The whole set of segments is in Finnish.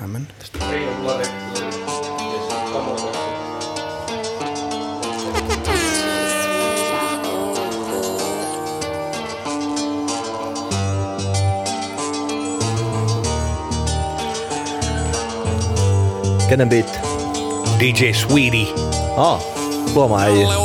hämmennyt tästä. Kenen biitti? DJ Sweetie. Aa, huomaa ei. Alle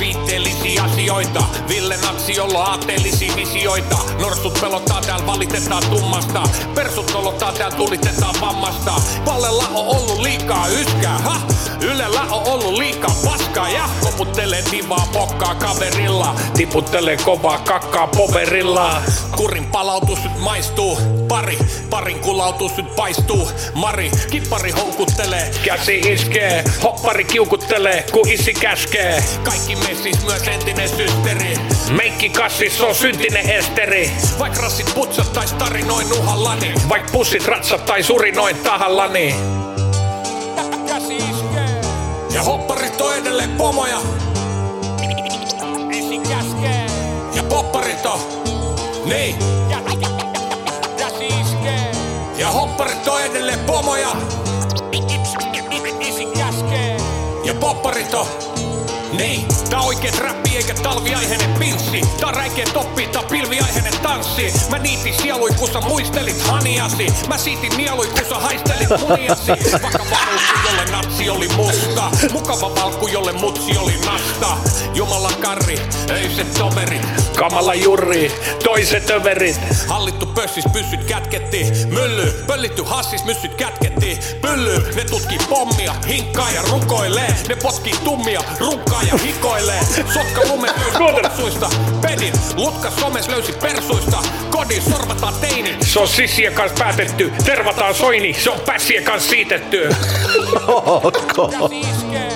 viitteellisiä asioita. Ville Natsiolla aatteellisia visioita. Norsut pelottaa täällä valitetaan tummasta. Persut nolottaa täällä tulitetaan vammasta. Vallella on ollut liikaa yskää, ha? Ylellä on ollut liikaa paskaa ja koputtelee tivaa pokkaa kaverilla. Tiputtelee kovaa kakkaa poverilla. Kurin palautus nyt maistuu. Pari, parin kulautus nyt paistuu. Mari, kippari houkuttelee. Käsi iskee, hoppari kiukuttelee, kun isi käskee. Kaikki me siis myös entinen systeri. Meikki kassis on syntinen esteri. Vaik rassit putsattais tarinoin uhallani. Vaik pussit ratsattais urinoin tahallani. Käsi iskee. Ja hopparit on edelleen pomoja. Isi käskee. Ja popparit on. Niin. Käsi iskee. Ja hopparit on edelleen pomoja. Isi käskee. Ja popparit on. Niin, tää oikeet räppi eikä talviaiheinen pinssi. Tää on räikeä toppi, tää pilviaiheinen tanssi. Mä niitin sielui, kun sä muistelit haniasi. Mä siitin mielui, kun sä haistelit muniasi. Vakava ruukku, jolle natsi oli musta. Mukava valkku, jolle mutsi oli nasta. Jumala karri, öiset toverit. Kamala jurri, toiset överit. Hallittu pössis, pyssyt kätketti. Mylly, pöllitty hassis, myssyt kätketti. Pylly, ne tutki pommia, hinkkaa ja rukoilee. Ne potkii tummia, runkkaa ja hikoilee. Sotka lumen persuista. Pedin, lutka somes löysi persuista. Kodin sorvataan teini. Se on sissien kanssa päätetty. Tervataan soini, se on pässien kanssa siitetty. Iskee.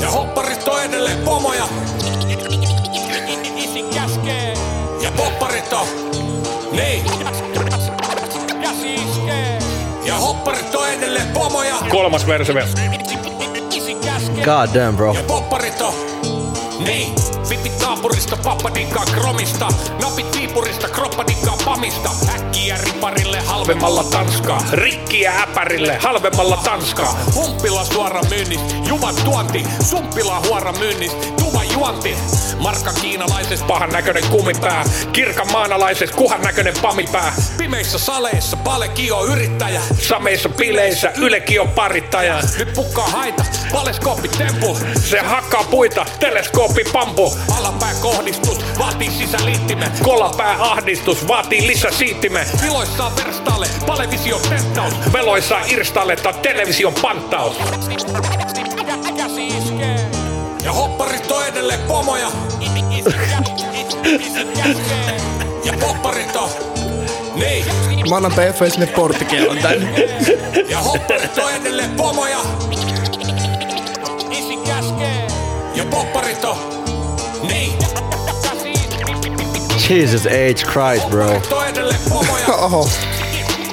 Ja hopparit on edelleen pomoja. Isi käskee. Ja popparit on. Niin. Iskee. Ja hopparit on edelleen pomoja. Kolmas verse vielä. Isi käskee. God damn, bro. Ja popparit on. Niin, vitti kaapurista, pappadikkaa kromista. Napit viipurista, kroppadikkaa pamista. Äkkiä riparille halvemmalla tanskaa. Rikkiä äpärille halvemmalla tanskaa. Humppila suora myynnistä, juvan tuonti. Sumppila huora myynnistä, tuva juonti. Markka kiinalaises, pahan näköinen kumipää. Kirkan maanalaises, kuhan näköinen pamipää. Pimeissä saleissa, palekio yrittäjä. Sameissa bileissä, ylekin on parittaja. Nyt pukkaa haita, valeskooppi tempu. Se hakkaa puita, teleskooppi pampu. Alapää kohdistus, vaatii sisäliittimen. Kolapää ahdistus, vaatii lisäsiittimen. Viloissaan verstaalle, palevisio testaus. Veloissaan irstalletta, television panttaus. Käsi. Ja hopparit on edelleen pomoja. Ja popparit on. Niin. Maanantai FA sinne porttikielon tänne. Ja hopparit on edelleen pomoja. Isi käskee. Ja popparit on. Niin. Jesus H. Christ, bro. Hopparit. Oho.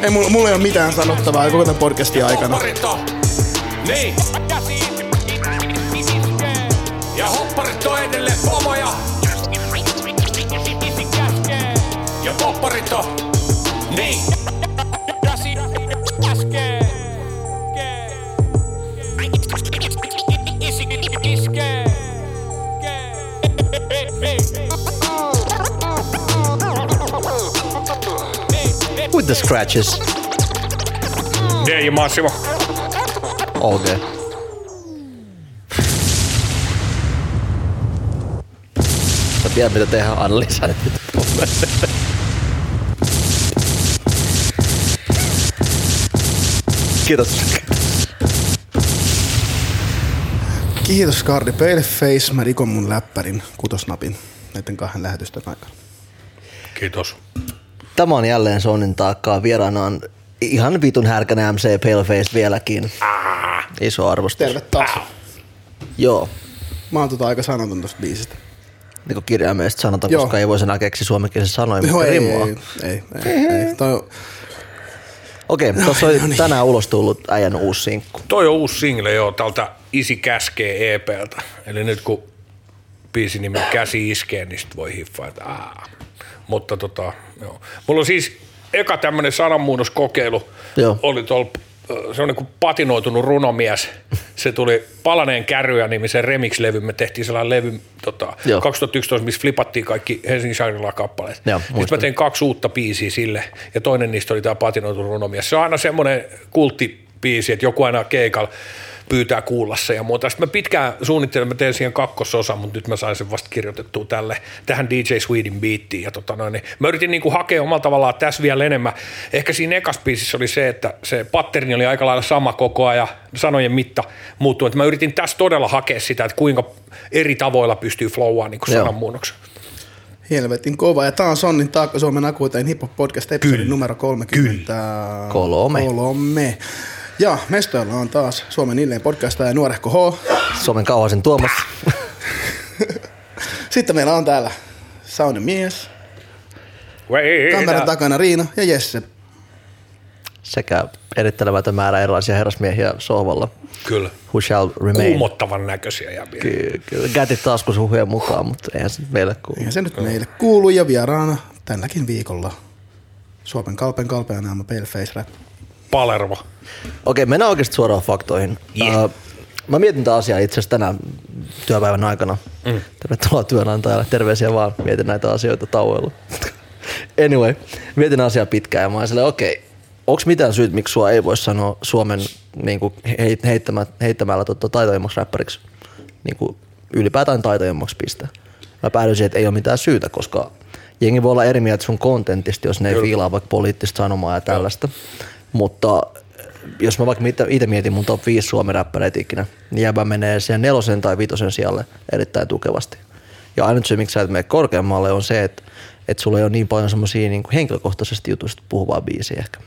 Ei, mulla, mulla ei ole mitään sanottavaa koko tämän podcastin aikana. Hopparit. Niin. Pomoja. Ja popparit on. Niin. Käsi käskee. Isi iskee. With the scratches. Yeah, ja Massimo. Okay. Sä tiedät mitä tehdään aina lisää. Kiitos. Kiitos Kardi Paleface. Mä rikon mun läppärin kutosnapin näiden kahden lähetysten aikana. Kiitos. Tämä on jälleen Sonin taakkaa. Vieraana on ihan vitun härkänä MC Paleface vieläkin. Iso arvostus. Terve taas. Joo. Mä oon tota aika sanoton tosta biisistä. Niin kirjaimellisesti sanotaan, Joo. koska ei voi enää keksi suomenkielisen sanoja, Joo, mutta ei, rimua. ei, ei, ei, ei. Toi, on- Okei, tuossa oli tänään ulos tullut äijän uusi sinkku. Toi on uusi single joo, tältä Isi käskee EPltä. Eli nyt kun biisin nimi Käsi iskee, niin sit voi hiffaa, että aah. Mutta tota, joo. Mulla on siis eka tämmöinen sananmuunnoskokeilu Joo. oli tuolla se on niin patinoitunut runomies. Se tuli Palaneen kärryä nimisen remix-levy. Me tehtiin sellainen levy tota, Joo. 2011, missä flipattiin kaikki Helsingin shangri kappaleet. Joo, Sitten mä tein kaksi uutta biisiä sille, ja toinen niistä oli tämä patinoitunut runomies. Se on aina semmoinen kulttibiisi, että joku aina keikalla pyytää kuulla se ja muuta. Sitten mä pitkään suunnittelin, mä tein siihen kakkososa, mutta nyt mä sain sen vasta kirjoitettua tälle, tähän DJ Sweden beattiin. Ja tota noin, niin mä yritin niinku hakea omalla tavallaan tässä vielä enemmän. Ehkä siinä ekas biisissä oli se, että se patterni oli aika lailla sama koko ajan, sanojen mitta muuttui. Että mä yritin tässä todella hakea sitä, että kuinka eri tavoilla pystyy flowaan niin sananmuunnoksen. Helvetin kova. Ja tää on Sonnin Taakka Suomen akuuteen hip podcast episodi numero 30. Kolme. Kolme. Ja mestoilla on taas Suomen Illeen podcast ja Nuorehko H. Suomen kauhaisen Tuomas. Sitten meillä on täällä Saunen mies, kameran takana Riina ja Jesse. sekä erittelemätön määrä erilaisia herrasmiehiä sohvalla. Kyllä. Who shall remain. Kuumottavan näköisiä jäbiä. Ky- kyllä. Gätit taskussa huhujen mukaan, mutta eihän se nyt meille kuulu. Eihän se nyt meille kuulu ja vieraana tälläkin viikolla Suomen kalpen kalpean naama Paleface Rap. Palervo. Okei, mennään oikeasti suoraan faktoihin. Yeah. Uh, mä mietin tätä asiaa itse asiassa tänään työpäivän aikana. Mm. Tervetuloa työnantajalle. Terveisiä vaan. Mietin näitä asioita tauoilla. anyway, mietin asiaa pitkään ja mä olin okei, onko mitään syyt, miksi sua ei voi sanoa Suomen niin kuin heit, heittämä, heittämällä tota, taitoimmaksi räppäriksi? Niin kuin ylipäätään taitoimmaksi piste. Mä päädyin siihen, että ei ole mitään syytä, koska jengi voi olla eri mieltä sun kontentista, jos ne ei fiilaa vaikka poliittista sanomaa ja tällaista. Mutta jos mä vaikka itse mietin mun top 5 Suomen räppäreitä ikinä, niin jäbä menee siihen nelosen tai vitosen sijalle erittäin tukevasti. Ja ainut syy, miksi sä et mene korkeammalle, on se, että, että sulla ei ole niin paljon semmosia niin henkilökohtaisesti jutuista puhuvaa biisiä ehkä.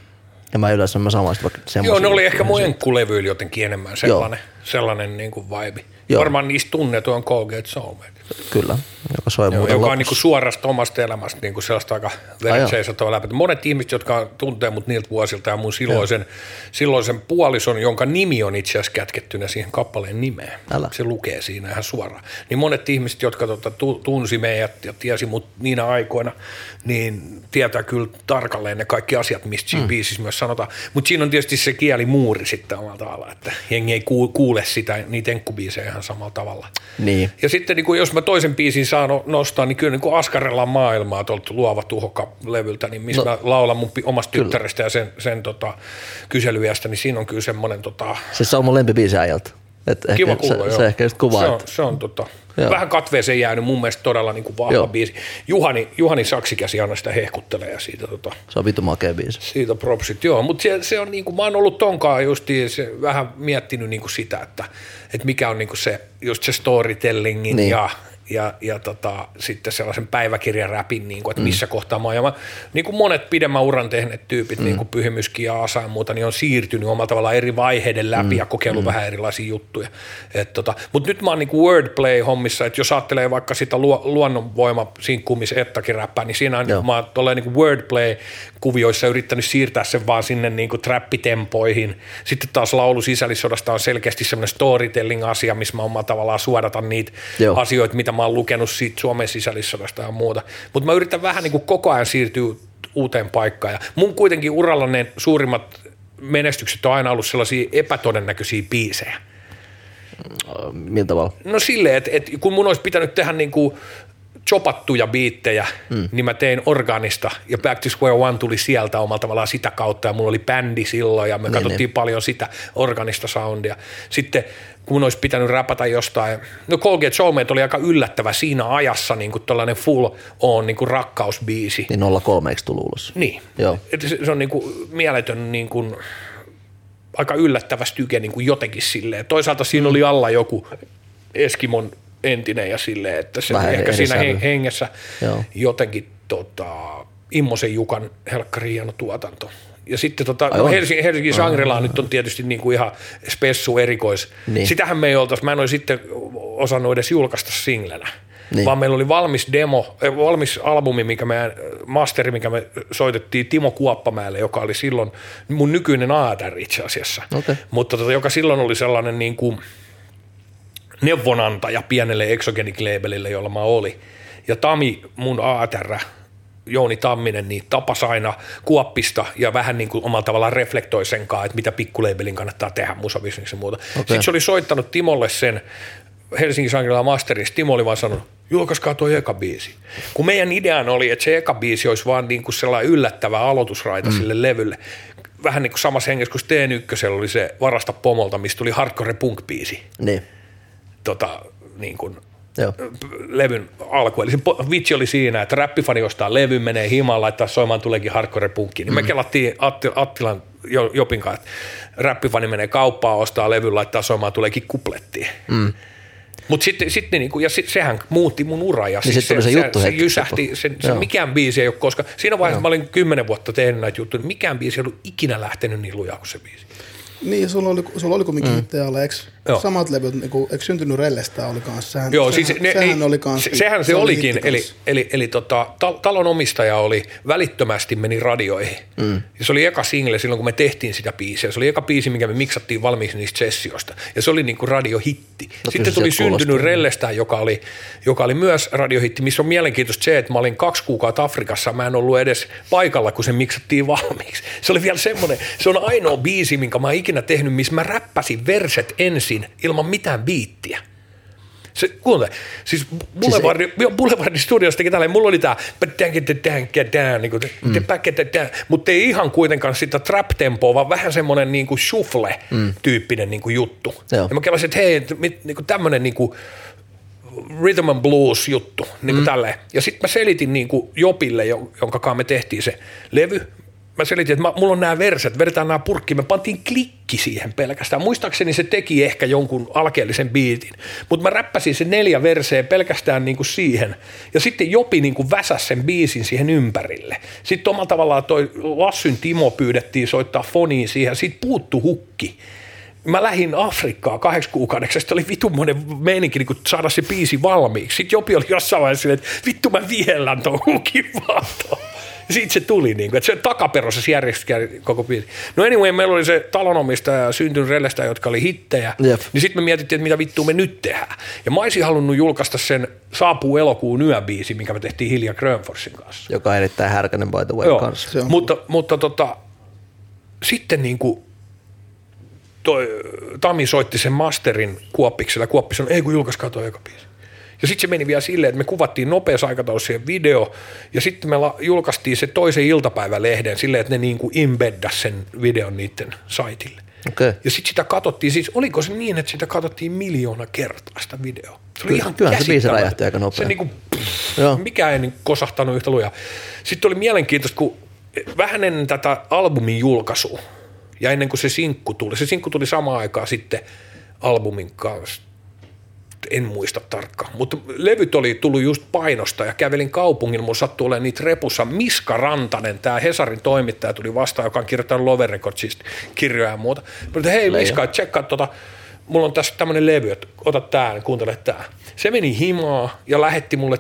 Ja mä yleensä mä samaisin vaikka. Joo, ne oli ehkä mun enkkulevyillä jotenkin enemmän sellainen, sellainen niin kuin vibe. Joo. Varmaan niistä tunnetuin on Colgate Soulmate, Kyllä, joka soi Joo, joka on lopussa. niin kuin suorasta omasta elämästä niin kuin sellaista aika verenseisottavaa läpi. Monet ihmiset, jotka tuntee mut niiltä vuosilta ja mun silloisen, silloisen puolison, jonka nimi on itse asiassa kätkettynä siihen kappaleen nimeen. Älä. Se lukee siinä ihan suoraan. Niin monet ihmiset, jotka tota, tu, tunsi meidät ja tiesi mut niinä aikoina, niin tietää kyllä tarkalleen ne kaikki asiat, mistä siinä mm. biisissä myös sanotaan. Mutta siinä on tietysti se kielimuuri sitten omalla tavalla, että jengi ei ku- kuule sitä, niitä enkkubiisejä ihan samalla tavalla. Niin. Ja sitten niin kuin, jos mä toisen biisin saan no- nostaa, niin kyllä niin kuin askarellaan maailmaa tuolta Luova Tuhoka-levyltä, niin missä No. mä laulan mun omasta Kyllä. tyttärestä ja sen, sen tota, kyselyjästä, niin siinä on kyllä semmoinen tota, Siis se on mun lempibiisi äijältä. Et kiva ehkä, kuulla. se, joo. se, ehkä just kuvaa, Se on, että se on tota, Joo. vähän katveeseen jäänyt mun mielestä todella niin kuin vahva Joo. biisi. Juhani, Juhani Saksikäsi aina sitä hehkuttelee ja siitä tota, se on vitu makea biisi. siitä propsit, joo, mutta se, se on niinku, mä oon ollut tonkaan justiin se, vähän miettinyt niinku sitä, että, että mikä on niinku se, just se storytellingin Niin. niin. ja, ja, ja tota, sitten sellaisen päiväkirjan räpin, niinku, että missä kohtaa mä oon. Ja mä, niin kuin monet pidemmän uran tehneet tyypit, mm. niin kuin Pyhimyskin ja Asa ja muuta, niin on siirtynyt omalla tavallaan eri vaiheiden läpi mm. ja kokeillut mm. vähän erilaisia juttuja. Et tota, mutta nyt mä oon niinku wordplay-hommissa, että jos ajattelee vaikka sitä luo, luonnonvoima sinkkuu, missä Ettakin räppää, niin siinä on, Joo. mä oon tolleen niinku wordplay-kuvioissa yrittänyt siirtää sen vaan sinne niinku trappitempoihin. Sitten taas laulu sisällissodasta on selkeästi semmoinen storytelling-asia, missä mä oon tavallaan suodatan niitä Joo. asioita, mitä mä oon lukenut siitä Suomen sisällissodasta ja muuta. Mutta mä yritän vähän niinku koko ajan siirtyä uuteen paikkaan. Ja mun kuitenkin uralla ne suurimmat menestykset on aina ollut sellaisia epätodennäköisiä biisejä. Millä tavalla? No silleen, että, että kun mun olisi pitänyt tehdä niin kuin chopattuja biittejä, mm. niin mä tein organista ja Back to Square One tuli sieltä omalla tavallaan sitä kautta ja mulla oli bändi silloin ja me Niin, katsottiin niin. paljon sitä organista soundia. Sitten kun olisi pitänyt räpätä jostain, no Colgate Soulmate oli aika yllättävä siinä ajassa niin kuin tällainen full on niin kuin rakkausbiisi. Niin 03 eikö tullut ulos? Niin. Joo. Et se, se on niin kuin mieletön niin kuin, aika yllättävä styke niin kuin jotenkin silleen. Toisaalta siinä oli alla joku Eskimon entinen ja silleen, että se Vähän ehkä siinä sävy. he, hengessä Joo. jotenkin tota, Immosen Jukan helkkari hieno tuotanto. Ja sitten tota, Ai? Helsingin, Helsingin Shangri-La nyt on tietysti niin kuin ihan spessu erikois. Niin. Sitähän me ei oltaisi, mä en olisi sitten osannut edes julkaista singlenä. Niin. Vaan meillä oli valmis demo, eh, valmis albumi, mikä me, masteri, mikä me soitettiin Timo Kuoppamäelle, joka oli silloin mun nykyinen ATR itse asiassa. Okei. Mutta tota, joka silloin oli sellainen niin kuin neuvonantaja pienelle Exogenic labelille, jolla mä olin. Ja Tami, mun ATR, Jouni Tamminen niin tapas aina kuoppista ja vähän niin kuin omalla tavallaan reflektoi sen kanssa, että mitä pikkuleibelin kannattaa tehdä musabisneksi ja muuta. Okay. Sitten se oli soittanut Timolle sen Helsingin Sankrilla Masterissa, Timo oli vaan sanonut, julkaiskaa tuo eka biisi. Kun meidän idean oli, että se eka biisi olisi vaan niin kuin sellainen yllättävä aloitusraita mm. sille levylle. Vähän niin kuin samassa hengessä kuin Steen Ykkösellä oli se Varasta pomolta, mistä tuli hardcore punk-biisi. Niin. Tota, niin kuin Joo. levyn alku. Eli se vitsi oli siinä, että räppifani ostaa levyn, menee himaan, laittaa soimaan, tuleekin hardcore punkki. Niin mm. me kelattiin Atti, Attilan Jo- Jopin kanssa, että räppifani menee kauppaan, ostaa levyn, laittaa soimaan, tuleekin kuplettiin. Mm. Mutta sitten, sitten niinku, ja sit, sehän muutti mun ura. Ja Niin siis sit tuli se juttu se, hetki. jysähti, se, se Joo. mikään biisi ei ole koska, siinä vaiheessa mä olin kymmenen vuotta tehnyt näitä juttuja, niin mikään biisi ei ollut ikinä lähtenyt niin lujaa kuin se biisi. Niin, sulla oli, sulla oli kumminkin mm. hittejä alle, eikö Joo. samat levyt, niinku, eikö syntynyt Rellestä oli kanssa? Sehän, Joo, sehän, siis ne, sehän ne, oli kans, se, sehän se, oli olikin, hitti eli, eli, eli tota, tal- talon omistaja oli välittömästi meni radioihin. Mm. Ja se oli eka single silloin, kun me tehtiin sitä biisiä. Se oli eka biisi, mikä me miksattiin valmiiksi niistä sessioista. Ja se oli niinku radiohitti. No Sitten se tuli sieltä kuulostaa. syntynyt Rellestään, joka oli, joka oli myös radiohitti, missä on mielenkiintoista se, että mä olin kaksi kuukautta Afrikassa, mä en ollut edes paikalla, kun se miksattiin valmiiksi. Se oli vielä semmoinen, se on ainoa biisi, minkä mä oon ikinä tehnyt, missä mä räppäsin verset ensin ilman mitään biittiä. Se, kuule, siis Boulevard, siis Boulevardin studiossa teki tällainen, mulla oli tää niin kuin, mutta ei ihan kuitenkaan sitä trap-tempoa, vaan vähän semmoinen niin kuin shuffle-tyyppinen niin kuin juttu. Joo. Ja mä kelasin, että hei, mit- niin kuin tämmöinen niin kuin rhythm and blues juttu, niin kuin mm. tälleen. Ja sitten mä selitin niin kuin Jopille, jo- jonka kanssa me tehtiin se levy, mä selitin, että mä, mulla on nämä verset, vedetään nämä purkkiin, me pantiin klikki siihen pelkästään. Muistaakseni se teki ehkä jonkun alkeellisen biitin, mutta mä räppäsin se neljä verseä pelkästään niin kuin siihen. Ja sitten Jopi niin kuin väsäsi sen biisin siihen ympärille. Sitten omalla tavallaan toi Lassyn Timo pyydettiin soittaa foniin siihen, siitä puuttu hukki. Mä lähdin Afrikkaan kahdeksi kuukaudeksi, sitten oli vitummoinen meininki niin saada se biisi valmiiksi. Sitten Jopi oli jossain vaiheessa silleen, että vittu mä viellän ton hukin vaan. Siitä se tuli, niin kuin, että se takaperosessa järjesti koko biisi. No anyway, meillä oli se talonomistaja syntynyt rellestä, jotka oli hittejä. Jep. Niin sitten me mietittiin, että mitä vittua me nyt tehdään. Ja mä olisin halunnut julkaista sen Saapuu elokuun yöbiisi, minkä me tehtiin Hilja Grönforsin kanssa. Joka on erittäin härkänen by the way Joo, kanssa. Se on mutta, mutta tota, sitten niin kuin toi, Tami soitti sen masterin Kuoppiksella. Kuoppi sanoi, ei kun julkaiskaa toi eka biisi. Ja sitten se meni vielä silleen, että me kuvattiin nopeassa aikataulussa siihen video, ja sitten me la- julkaistiin se toisen iltapäivälehden silleen, että ne niin kuin embeddas sen videon niiden saitille. Okay. Ja sitten sitä katsottiin, siis oliko se niin, että sitä katsottiin miljoona kertaa sitä videoa? Se oli ihan kyllähän se biisi räjähti aika nopea. Se niinku, Joo. pff, mikä ei niin kosahtanut yhtä lujaa. Sitten oli mielenkiintoista, kun vähän ennen tätä albumin julkaisua ja ennen kuin se sinkku tuli, se sinkku tuli samaan aikaan sitten albumin kanssa, en muista tarkkaan, mutta levyt oli tullut just painosta ja kävelin kaupungin, mulla sattui olemaan niitä repussa. Miska Rantanen, tämä Hesarin toimittaja tuli vastaan, joka on kirjoittanut Love Recordsista kirjoja ja muuta. Että hei Miska, tsekkaa tota, mulla on tässä tämmöinen levy, että ota tää, kuuntele tää. Se meni himaa ja lähetti mulle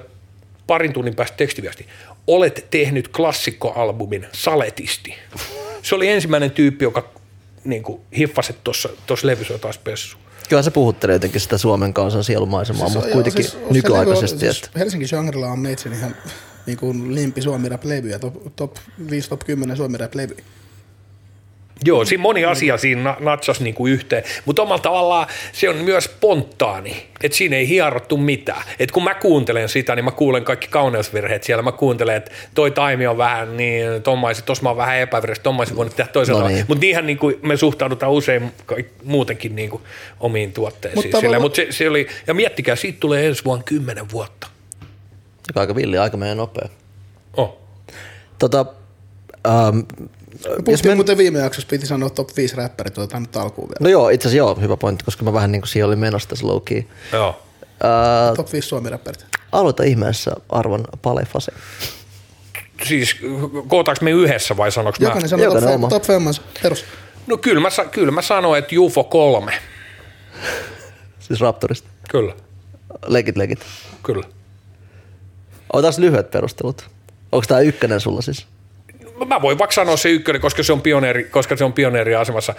parin tunnin päästä tekstiviesti. Olet tehnyt klassikkoalbumin Saletisti. Se oli ensimmäinen tyyppi, joka niin kuin, hiffasi, että tuossa levyssä on taas pessu. Kyllä se puhuttelee jotenkin sitä Suomen kansan sielumaisemaa, Siis, mutta joo, kuitenkin siis, nykyaikaisesti. Siis, että, Helsingin Shangri-La on meitsin ihan niin kuin limpi suomi rap levyjä, top, top 5, top 10 suomi rap levyjä. Joo, siinä moni asia siinä na- natsas niinku yhteen, mutta omalla tavallaan se on myös spontaani, että siinä ei hierottu mitään. Et kun mä kuuntelen sitä, niin mä kuulen kaikki kauneusvirheet siellä, mä kuuntelen, että toi taimi on vähän niin, tommaiset, tossa mä oon vähän epävirheistä, tommaiset voinut tehdä toisella No niin. Mutta niinhän niinku me suhtaudutaan usein muutenkin niinku omiin tuotteisiin. Mutta tavallaan- Mut se, se oli, ja miettikää, siitä tulee ensi vuonna kymmenen vuotta. aika villi, aika menee nopea. Oh. Tota, ähm, Me puhuttiin muuten viime jaksossa, piti sanoa top 5 räppärit, otetaan nyt alkuun vielä. no joo, itse asiassa joo, hyvä pointti, koska mä vähän niin kuin siihen olin menossa tässä low key. Joo. Äh, Top 5 suomi räppärit. aloita ihmeessä arvon palefase. Siis kootaanko me yhdessä vai sanoks mä? Jokainen sanoo top, Jokainen oma. top femmansa perus. No kyllä mä, kyllä mä sanoin, että UFO 3. Siis Raptorista. Kyllä, Legit, legit. kyllä. Otas lyhyet perustelut. Onko tää ykkönen sulla siis? Mä voin vaikka sanoa se ykkönen, koska se on pioneeri, koska se on pioneeriasemassa.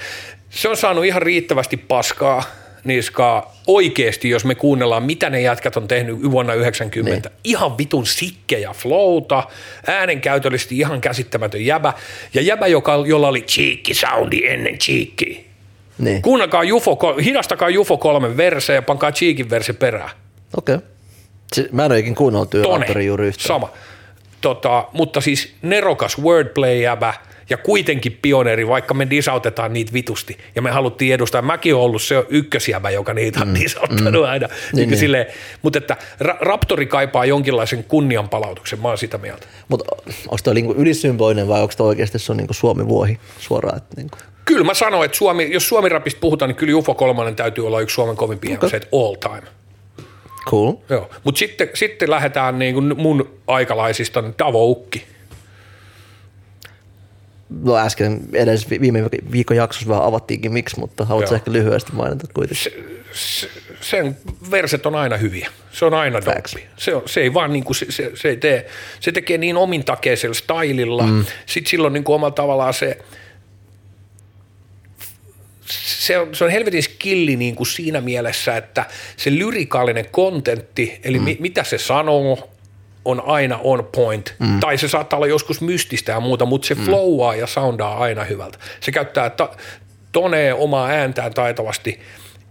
Se on saanut ihan riittävästi paskaa Niskaa oikeesti, jos me kuunnellaan, mitä ne jätkät on tehnyt vuonna 90. Niin. Ihan vitun sikkejä flowta, äänenkäytöllisesti ihan käsittämätön jäbä. Ja jäbä, joka, jolla oli cheekki soundi ennen cheekkiä. Niin. Kuunnelkaa Jufo, hidastakaa Jufo kolmen verse ja pankaa cheekin verse perään. Okei. Okay. Mä en ole ikin kuunnellut juuri yhtään. sama. Tota, mutta siis nerokas wordplay-jäbä ja kuitenkin pioneeri, vaikka me disautetaan niitä vitusti. Ja me haluttiin edustaa. Mäkin olen ollut se ykkösjäbä, joka niitä on mm. disauttanut mm. aina. Niin, niin. Silleen, mutta että Ra- Raptori kaipaa jonkinlaisen kunnianpalautuksen, mä oon sitä mieltä. Mutta onko toi niinku ylisymboinen vai onko toi oikeasti sun niinku Suomi-vuohi suoraan? Että niinku? Kyllä mä sanoin, että Suomi, jos Suomi-rapista puhutaan, niin kyllä UFO 3 täytyy olla yksi Suomen kovimpia okay. että all time. Cool. Joo, mutta sitten, sitten lähdetään niin kuin mun aikalaisista niin Davo Ukki. No äsken edes vi- viime viikon jaksossa vähän avattiinkin miksi, mutta haluatko ehkä lyhyesti mainita kuitenkin? Se, se, sen verset on aina hyviä. Se on aina doppi. Se, on, se ei vaan niin kuin, se, se, se, ei tee, se tekee niin omintakeisella stylilla. Mm. Sitten silloin niin kuin omalla tavallaan se, se on, se on helvetin skilli niin kuin siinä mielessä, että se lyrikaalinen kontentti, eli mm. mi, mitä se sanoo, on aina on point. Mm. Tai se saattaa olla joskus mystistä ja muuta, mutta se mm. flowaa ja soundaa aina hyvältä. Se käyttää ta- tonee omaa ääntään taitavasti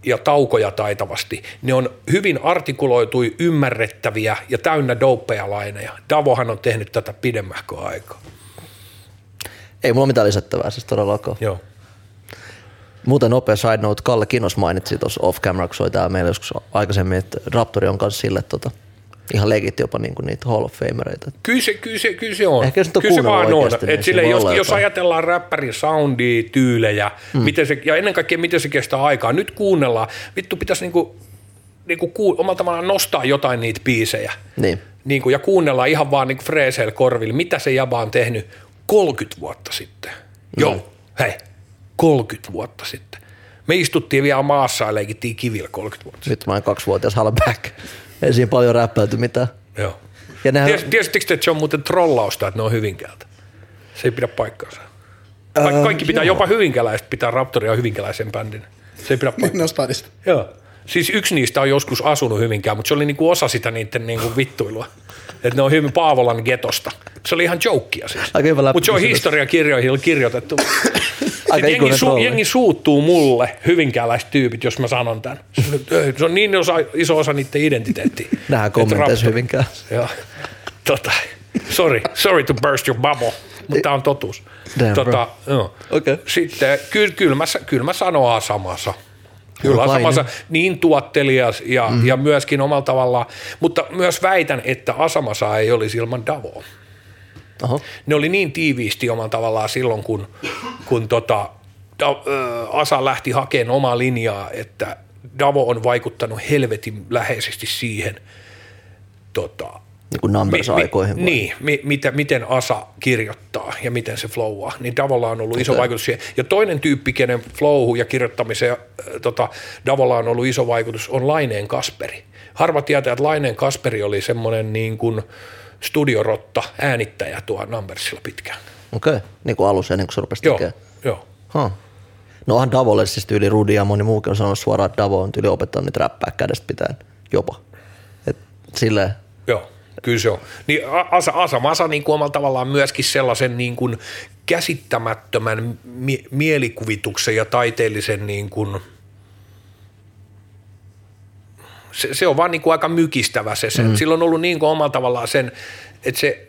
ja taukoja taitavasti. Ne on hyvin artikuloitui, ymmärrettäviä ja täynnä dopeja laineja. Davohan on tehnyt tätä pidemmähkö aikaa. Ei mulla mitään lisättävää siis todellakaan. Joo. Muuten nopea side note, Kalle Kinos mainitsi tuossa off camera, kun soi täällä meillä joskus aikaisemmin, että Raptori on kanssa sille tota, ihan legit jopa niinku niitä Hall of Famereita. Kyllä se, kyllä se, kyllä se on. Ehkä jos nyt on kyllä se vaan on. niin Et sille, jos, jos ajatellaan räppärin soundia, tyylejä, mm. miten se, ja ennen kaikkea miten se kestää aikaa. Nyt kuunnellaan. Vittu pitäisi niinku, niinku kuu, omalla tavallaan nostaa jotain niitä biisejä. Niin. Niinku, ja kuunnellaan ihan vaan niinku freeseillä korvilla, mitä se jäbä on tehnyt 30 vuotta sitten. Joo, hei, 30 vuotta sitten. Me istuttiin vielä maassa ja leikittiin kivillä 30 vuotta sitten. Nyt mä oon kaksivuotias Halla Back. Ei siinä paljon räppäyty mitään. Joo. Ja nehän, Ties, tiesittekö te, että se on muuten trollausta, että ne on Hyvinkäältä? Se ei pidä paikkaansa. Ka- Öö, kaikki pitää, joo. jopa Hyvinkäläiset pitää Raptoria Hyvinkäläisen bändin. Se ei pidä Niin paikkaansa. stadista. Joo. Siis yksi niistä on joskus asunut Hyvinkään, mutta se oli niinku osa sitä niiden niinku vittuilua. Että ne on hyvin Paavolan getosta. Se oli ihan jokeia siis. Mutta se on historiakirjoihin kirjoitettu. Aika jengi, su, trolli. jengi suuttuu mulle, hyvinkääläiset tyypit, jos mä sanon tämän. Se on niin osa, iso osa niiden identiteettiä. Kommenteissa Raptor- hyvinkään. Joo. Tota, sorry, sorry to burst your bubble, mutta tämä on totuus. Damn, tota, joo. Okei. Sitten kyllä, kyllä, mä, kyllä mä sanon Asamasa. Kyllä. Asamasa niin tuottelias ja, mm. ja myöskin omalla tavallaan, mutta myös väitän, että Asamasa ei olisi ilman Davoa. Oho. Ne oli niin tiiviisti omalla tavallaan silloin, kun, kun tota, da, ö, Asa lähti hakemaan omaa linjaa, että Davo on vaikuttanut helvetin läheisesti siihen, tota, Niin kuin numbers-aikoihin. vai? niin, mi, mitä, miten Asa kirjoittaa ja miten se flowaa, niin Davolla on ollut iso vaikutus siihen. Ja toinen tyyppi, kenen flowhu ja kirjoittamiseen äh, tota, Davolla on ollut iso vaikutus, on Laineen Kasperi. Harva tietää, että Laineen Kasperi oli semmoinen niin kuin studiorotta, äänittäjä tuo Numbersilla pitkään. Okei, okay. niin kuin alussa ennen kuin se rupesi Joo, tekemään. joo. Huh. No onhan Davolle siis tyyli Rudi ja moni muukin on sanonut suoraan, että Davo on tyyli opettanut niitä räppää kädestä pitäen jopa. Et silleen, Joo, kyllä se on. Niin Asa, Asa Masa niin kuin omalla tavallaan myöskin sellaisen niin kuin käsittämättömän mie- mielikuvituksen ja taiteellisen niin kuin, se, se on vaan niin kuin aika mykistävä se. se. Mm. Sillä on ollut niin kuin omalla tavallaan sen, että se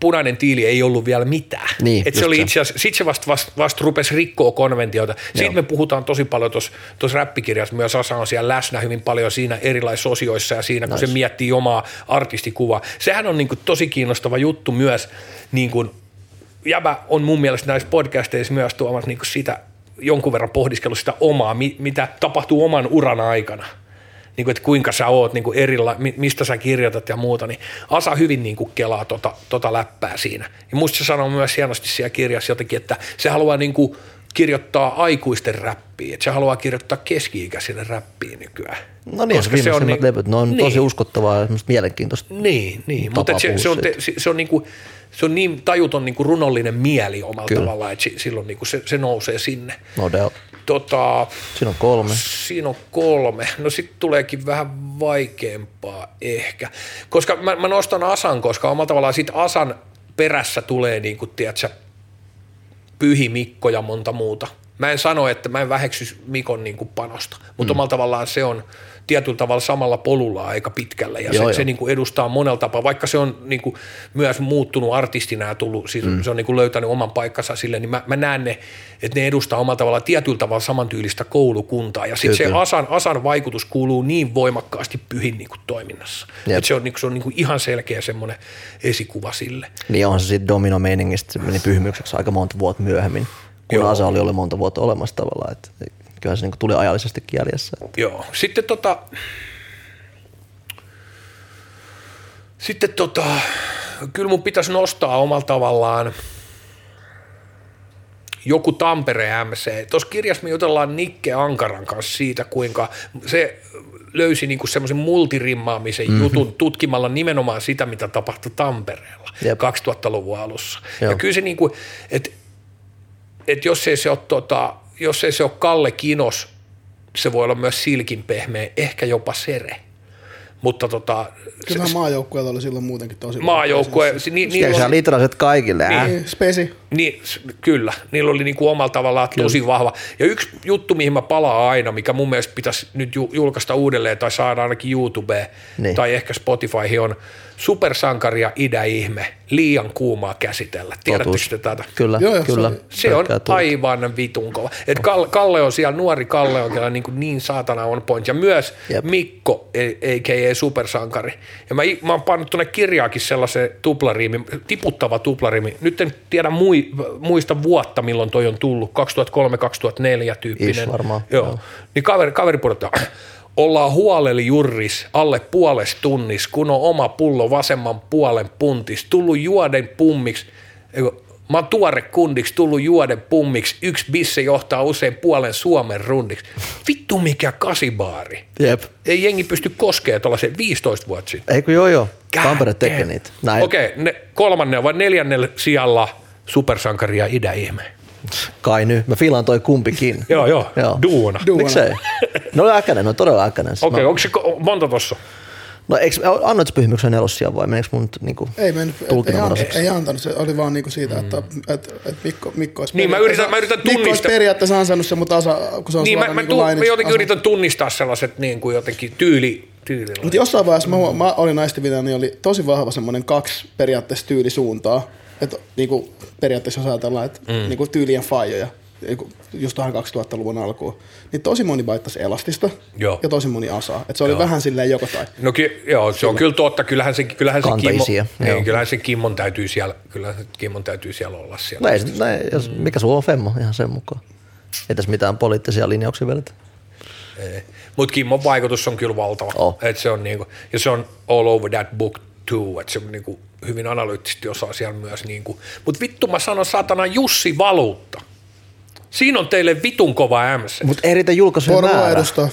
punainen tiili ei ollut vielä mitään. Niin, Et se oli se. itse asiassa, sit se vasta vast, vast rupesi rikkoa konventioita. Siitä Joo. me puhutaan tosi paljon tuossa räppikirjassa, myös Asa on siellä läsnä hyvin paljon siinä erilaisissa osioissa ja siinä, kun Nice. se miettii omaa artistikuvaa. Sehän on niin kuin tosi kiinnostava juttu myös, niin kuin Jäbä on mun mielestä näissä podcasteissa myös tuomassa niin kuin sitä jonkun verran pohdiskellut sitä omaa, mi- mitä tapahtuu oman uran aikana. Niin kuin, että kuinka sä oot niin kuin erila, mi- mistä sä kirjoitat ja muuta, niin Asa hyvin niin kuin kelaa tota, tota läppää siinä. Ja musta se sanoo myös hienosti siellä kirjassa jotenkin, että se haluaa niin kuin kirjoittaa aikuisten räppiä, että se haluaa kirjoittaa keski-ikäisille räppiä nykyään. no niin, Koska se on niin- levyt, ne on niin. tosi uskottavaa ja mielenkiintoista. Niin, niin. Mutta se, se, on, te, se, se, on niinku, se on niin tajuton niinku runollinen mieli omalla Kyllä. tavallaan, että si- silloin niinku se, se nousee sinne. No doubt. Tota, Siinä on kolme. Siinä on kolme. No sitten tuleekin vähän vaikeampaa ehkä. Koska mä, mä nostan Asan, koska omalla tavallaan sit Asan perässä tulee niin kuin, tiedätkö, Pyhi Mikko ja monta muuta. Mä en sano, että mä en väheksy Mikon niin kuin panosta, mutta mm. omalla tavallaan se on tietyllä tavalla samalla polulla aika pitkällä ja Joo, se, joo. se niin kuin edustaa monella tapaa, vaikka se on niin kuin myös muuttunut artistina ja tullut, siis mm. se on niin kuin löytänyt oman paikkansa sille, niin mä, mä näen ne, että ne edustaa omalla tavalla tietyllä tavalla samantyylistä koulukuntaa ja sitten se. Asan, Asan vaikutus kuuluu niin voimakkaasti pyhin niin kuin toiminnassa. Jep. Et se on, niin kuin, se on niin kuin ihan selkeä semmoinen esikuva sille. Niin onhan se sitten domino-meiningistä, se meni pyhimykseksi aika monta vuotta myöhemmin, kun Joo. Asa oli ollut monta vuotta olemassa tavallaan, että kyllähän se niinku tuli ajallisestikin jäljessä. Joo. Sitten tota, sitten tota, kyllä mun pitäisi nostaa omalla tavallaan joku Tampere MC. Tuossa kirjassa me jutellaan Nikke Ankaran kanssa siitä, kuinka se löysi niinku semmoisen multirimmaamisen mm-hmm. jutun tutkimalla nimenomaan sitä, mitä tapahtui Tampereella Jep. 2000-luvun alussa. Joo. Ja kyllä se niinku, että et jos ei se ole tota, jos ei se ole Kalle Kinos, se voi olla myös silkin pehmeä, ehkä jopa Sere. Mutta tota, Kyllähän maajoukkueella oli silloin muutenkin tosi maajoukkue, ni, Niin, oli, on litraiset kaikille, niin. Niin, spesi. Niin, kyllä, niillä oli niinku omalla tavallaan tosi vahva. Ja yksi juttu, mihin mä palaan aina, mikä mun mielestä pitäisi nyt ju- julkaista uudelleen tai saada ainakin YouTubeen Niin. tai ehkä Spotifyhin on Supersankari ja idäihme, liian kuumaa käsitellä. Tiedättekö te tätä? Kyllä, Joo, kyllä. Se on aivan vitun kova. Et Kalle, on siellä, nuori Kalle on kyllä niin, kuin niin saatana on point. Ja myös Jep. Mikko, a.k.a. supersankari. Ja mä, mä oon pannut tuonne kirjaakin sellaisen tuplariimi, tiputtava tuplariimi. Nyt en tiedä mui, muista vuotta, milloin toi on tullut. 2003-2004 tyyppinen. Ish varmaan, Joo. joo. Niin kaveri, kaveri pudottaa. Ollaan huoleli jurris alle puoles tunnis, kun on oma pullo vasemman puolen puntis. Tullut juoden pummiksi. Mä oon tuore kundiksi, tullut juoden pummiksi. Yksi bisse johtaa usein puolen Suomen rundiksi. Vittu mikä kasibaari. Jep. Ei jengi pysty koskemaan tuollaiseen 15 vuotta sitten. Eikö joo joo, Tampere tekee niitä. Okei, okay, ne kolmannen vai neljännellä sijalla supersankari ja idäihme. Kai nyt. Mä fiilaan toi kumpikin. Joo, joo, duona. Duona. Miksei? Ne oli äkäinen, ne on todella äkäinen. Okei, okay, Mä- onko se ko- monta tossa? No eikö, annoit pyhimyksen nelosia vai meneekö mun niinku Ei mennyt, ei, tulkinnanvaraiseksi? ei, ei antanut, se oli vaan niinku siitä, että, että, että Mikko, Mikko olisi Niin, mä yritän- mä yritän Mikko olisi tunnistaa- periaatteessa ansainnut sen, mutta asa, kun se on Niin, mä, suoraan mä, niinku tu- lainiksi mä jotenkin asa- yritän tunnistaa sellaiset niin kuin jotenkin tyyli, tyylillä. Mutta jossain vaiheessa mä, huo- mä olin naistivina, niin oli tosi vahva semmoinen kaksi periaatteessa tyylisuuntaa. Että niinku, periaatteessa jos ajatellaan, että mm. niinku, tyylien faijoja, niinku, just tuohon 2000-luvun alkuun, niin tosi moni baittasi elastista Joo. ja tosi moni asaa. Et se oli vähän silleen joko tai. No ky- joo, se on kyllä totta. Kyllähän se, kyllähän se, Kimmo, joo. niin, kyllähän se Kimmon täytyy siellä, kyllähän se Kimmon täytyy siellä olla siellä. No ei, no ei, jos, mikä sulla on femmo, ihan sen mukaan. Ei tässä mitään poliittisia linjauksia vedetä. Mutta Kimmon vaikutus on kyllä valtava. Oh. Et se on niinku, ja se on all over that book too, että se on niinku hyvin analyyttisesti osaa siellä myös. Niinku. Mutta vittu mä sanon saatana Jussi Valuutta. Siinä on teille vitun kova MC. Mutta ei riitä julkaisujen määrä, edustaa.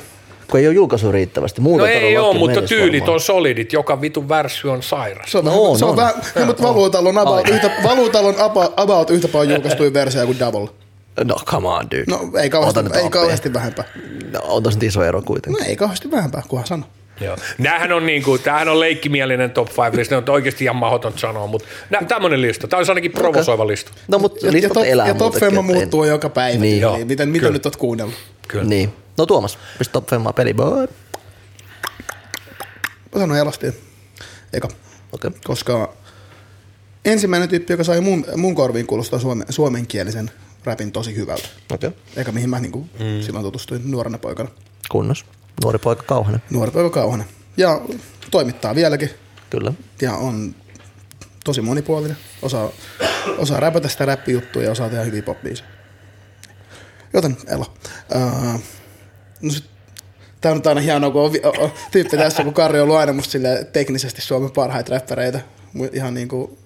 kun ei ole julkaisua riittävästi. Muuta No ei ole, mutta tyylit varmaan. on solidit. Joka vitun värssy on sairas. Se on, No vähän, on, se on, on. vähän, no, mutta valuutalla on, about yhtä, valuutalla on about, about yhtä paljon julkaistuja versioja kuin Double. No come on, dude. No ei kauheasti, ei kauheasti vähempää. No on tossa nyt iso ero kuitenkin. No ei kauheasti vähempää, kunhan sano. Joo. Nämähän on, niinku, tämähän on leikkimielinen top 5 lista, ne on oikeasti ihan mahdoton sanoa, mutta tämmöinen lista, tämä olisi ainakin provosoiva lista. No mutta Ja, ja listat top, elää ja top Femma muuttuu joka päivä. Niin. Niin, Joo, miten, mitä nyt oot kuunnellut? Kyllä. Niin. No Tuomas, pistä top femmaa peli, boy. Mä sanon elastiin. Eka. Okei. Koska ensimmäinen tyyppi, joka sai mun, mun korviin kuulostaa suome, suomenkielisen räpin tosi hyvältä. Okei. Eka mihin mä niinku mm. silloin tutustuin nuorena poikana. Kunnos. Nuori poika Kauhanen. Nuori poika Kauhanen. Ja toimittaa vieläkin. Kyllä. Ja on tosi monipuolinen. Osaa, osaa räpätä sitä räppijuttua ja osaa tehdä hyviä pop Joten Ela. Uh, no sit, tää on aina hienoa, kun on, vi- o- o- tyyppi tässä, kun Karri on ollut aina musta silleen teknisesti Suomen parhaita räppäreitä. Ihan niinku,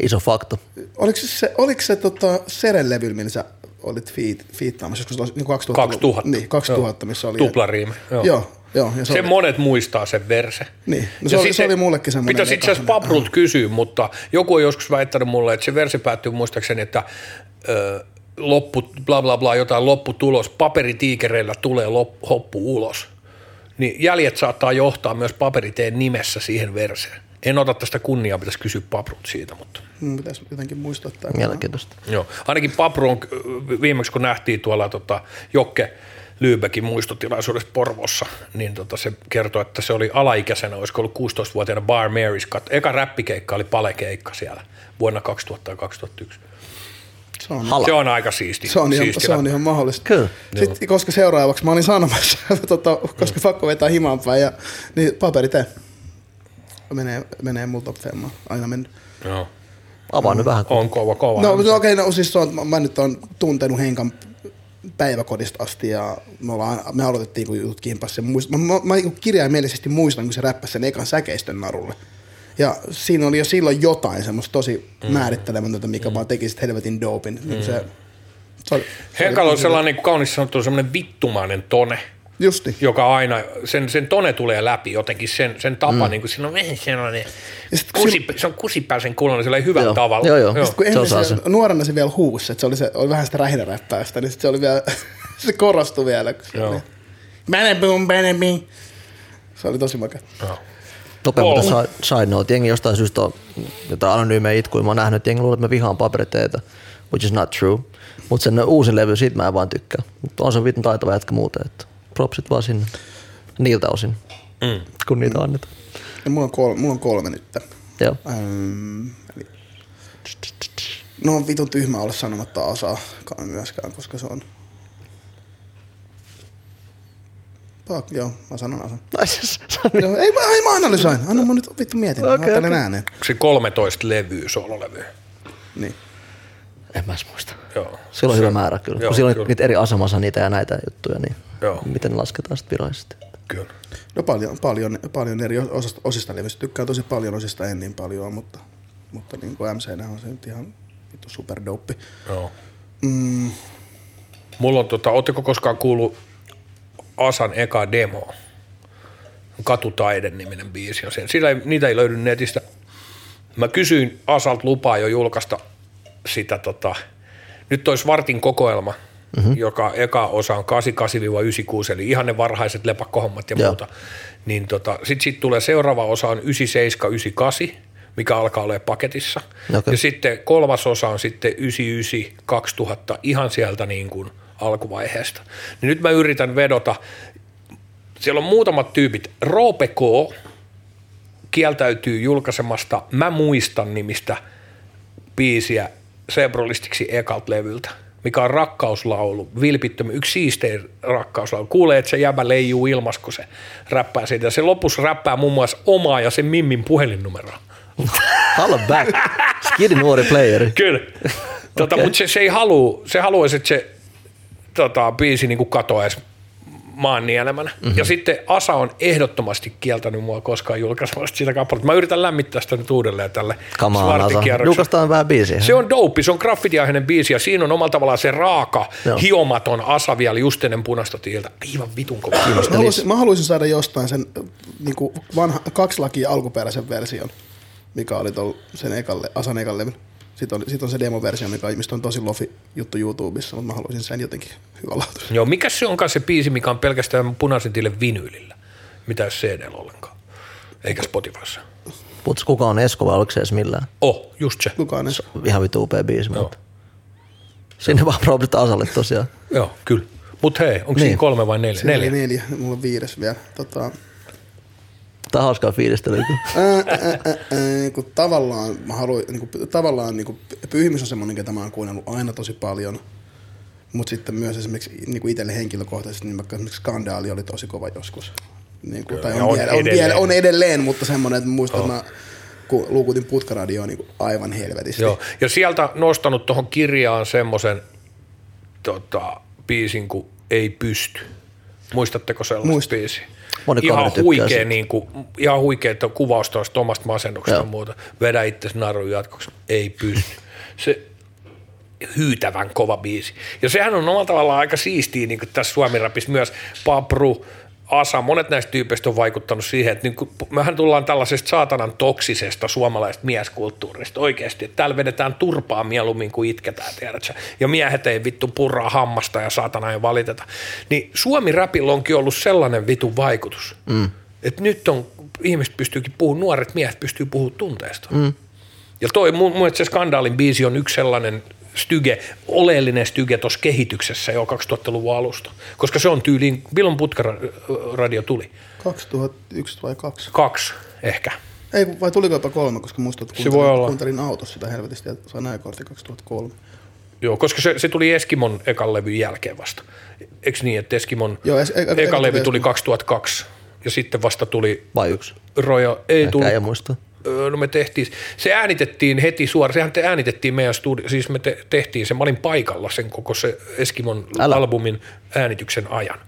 Iso fakto. oliko se, oliko se tota, Seren levyllä, millä sä olit fiit, fiittaamassa joskus niin 2000? 2000. Niin, 2000, missä oli. Tuplariimi. Joo. Joo, joo. Ja se Se oli, monet muistaa sen verse. Niin. No se oli- se oli mullekin semmoinen Pitäisi itse asiassa eka Paprut kysyä, mutta joku on joskus väittänyt mulle, että se verse päättyy muistaakseni, että ö, loppu, bla bla bla, jotain lopputulos, paperitiikereillä tulee lop, hoppu ulos, niin jäljet saattaa johtaa myös paperiteen nimessä siihen verseen. En ota tästä kunniaa, pitäisi kysyä Paprut siitä, mutta Mun pitäisi jotenkin muistaa tämä. Mielenkiintoista. joo. Ainakin Papru on äh, viimeksi, kun nähtiin tuolla tota, Jokke Lyybekin muistotilaisuudessa Porvossa, niin tota, se kertoi, että se oli alaikäisenä, olisiko ollut 16-vuotiaana Bar Marys, kat- eka räppikeikka oli palekeikka siellä vuonna 2000 ja 2001. Se on, Hala. Se on aika siisti. se on, ihan, siisti se on ihan mahdollista. Kyllä. Sitten, koska seuraavaksi mä olin sanomassa, tota, koska pakko vetää himaan päin, ja, niin paperi tee. Menee, menee mulla top femmaan. Aina mennyt. Joo. Avaa nyt vähän. On kova, kova. No, no okei, no siis on, mä- mä nyt on tuntenut Henkan päiväkodista asti ja me, ollaan, me aloitettiin kun jutut kimpassa. Muist, mä, mä, mä niinku kirjaimellisesti muistan, kun se räppäsi sen ekan säkeistön narulle. Ja siinä oli jo silloin jotain semmoista tosi mm. määrittelemätöntä, mikä mm. vaan teki sit helvetin dopin. Mm. Se, se oli, se Henkalla on sellainen, niin kuin kaunis sanottu, semmoinen vittumainen tone, Justi. joka aina, sen, sen tone tulee läpi jotenkin, sen, sen tapa, mm. niin kuin siinä on vähän sellainen, Ja sit kusi, se on kusipäisen kuulonen sillä hyvällä Joo. tavalla. Joo, joo. Sitten kun Se ennen osaa se, sen. nuorena se vielä huusi, että se oli, se, oli vähän sitä rähinäräppäystä, niin sit se oli vielä, se korostui vielä. Kun se Joo. oli, Bänebum. Se oli tosi makea. Joo. Nopea Oh. mutta side, side note. Jengi jostain syystä on jotain anonyymejä itkuja. Mä oon nähnyt, että jengi luulee, että mä vihaan paperiteitä, which is not true. Mutta sen uusin levy, siitä mä en vaan tykkää. Mutta on se vitun taitava jätkä muuten, että propsit vaan sinne. Niiltä osin, Mm. kun niitä annetaan. Ja mulla on kolme, mulla on kolme nyt. Joo. Ähm, eli, no on vitun tyhmä olla sanomatta osaa myöskään, koska se on... Pak, joo, mä sanon osan. Ai siis. Joo, ei, mä, ei mä analysoin. Anna mun nyt vittu mietin. Okay, mä ajattelen okei. ääneen. Onko se 13 levyä, sololevy? Niin. En mä edes muista. Joo. Sillä on hyvä määrä kyllä. Joo, kun siellä on kyllä. niitä eri asemassa niitä ja näitä juttuja, niin Joo. miten ne lasketaan sitten virallisesti. Kyllä. No paljon, paljon, paljon eri osasta, osista levyistä. Tykkään tosi paljon osista, en niin paljon, mutta, mutta niin kuin MC on se nyt ihan vittu superdope. Joo. Mm, Mulla on tota, ootteko koskaan kuullut Asan eka demo? Katutaiden niminen biisi on sen. Sillä ei, niitä ei löydy netistä. Mä kysyin Asalt lupaa jo julkaista sitä tota, nyt olisi Vartin kokoelma, mm-hmm. joka eka osa on 88-96, eli ihan ne varhaiset lepakkohommat ja Joo. muuta. Niin tota, sitten sit tulee seuraava osa on 97-98, mikä alkaa olla paketissa. Okei. Ja sitten kolmas osa on sitten 99-2000, ihan sieltä niin kuin alkuvaiheesta. Niin nyt mä yritän vedota, siellä on muutamat tyypit. Roope K. kieltäytyy julkaisemasta Mä muistan nimistä biisiä Sebrolistiksi ekalt levyltä, mikä on rakkauslaulu, vilpittömä, yksi siistein rakkauslaulu. Kuulee, että se jäbä leijuu ilmas, kun se räppää siitä. Ja se lopussa räppää muun muassa omaa ja sen Mimmin puhelinnumeroa. Holla back. Skidi nuori playeri. Kyllä. Tota, Okei. Mutta se, se, ei halua, se haluaisi, että se tota, biisi niin katoaisi maan nielemänä. Mhm. Mm-hmm. Ja sitten Asa on ehdottomasti kieltänyt mua koskaan julkaisemasta sitä kappaletta. Mä yritän lämmittää sitä nyt uudelleen tälle. Julkaistaan vähän biisiä. Se on dope, se on graffitiaiheinen biisi ja siinä on omalla tavallaan se raaka, Joo. hiomaton asa vielä just ennen punaista tiiltä. Aivan vitun kova. mä, haluaisin, mä haluaisin saada jostain sen niin kuin vanha, kaksi lakia alkuperäisen version, mikä oli tol, sen ekalle, Asan ekalle. Sitten on, sit on se demoversio, mikä on, mistä on tosi lofi juttu YouTubessa, mutta mä haluaisin sen jotenkin hyvälaatuisen. Joo, mikä se onkaan se biisi, mikä on pelkästään punaisen tiille vinyylillä? Mitä jos cd ollenkaan? Eikä Spotifyssa. Putsi, kuka on Esko vai oliko se edes millään? Oh, just se. Kukaan edes. Ihan vitu upea biisi, mutta sinne vaan probit Asalle tosiaan. Joo, kyllä. Mutta hei, onko niin. Siinä kolme vai neljä? Neljä. Neljä. neljä. Mulla on viides vielä. Tota, Tää on hauskaa fiilistelyä. ää, ää, ää, kun tavallaan, mä haluan, niin kuin, tavallaan niin kuin, Pyhimys on semmoinen, ketä mä oon kuunnellut aina tosi paljon. Mutta sitten myös esimerkiksi niin kuin itselle henkilökohtaisesti, niin vaikka esimerkiksi Skandaali oli tosi kova joskus. Niin kuin, tai on, on vielä, on, edelleen. vielä, on edelleen, mutta semmoinen, että muistan, että mä kun luukutin putkaradioon niin kuin aivan helvetisti. Joo. Ja sieltä nostanut tuohon kirjaan semmoisen tota, biisin kuin Ei pysty. Muistatteko sellaista Muistan. biisiä? Moni ihan huikea, niin kuin, ihan huikea tuo kuvaus tuosta omasta masennuksesta ja muuta. Vedä itse narun jatkoksi. Ei pysty. Se hyytävän kova biisi. Ja sehän on omalla tavallaan aika siistiä niin tässä Suomi-rapissa myös. Papru, Asa, monet näistä tyypeistä on vaikuttanut siihen, että niin mehän tullaan tällaisesta saatanan toksisesta suomalaisesta mieskulttuurista oikeasti, että täällä vedetään turpaa mieluummin kuin itketään, tiedätkö? Ja miehet ei vittu purraa hammasta ja saatana ei valiteta. Niin Suomi-räpillä onkin ollut sellainen vitun vaikutus, mm. että nyt on, ihmiset pystyykin puhumaan, nuoret miehet pystyy puhumaan tunteesta. Mm. Ja toi mun, mun se Skandaalin biisi on yksi sellainen styge, oleellinen styge tuossa kehityksessä jo 2000-luvun alusta, koska se on tyyliin, milloin putkaradio tuli? 2001 vai 2? Kaksi ehkä. Ei, vai tuliko jopa kolme, koska muistat, että olla. kuuntelin autossa sitä helvetistä ja sain ajakortti 2003. Joo, koska se, se tuli Eskimon ekan levyn jälkeen vasta. Eikö niin, että Eskimon Joo, es- eka- eka, eka levy tuli tuli Eskimo. 2002 ja sitten vasta tuli Vai yksi? Roja, ei Ehkä tullut, ei muista. Öö, No me tehtiin, se äänitettiin heti suoraan, sehän te äänitettiin meidän studio, siis me te, tehtiin se, mä olin paikalla sen koko se Eskimon Älä. albumin äänityksen ajan.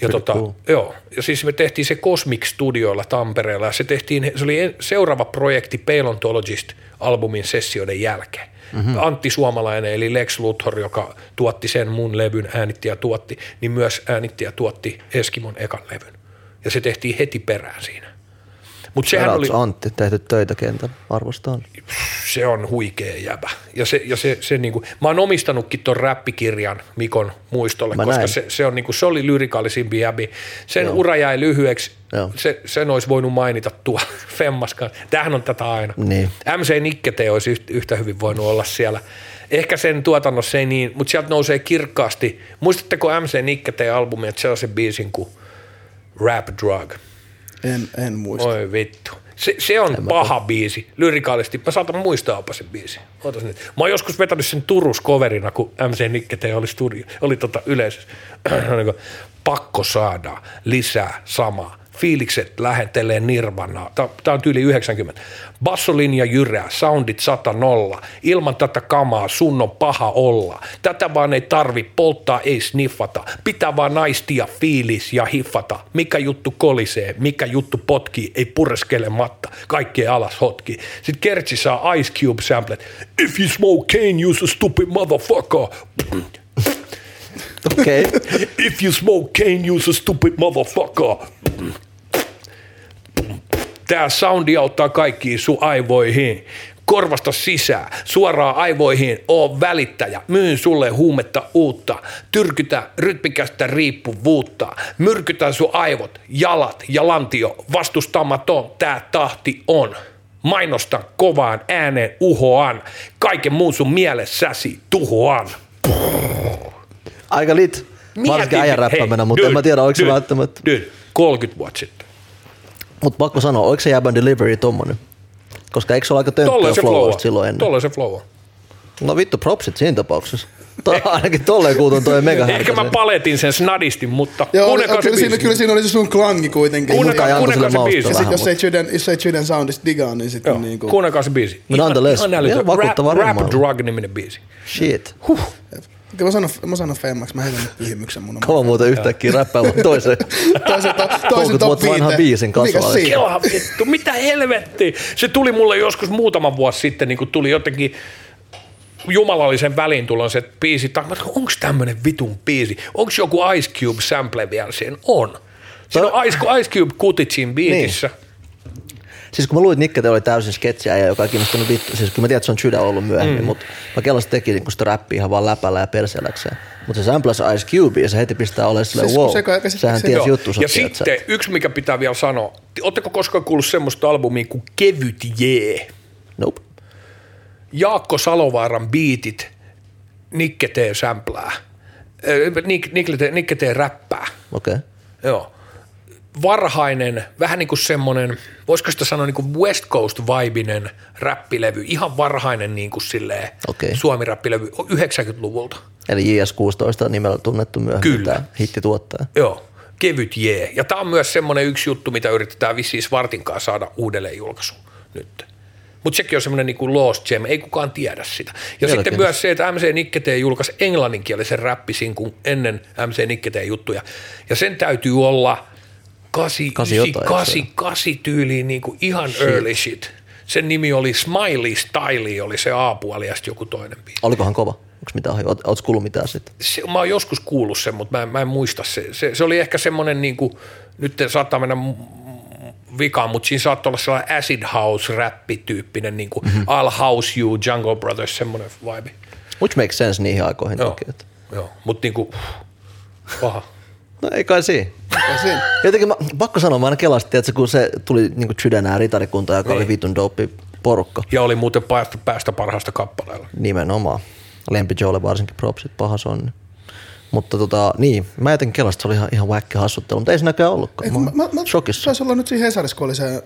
Ja, tota, cool. joo, ja siis me tehtiin se Cosmic Studioilla Tampereella ja se tehtiin, se oli en- seuraava projekti Paleontologist albumin sessioiden jälkeen. Mm-hmm. Antti Suomalainen eli Lex Luthor, joka tuotti sen mun levyn, äänitti ja tuotti, niin myös äänitti ja tuotti Eskimon ekan levyn. Ja se tehtiin heti perään siinä. Mutta sehän oli, Antti, tehty töitä kentällä. Arvostan. se on huikea jäbä. Ja se, ja se, se niinku, mä oon omistanutkin ton räppikirjan Mikon muistolle, Mä koska näin. se, se, on niinku, se oli lyrikaalisimpi jäbi. Sen Joo. ura jäi lyhyeksi, Joo. se, sen olisi voinut mainita tuolla Femmaskaan. Tämähän on tätä aina. Niin. MC Nikkete olisi yhtä, hyvin voinut olla siellä. Ehkä sen tuotannossa ei niin, mutta sieltä nousee kirkkaasti. Muistatteko MC Nikketeen albumia, että sellaisen biisin kuin Rap Drug? En, en muista. Oi vittu. Se, se on paha biisi, lyrikaalisesti. Mä saatan muistaapa sen biisi. Ootas nyt. Mä oon joskus vetänyt sen Turus coverina, kun MC Nikkete oli, studio, oli tota yleisössä. Niin Pakko saada lisää samaa. Fiilikset lähentelee nirvanaa. Tämä on tyyli 90. Bassolinja jyrää, soundit 100 nolla. Ilman tätä kamaa sun on paha olla. Tätä vaan ei tarvi polttaa, ei sniffata. Pitää vaan naistia fiilis ja hiffata. Mikä juttu kolisee, mikä juttu potkii, ei pureskelematta. Kaikkea alas hotki. Sitten Kertsi saa Ice Cube samplet. If you smoke cane, you a stupid motherfucker. Okay. If you smoke cane, you a stupid motherfucker. Tää soundi auttaa kaikkiin sun aivoihin. Korvasta sisään, suoraan aivoihin, oo välittäjä, myyn sulle huumetta uutta, tyrkytä rytmikästä riippuvuutta, myrkytä sun aivot, jalat ja lantio, vastustamaton tää tahti on. Mainosta kovaan ääneen uhoan, kaiken muun sun mielessäsi tuhoan. Aika lit. Varsinkin äijän räppäämänä, mutta en mä tiedä, oliko se välttämättä. Dude, 30 vuotta sitten. Mutta pakko sanoa, oliko se jäbän delivery tommonen? Koska eikö se ole aika tönttöä se flow flow on. silloin ennen? Tolleen se flow on. No vittu, propsit siinä tapauksessa. To, ainakin tolleen kuuton toi mega Ehkä mä paletin sen snadisti, mutta Joo, kyllä, siinä, biisi. kyllä siinä oli se sun klangi kuitenkin. Sille se biisi. mausta vähän. Jos ei Juden, jos ei soundista digaa, niin sitten Joo, niin kuin... se biisi. Älytön. ihan vakuuttava Rap, rap. Drug-niminen biisi. Shit. Mä sanon, mä sanon femmaksi, mä heitän nyt pyhimyksen mun Kauan muuten yhtäkkiä räppäämään toisen. Toisen, to, 30 toisen top vuotta vanha viiteen. biisin kasvaa. Siinä? Kela vittu, mitä helvetti. Se tuli mulle joskus muutama vuosi sitten, niin kun tuli jotenkin jumalallisen väliintulon se biisi, onko tämmönen vitun biisi, onko joku Ice Cube sample vielä siihen? On. Siinä on Ice, Ice Cube Kutitsin biitissä. Siis kun mä luin, että Nikkete oli täysin sketsiä ja joka ei kiinnostunut vittu, siis kyllä mä tiedän, että se on Judah ollut myöhemmin, mm. mutta mä kelasin teki niinku sitä räppiä ihan vaan läpällä ja perseeläkseen. Mutta se samplasi Ice Cube ja se heti pistää olemaan silleen, Siis wow, kun se kai- käsittääkseni- sehän tiesi juttu. Ja sitten yksi, mikä pitää vielä sanoa. Oletteko koskaan kuullut semmoista albumia kuin Kevyt Jee? Nope. Jaakko Salovaaran biitit Nikke T. sämplää. Nik, Nikke, T- Nikke T. räppää. Okei. Okay. Joo. Varhainen, vähän niin kuin semmoinen, voisiko sitä sanoa niin kuin West Coast-vaibinen räppilevy, ihan varhainen niin kuin silleen Okei. suomi-räppilevy 90-luvulta. Eli JS16 nimellä tunnettu myöhemmin Kyllä. tämä hittituottaja. Joo, kevyt jee. Ja tämä on myös semmoinen yksi juttu, mitä yritetään vissiin Svartin kanssa saada uudelleen julkaisu nyt. Mutta sekin on semmoinen niin lost gem, ei kukaan tiedä sitä. Ja Vielä sitten myös se, että MC Nikkete julkaisi englanninkielisen räppisin kuin ennen MC Nikkete juttuja. Ja sen täytyy olla 8, Kasi 9, jotain, 8, 8 tyyliin niin kuin ihan shit. early shit. Sen nimi oli Smiley Style, oli se A-puoli ja sitten joku toinen biisi. Olikohan kova? mitään hajua? Oletko kuullut mitään se, mä oon joskus kuullut sen, mutta mä, en- mä en muista se. Se, se oli ehkä semmoinen, niin kuin, nyt saattaa mennä vikaan, mutta siinä saattoi olla sellainen acid house räppityyppinen, niin kuin mm-hmm. I'll House You, Jungle Brothers, semmoinen vibe. Which makes sense niihin aikoihin Joo, toki. Että. joo. mutta niin kuin, paha. No ei kai siinä. Ja siinä. Jotenkin mä, pakko sanoa, mä aina kelasin, että kun se tuli niin Chydänää ritarikunta, joka Niin. oli vitun dope porukka. Ja oli muuten päästä, päästä parhaasta kappaleella. Nimenomaan. Lempi Joelle varsinkin propsit, paha sonni. Mutta tota, niin, mä jotenkin kelasin, että se oli ihan, ihan wäkki hassuttelu, mutta ei se näköjään ollutkaan. Ei, mä, mä, mä, shokissa. Taisi olla nyt siinä Hesarissa, kun oli se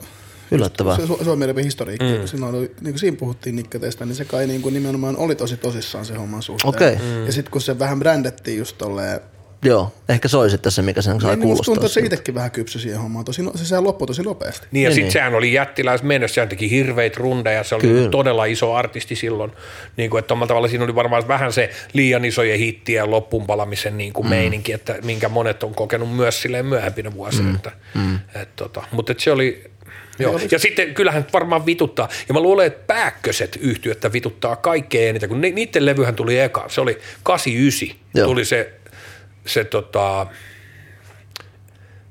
Yllättävää. Se Su- Suomen repin historiikki. Mm. Silloin oli, niin kuin siinä puhuttiin nikkateista, niin se kai niin kuin nimenomaan oli tosi tosissaan se homman suhteen. Okei. Mm. Ja sitten kun se vähän brändettiin just tolleen, Joo, ehkä se oli sitten se, mikä sen sai niin, niin kuulostaa. tuntuu, että se itsekin vähän kypsy siihen hommaan. Tosi, se sehän loppui tosi nopeasti. Niin ja Niin, sitten niin. sehän oli jättiläis mennessä, sehän teki hirveitä rundeja, se oli Kyllä. todella iso artisti silloin. Niin kuin, että omalla tavalla siinä oli varmaan vähän se liian isojen hittien ja loppuun palamisen niin kuin mm. meininki, että minkä monet on kokenut myös silleen myöhempinä vuosina. Mm. Että, mm. et, tota, mutta et se oli, Joo. Ja sitten kyllähän varmaan vituttaa. Ja mä luulen, että pääkköset yhtyötä vituttaa kaikkein eniten, kun ni- niiden levyhän tuli eka. Se oli 89. Joo. Tuli se, se tota,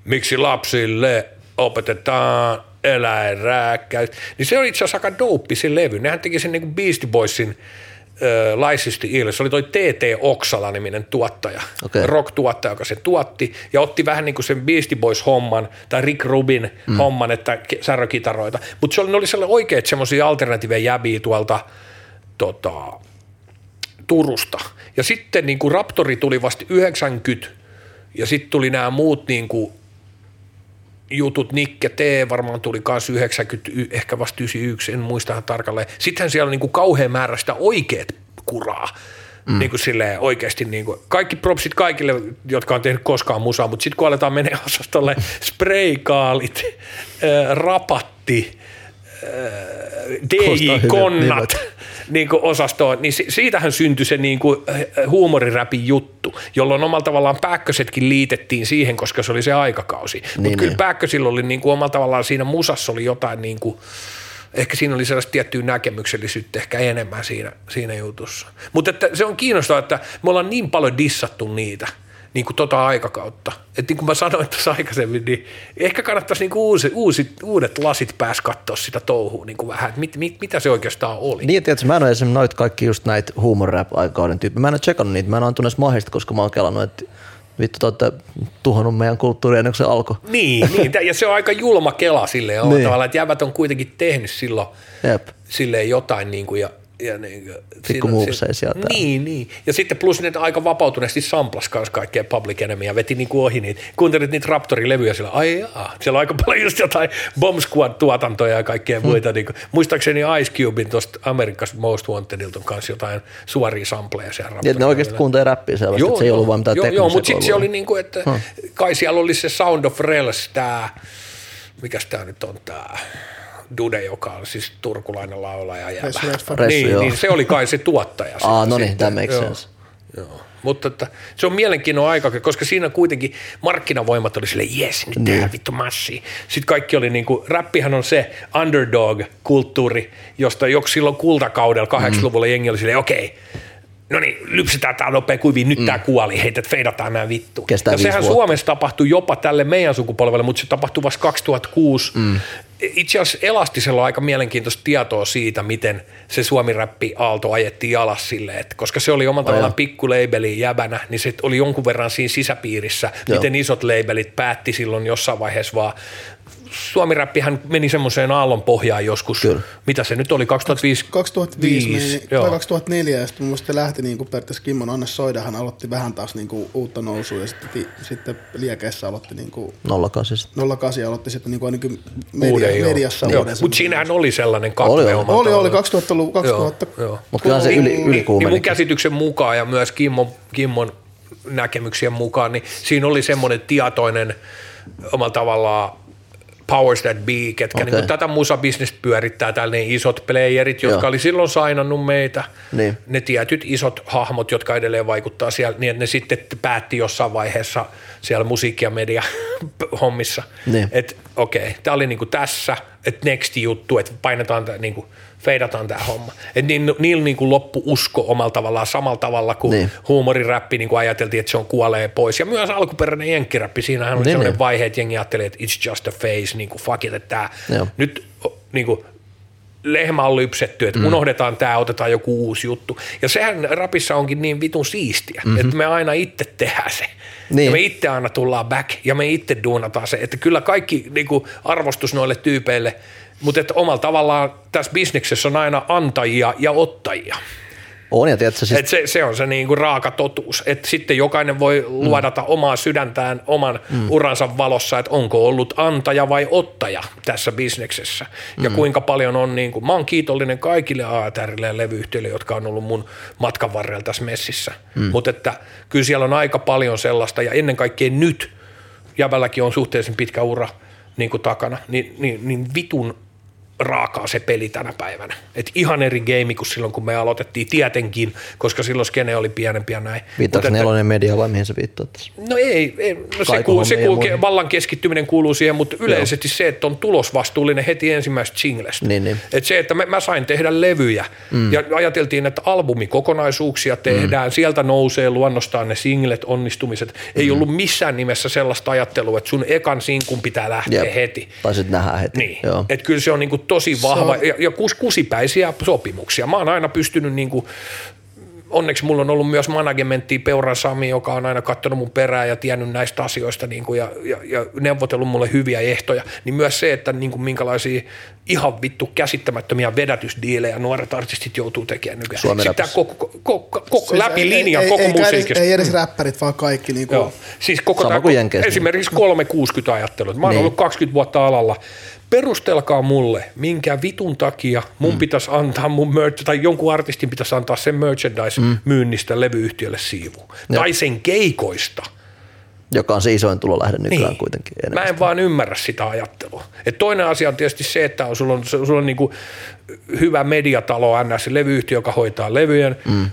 miksi lapsille opetetaan eläinrääkkäys. Niin se oli itse asiassa aika douppi se levy. Nehän teki sen niin kuin Beastie Boysin äh, Laisisti Ill. Se oli toi T.T. Oksala-niminen tuottaja, Okei. rock-tuottaja, joka se tuotti ja otti vähän niin kuin sen Beastie Boys-homman tai Rick Rubin mm. homman, että särökitaroita. Mutta se oli, ne oli sellainen oikeat semmoisia alternatiiveja jäbiä tuolta tota, Turusta. Ja sitten niin kuin Raptori tuli vasta 90 ja sitten tuli nämä muut niin kuin jutut, Nikke T varmaan tuli kanssa 90, y- ehkä vasta 91, en muista ihan tarkalleen. Sittenhän siellä on niin kuin kauhean määrä sitä oikeat kuraa. Mm. Niin kuin silleen oikeasti, niin kuin, kaikki propsit kaikille, jotka on tehnyt koskaan musaa, mutta sitten kun aletaan menee osastolle spraykaalit, ää, rapatti, DJ-konnat niin kuin osastoon, niin si- siitähän syntyi se niin kuin huumoriräpin juttu, jolloin omalla tavallaan pääkkösetkin liitettiin siihen, koska se oli se aikakausi. Mutta Niin, kyllä niin. pääkkösillä oli niin kuin omalla tavallaan siinä musassa oli jotain niin kuin, ehkä siinä oli sellaista tiettyä näkemyksellisyyttä ehkä enemmän siinä, siinä jutussa. Mutta että se on kiinnostavaa, että me ollaan niin paljon dissattu niitä, niin kuin tota aikakautta. Että niin kuin mä sanoin tuossa aikaisemmin, niin ehkä kannattaisi niin kuin uusi, uusi, uudet lasit pääs katsoa sitä touhua niin kuin vähän, että mit, mit, mitä se oikeastaan oli. Niin, tietysti mä en ole esimerkiksi noita kaikki just näitä humor rap aikauden tyyppejä. Mä en ole tsekannut niitä, mä en ole antunut mahdollista, koska mä oon kelannut, että vittu te olette tuhannut meidän kulttuuria ennen kuin se alkoi. Niin, niin, ja se on aika julma kela silleen Niin. tavallaan, että jävät on kuitenkin tehnyt silloin Jep. silleen jotain niin kuin, ja, ja niin kuin, Pikku siinä- moveseja sieltä. Niin, niin. Ja sitten plus ne aika vapautuneesti samplas kanssa kaikkea Public Enemy ja veti niin kuin ohi niitä. Kuuntelit niitä Raptori-levyjä sillä, ai jaa, siellä on aika paljon just jotain Bomb Squad-tuotantoja ja kaikkea Hmm. muita. Niin kuin, muistaakseni Ice Cubein tuosta America's Most Wantedilta on kanssa jotain suoria sampleja siellä että ne oikeasti kuuntelee räppiä selvästi, että se ei ollut vain mitään joo, joo, mutta sitten se oli niin kuin, että kai siellä oli se Sound of Rels, tämä, mikäs tämä nyt on tämä, Dude, joka on siis turkulainen laulaja. Ja Ressu. Ressu, niin, joo. niin, se oli kai se tuottaja. Aa, siinä no niin, that makes Joo, sense. Joo. Mutta että se on mielenkiintoinen aika, koska siinä kuitenkin markkinavoimat oli silleen, jes, nyt Niin. tehdään vittu massia. Sitten kaikki oli niin kuin, räppihän on se underdog-kulttuuri, josta joku silloin kultakaudella 80-luvulla jengi oli silleen, okei, no niin, lypsetään tää nopea kuiviin, nyt mm. tää kuoli, heitä feidataan nämä vittu. Kestää ja viisi sehän vuotta. Suomessa tapahtui jopa tälle meidän sukupolvelle, mutta se tapahtui vasta 2006. Mm. Itse asiassa Elastisella on aika mielenkiintoista tietoa siitä, miten se suomi-räppi aalto ajettiin alas silleen, että koska se oli omalla tavallaan pikkuleibeli jäbänä, niin se oli jonkun verran siinä sisäpiirissä, Joo. miten isot leibelit päätti silloin jossain vaiheessa vaan Suomi-räppihän meni semmoiseen aallon pohjaan joskus. Kyllä. Mitä se nyt oli, 2005? 2005 Viisi, meni, joo. tai 2004 ja sitten mun mielestä se lähti niin kuin periaatteessa Kimmon Anne Soidahan aloitti vähän taas niin kuin uutta nousua ja sitten, ti- sitten Liekeissä aloitti niin kuin 08. 08 aloitti sitten niin kuin ainakin Uuden, media, joo. mediassa Joo, uuden Mutta siinähän oli sellainen katve Oli, oli. Oli, oli tavallaan. 2000-luvun, 2000. Joo, joo. Mutta kyllä se yli, yli niin mun kuumeni. käsityksen mukaan ja myös Kimmon, Kimmon näkemyksien mukaan, niin siinä oli semmoinen tietoinen omalla tavallaan powers that be, ketkä okay. niin tätä musabisnestä pyörittää täällä ne isot playerit, jotka Joo. oli silloin sainannut meitä, Niin. ne tietyt isot hahmot, jotka edelleen vaikuttaa siellä, niin että ne sitten päätti jossain vaiheessa siellä musiikki- ja media hommissa. Niin. Että okei, okay, tämä oli niinku tässä, että next juttu, että painetaan tämä, niinku, feidataan tämä homma. Että niillä, niillä niinku loppu usko omalla tavallaan samalla tavalla kuin Niin. niin. huumoriräppi, niin kuin ajateltiin, että se on kuolee pois. Ja myös alkuperäinen jenkkiräppi, siinähän oli Niin, niin, sellainen niin. vaihe, että jengi ajatteli, että it's just a face, niin kuin fuck it, että Joo. nyt niin kuin, lehmä on lypsetty, että mm. unohdetaan tämä, otetaan joku uusi juttu. Ja sehän rapissa onkin niin vitun siistiä, mm-hmm. että me aina itse tehdään se. Niin. Niin. Ja me itse aina tullaan back ja me itse duunataan se. Että kyllä kaikki niin kuin, arvostus noille tyypeille, mutta että omalla tavallaan tässä bisneksessä on aina antajia ja ottajia. On ja tiedätkö, siis Et se, se on se niinku raaka totuus, että sitten jokainen voi luodata omaa sydäntään oman mm. uransa valossa, että onko ollut antaja vai ottaja tässä bisneksessä. Ja kuinka paljon on, niinku, mä oon kiitollinen kaikille ATRille ja levyyhtiöille, jotka on ollut mun matkan varrella tässä messissä. Mm. Mutta että kyllä siellä on aika paljon sellaista ja ennen kaikkea nyt, Jäbälläkin on suhteellisen pitkä ura niin kuin takana, niin, niin, niin vitun raakaa se peli tänä päivänä. Et ihan eri game kuin silloin, kun me aloitettiin tietenkin, koska silloin skene oli pienempi ja näin. viittaako Mut että- nelonen media vai mihin se viittaa tässä? No ei, ei no se, kuuluu, se kuuluu, muihin. vallan keskittyminen kuuluu siihen, mutta yleisesti se, että on tulosvastuullinen heti ensimmäisestä singlestä. Niin, niin. Et se, että mä, mä sain tehdä levyjä mm. ja ajateltiin, että albumikokonaisuuksia tehdään, mm. sieltä nousee luonnostaan ne singlet, onnistumiset. Ei ollut missään nimessä sellaista ajattelua, että sun ekan sinkun pitää lähteä Jep. heti. Tai sitten nähdään heti. Niin, Joo. että kyllä se on niinku tosi vahva on- ja, ja kus, kusipäisiä sopimuksia. Mä oon aina pystynyt niinku, onneksi mulla on ollut myös managementtia Peuran Sami, joka on aina katsonut mun perään ja tiennyt näistä asioista niin kuin, ja, ja, ja neuvotellut mulle hyviä ehtoja, niin myös se, että niin kuin, minkälaisia ihan vittu käsittämättömiä vedätysdiilejä nuoret artistit joutuu tekemään nykyään. Suomen tää koko, koko, koko, Siis läpi ei- linjan ei, koko ei, musiikista. Ei edes räppärit, vaan kaikki. Niin kuin, Joo. Siis koko Sama tämä, kuin Jenkeissä. esimerkiksi 360 ajattelu. Mä oon Niin. ollut 20 vuotta alalla. Perustelkaa mulle, minkä vitun takia mun mm. pitäisi antaa mun merch, tai jonkun artistin pitäisi antaa sen merchandise-myynnistä levyyhtiölle siivuun. Tai sen keikoista. Joka on se isoin tulolähde nykyään Niin. kuitenkin. Mä enemmän. en vaan ymmärrä sitä ajattelua. Et toinen asia on tietysti se, että on, sulla on, sulla on niinku hyvä mediatalo NS, levyyhtiö, joka hoitaa levyjen mm.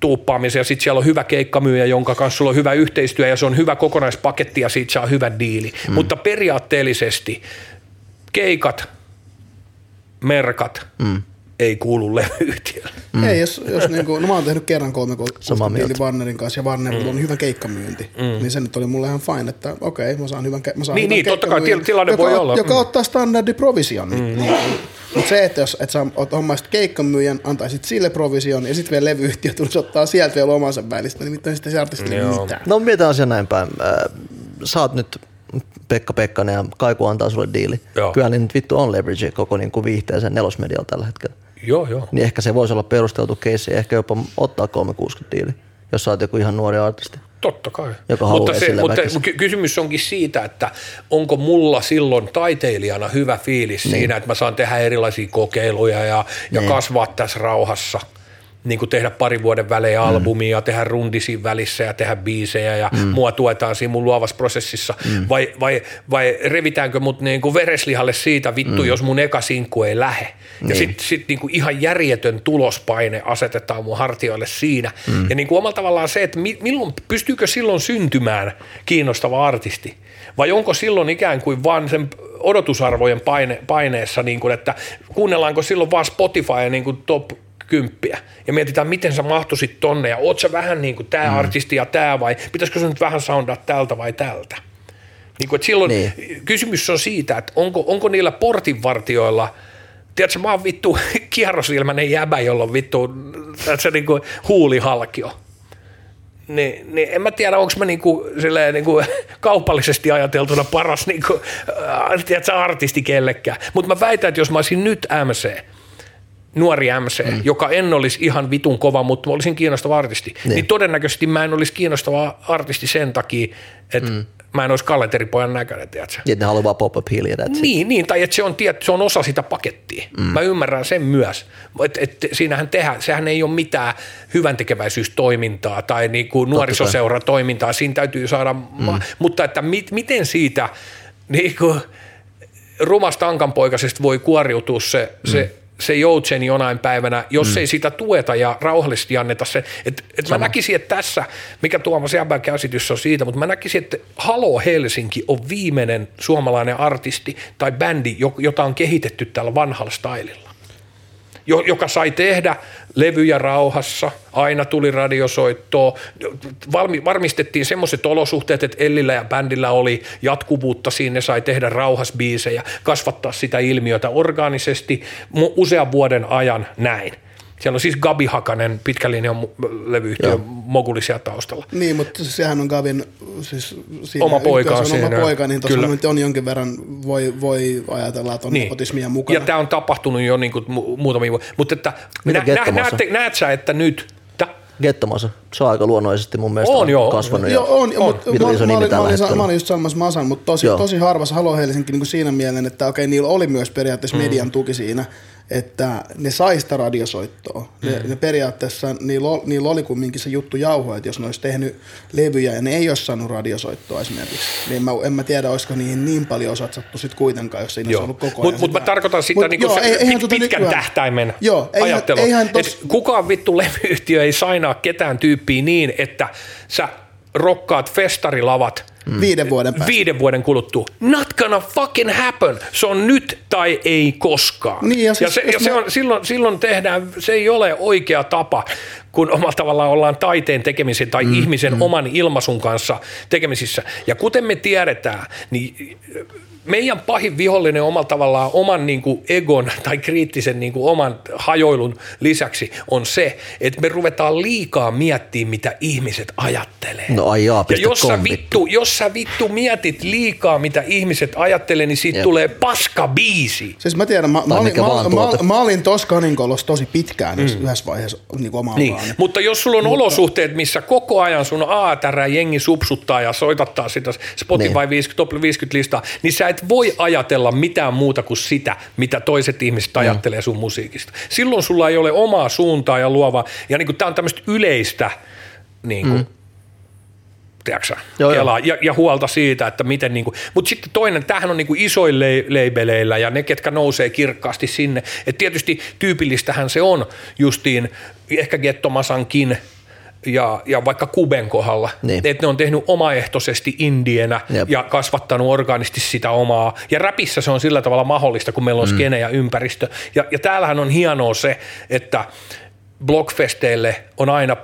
tuuppaamisen ja sitten siellä on hyvä keikkamyyjä, jonka kanssa sulla on hyvä yhteistyö ja se on hyvä kokonaispaketti ja siitä saa hyvän diili. Mm. Mutta periaatteellisesti keikat, merkat mm. ei kuulu levyyhtiölle. Mm. Ei, jos, jos niinku, no mä oon tehnyt kerran kolme diili Warnerin kanssa ja Warnerilla mm. on hyvä keikkamyynti, mm. niin se nyt oli mulle ihan fine, että okei, okay, mä saan hyvän, mä saan Niin, hyvän niin, totta kai, tilanne joka, voi olla. Joka Mm. ottaa standardi provision. Mm. Niin, mutta se, että jos et sä oot hommaisit keikkamyyjän, antaisit sille provision ja sitten vielä levyyhtiö tulisi ottaa sieltä vielä omansa välistä, niin mitään sitten se artistille Joo. mitään. No mietitään asia näin päin. Äh, Sä oot nyt Pekka Pekkanen ja Kaiku antaa sulle diili. Joo. Kyllä niin nyt vittu on leverage koko niin kuin viihteeseen nelosmedialla tällä hetkellä. Joo, joo. Niin ehkä se voisi olla perusteltu case ja ehkä jopa ottaa 360 diili, jos sä oot joku ihan nuori artisti. Totta kai. Joka mutta se, mutta kysymys onkin siitä, että onko mulla silloin taiteilijana hyvä fiilis niin. siinä, että mä saan tehdä erilaisia kokeiluja ja, ja Niin. kasvaa tässä rauhassa. Niin kuin tehdä parin vuoden välein Mm. albumia, tehdä rundisia välissä ja tehdä biisejä ja mm. mua tuetaan siinä mun luovassa prosessissa. Mm. Vai, vai, vai revitäänkö mut niin kuin vereslihalle siitä vittu, mm. jos mun eka sinkku ei lähe. Ja Niin. sitten sit niin kuin ihan järjetön tulospaine asetetaan mun hartioille siinä. Mm. Ja niin kuin omalla tavallaan se, että mi- milloin, pystyykö silloin syntymään kiinnostava artisti? Vai onko silloin ikään kuin vaan sen odotusarvojen paine, paineessa, niin kuin, että kuunnellaanko silloin vaan Spotify niin kuin top kymppiä ja mietitään, miten sä mahtuisit tonne ja oot sä vähän niin kuin tämä mm. artisti ja tämä vai pitäisikö se nyt vähän soundaa tältä vai tältä? Niin kuin, että silloin Niin. kysymys on siitä, että onko, onko niillä portinvartioilla, tiedätkö, mä oon vittu kierrosilmäinen jäbä, jolla on vittu se niinku huulihalkio. Niin, niin en mä tiedä, onko mä niinku, silleen, niinku, kaupallisesti ajateltuna paras niinku, äh, tiedätkö, artisti kellekään. Mutta mä väitän, että jos mä olisin nyt MC, nuori MC, mm. joka en olisi ihan vitun kova, mutta mä olisin kiinnostava artisti, niin, niin todennäköisesti mä en olisi kiinnostava artisti sen takia, että mm. mä en olisi kalenteripojan näköinen, tiedätkö? Ja ne haluaa vaan pop-up hiiliä, that's it. Niin, niin, tai että se on, tiet, se on osa sitä pakettia. Mm. Mä ymmärrän sen myös. Et, et, siinähän tehdään, sehän ei ole mitään hyvän tekeväisyystoimintaa tai niinku nuorisoseuratoimintaa. Siinä täytyy saada, mm. ma, mutta että mit, miten siitä niinku, rumasta ankanpoikaisesta voi kuoriutua se, mm. se se joutsen jonain päivänä, jos mm. ei sitä tueta ja rauhallisesti anneta se. Et, et mä näkisin, että tässä, mikä Tuomas Jäbän käsitys on siitä, mutta mä näkisin, että Halo Helsinki on viimeinen suomalainen artisti tai bändi, jo- jota on kehitetty tällä vanhalla stylilla jo- joka sai tehdä levyjä rauhassa, aina tuli radiosoittoa, Valmi- varmistettiin semmoiset olosuhteet, että Ellillä ja bändillä oli jatkuvuutta siinä, ne sai tehdä rauhasbiisejä, kasvattaa sitä ilmiötä orgaanisesti usean vuoden ajan näin. Siellä on siis Gabi Hakanen, pitkä linjan mu- levyyhtiö, Joo. moguli siellä taustalla. Niin, mutta sehän on Gavin siis siinä Oma poika on on siinä, oma poika, niin tuossa nyt on jonkin verran, voi, voi ajatella, että on niin. nepotismia mukana. Ja tämä on tapahtunut jo niin kuin mu- muutamia vuosia. Mutta että Mitä nä, nä, näet, näet sä, että nyt, tä, Gettomassa. Se on aika luonnollisesti mun mielestä On, joo. kasvanut. Joo, on, on. mutta Miten mä, mä, nimi olin, mä, olin, mä olin just sanomassa Masan, mutta tosi, Joo. tosi harvassa Halo Helsinki niin kuin siinä mielessä, että okei, niillä oli myös periaatteessa median tuki siinä, että ne sai sitä radiosoittoa. Ne, ne periaatteessa, niillä, ol- niillä oli kumminkin se juttu jauho, että jos ne olisi tehnyt levyjä ja ne ei olisi saanut radiosoittoa esimerkiksi, niin mä, en mä tiedä, olisiko niihin niin paljon satsattu sit kuitenkaan, jos siinä olisi Joo. ollut koko ajan. Mutta mut mä tarkoitan sitä Mut niinku joo, se, ei- pit, tota pitkän nykyään- tähtäimen Joo, eihän- ajattelu. eihän Et tos- kukaan vittu levyyhtiö ei sainaa ketään tyyppiä niin, että sä rokkaat festarilavat Viiden vuoden päästä. viiden vuoden kuluttua. Not gonna fucking happen. Se on nyt tai ei koskaan. Niin, ja ja, siis se, jos ja se on, silloin, silloin tehdään, se ei ole oikea tapa, kun omalla tavallaan ollaan taiteen tekemisen tai mm, ihmisen mm. oman ilmaisun kanssa tekemisissä. Ja kuten me tiedetään, niin meidän pahin vihollinen omalla tavallaan oman niin kuin egon tai kriittisen niin kuin oman hajoilun lisäksi on se, että me ruvetaan liikaa miettimään, mitä ihmiset ajattelee. No ai jaa, ja jos sä, vittu, jos sä vittu mietit liikaa, mitä ihmiset ajattelee, niin siitä Jep. tulee paska biisi. Siis mä tiedän, mä, mä, olin, mä, mä, tuote. mä, olin tossa kaninkolossa tosi pitkään mm. yhdessä vaiheessa niin kuin omaa Niin. Mutta jos sulla on Mutta... olosuhteet, missä koko ajan sun ATR jengi supsuttaa ja soitattaa sitä Spotify Niin. 50, top 50 listaa, niin sä et voi ajatella mitään muuta kuin sitä, mitä toiset ihmiset Mm. ajattelee sun musiikista. Silloin sulla ei ole omaa suuntaa ja luova, ja niin tämä on tämmöistä yleistä niin kuin, mm. Tiedätkö Joo, joo. kelaa, ja, ja, huolta siitä, että miten niin kuin, mutta sitten toinen, tämähän on niin kuin isoilla le- leibeleillä ja ne, ketkä nousee kirkkaasti sinne, että tietysti tyypillistähän se on justiin ehkä Gettomasankin ja, ja vaikka Kuben kohdalla, Niin. että ne on tehnyt omaehtoisesti indienä Jep. ja kasvattanut orgaanisesti sitä omaa. Ja räpissä se on sillä tavalla mahdollista, kun meillä on mm. skene ja ympäristö. Ja, ja täällähän on hienoa se, että Blockfesteille on aina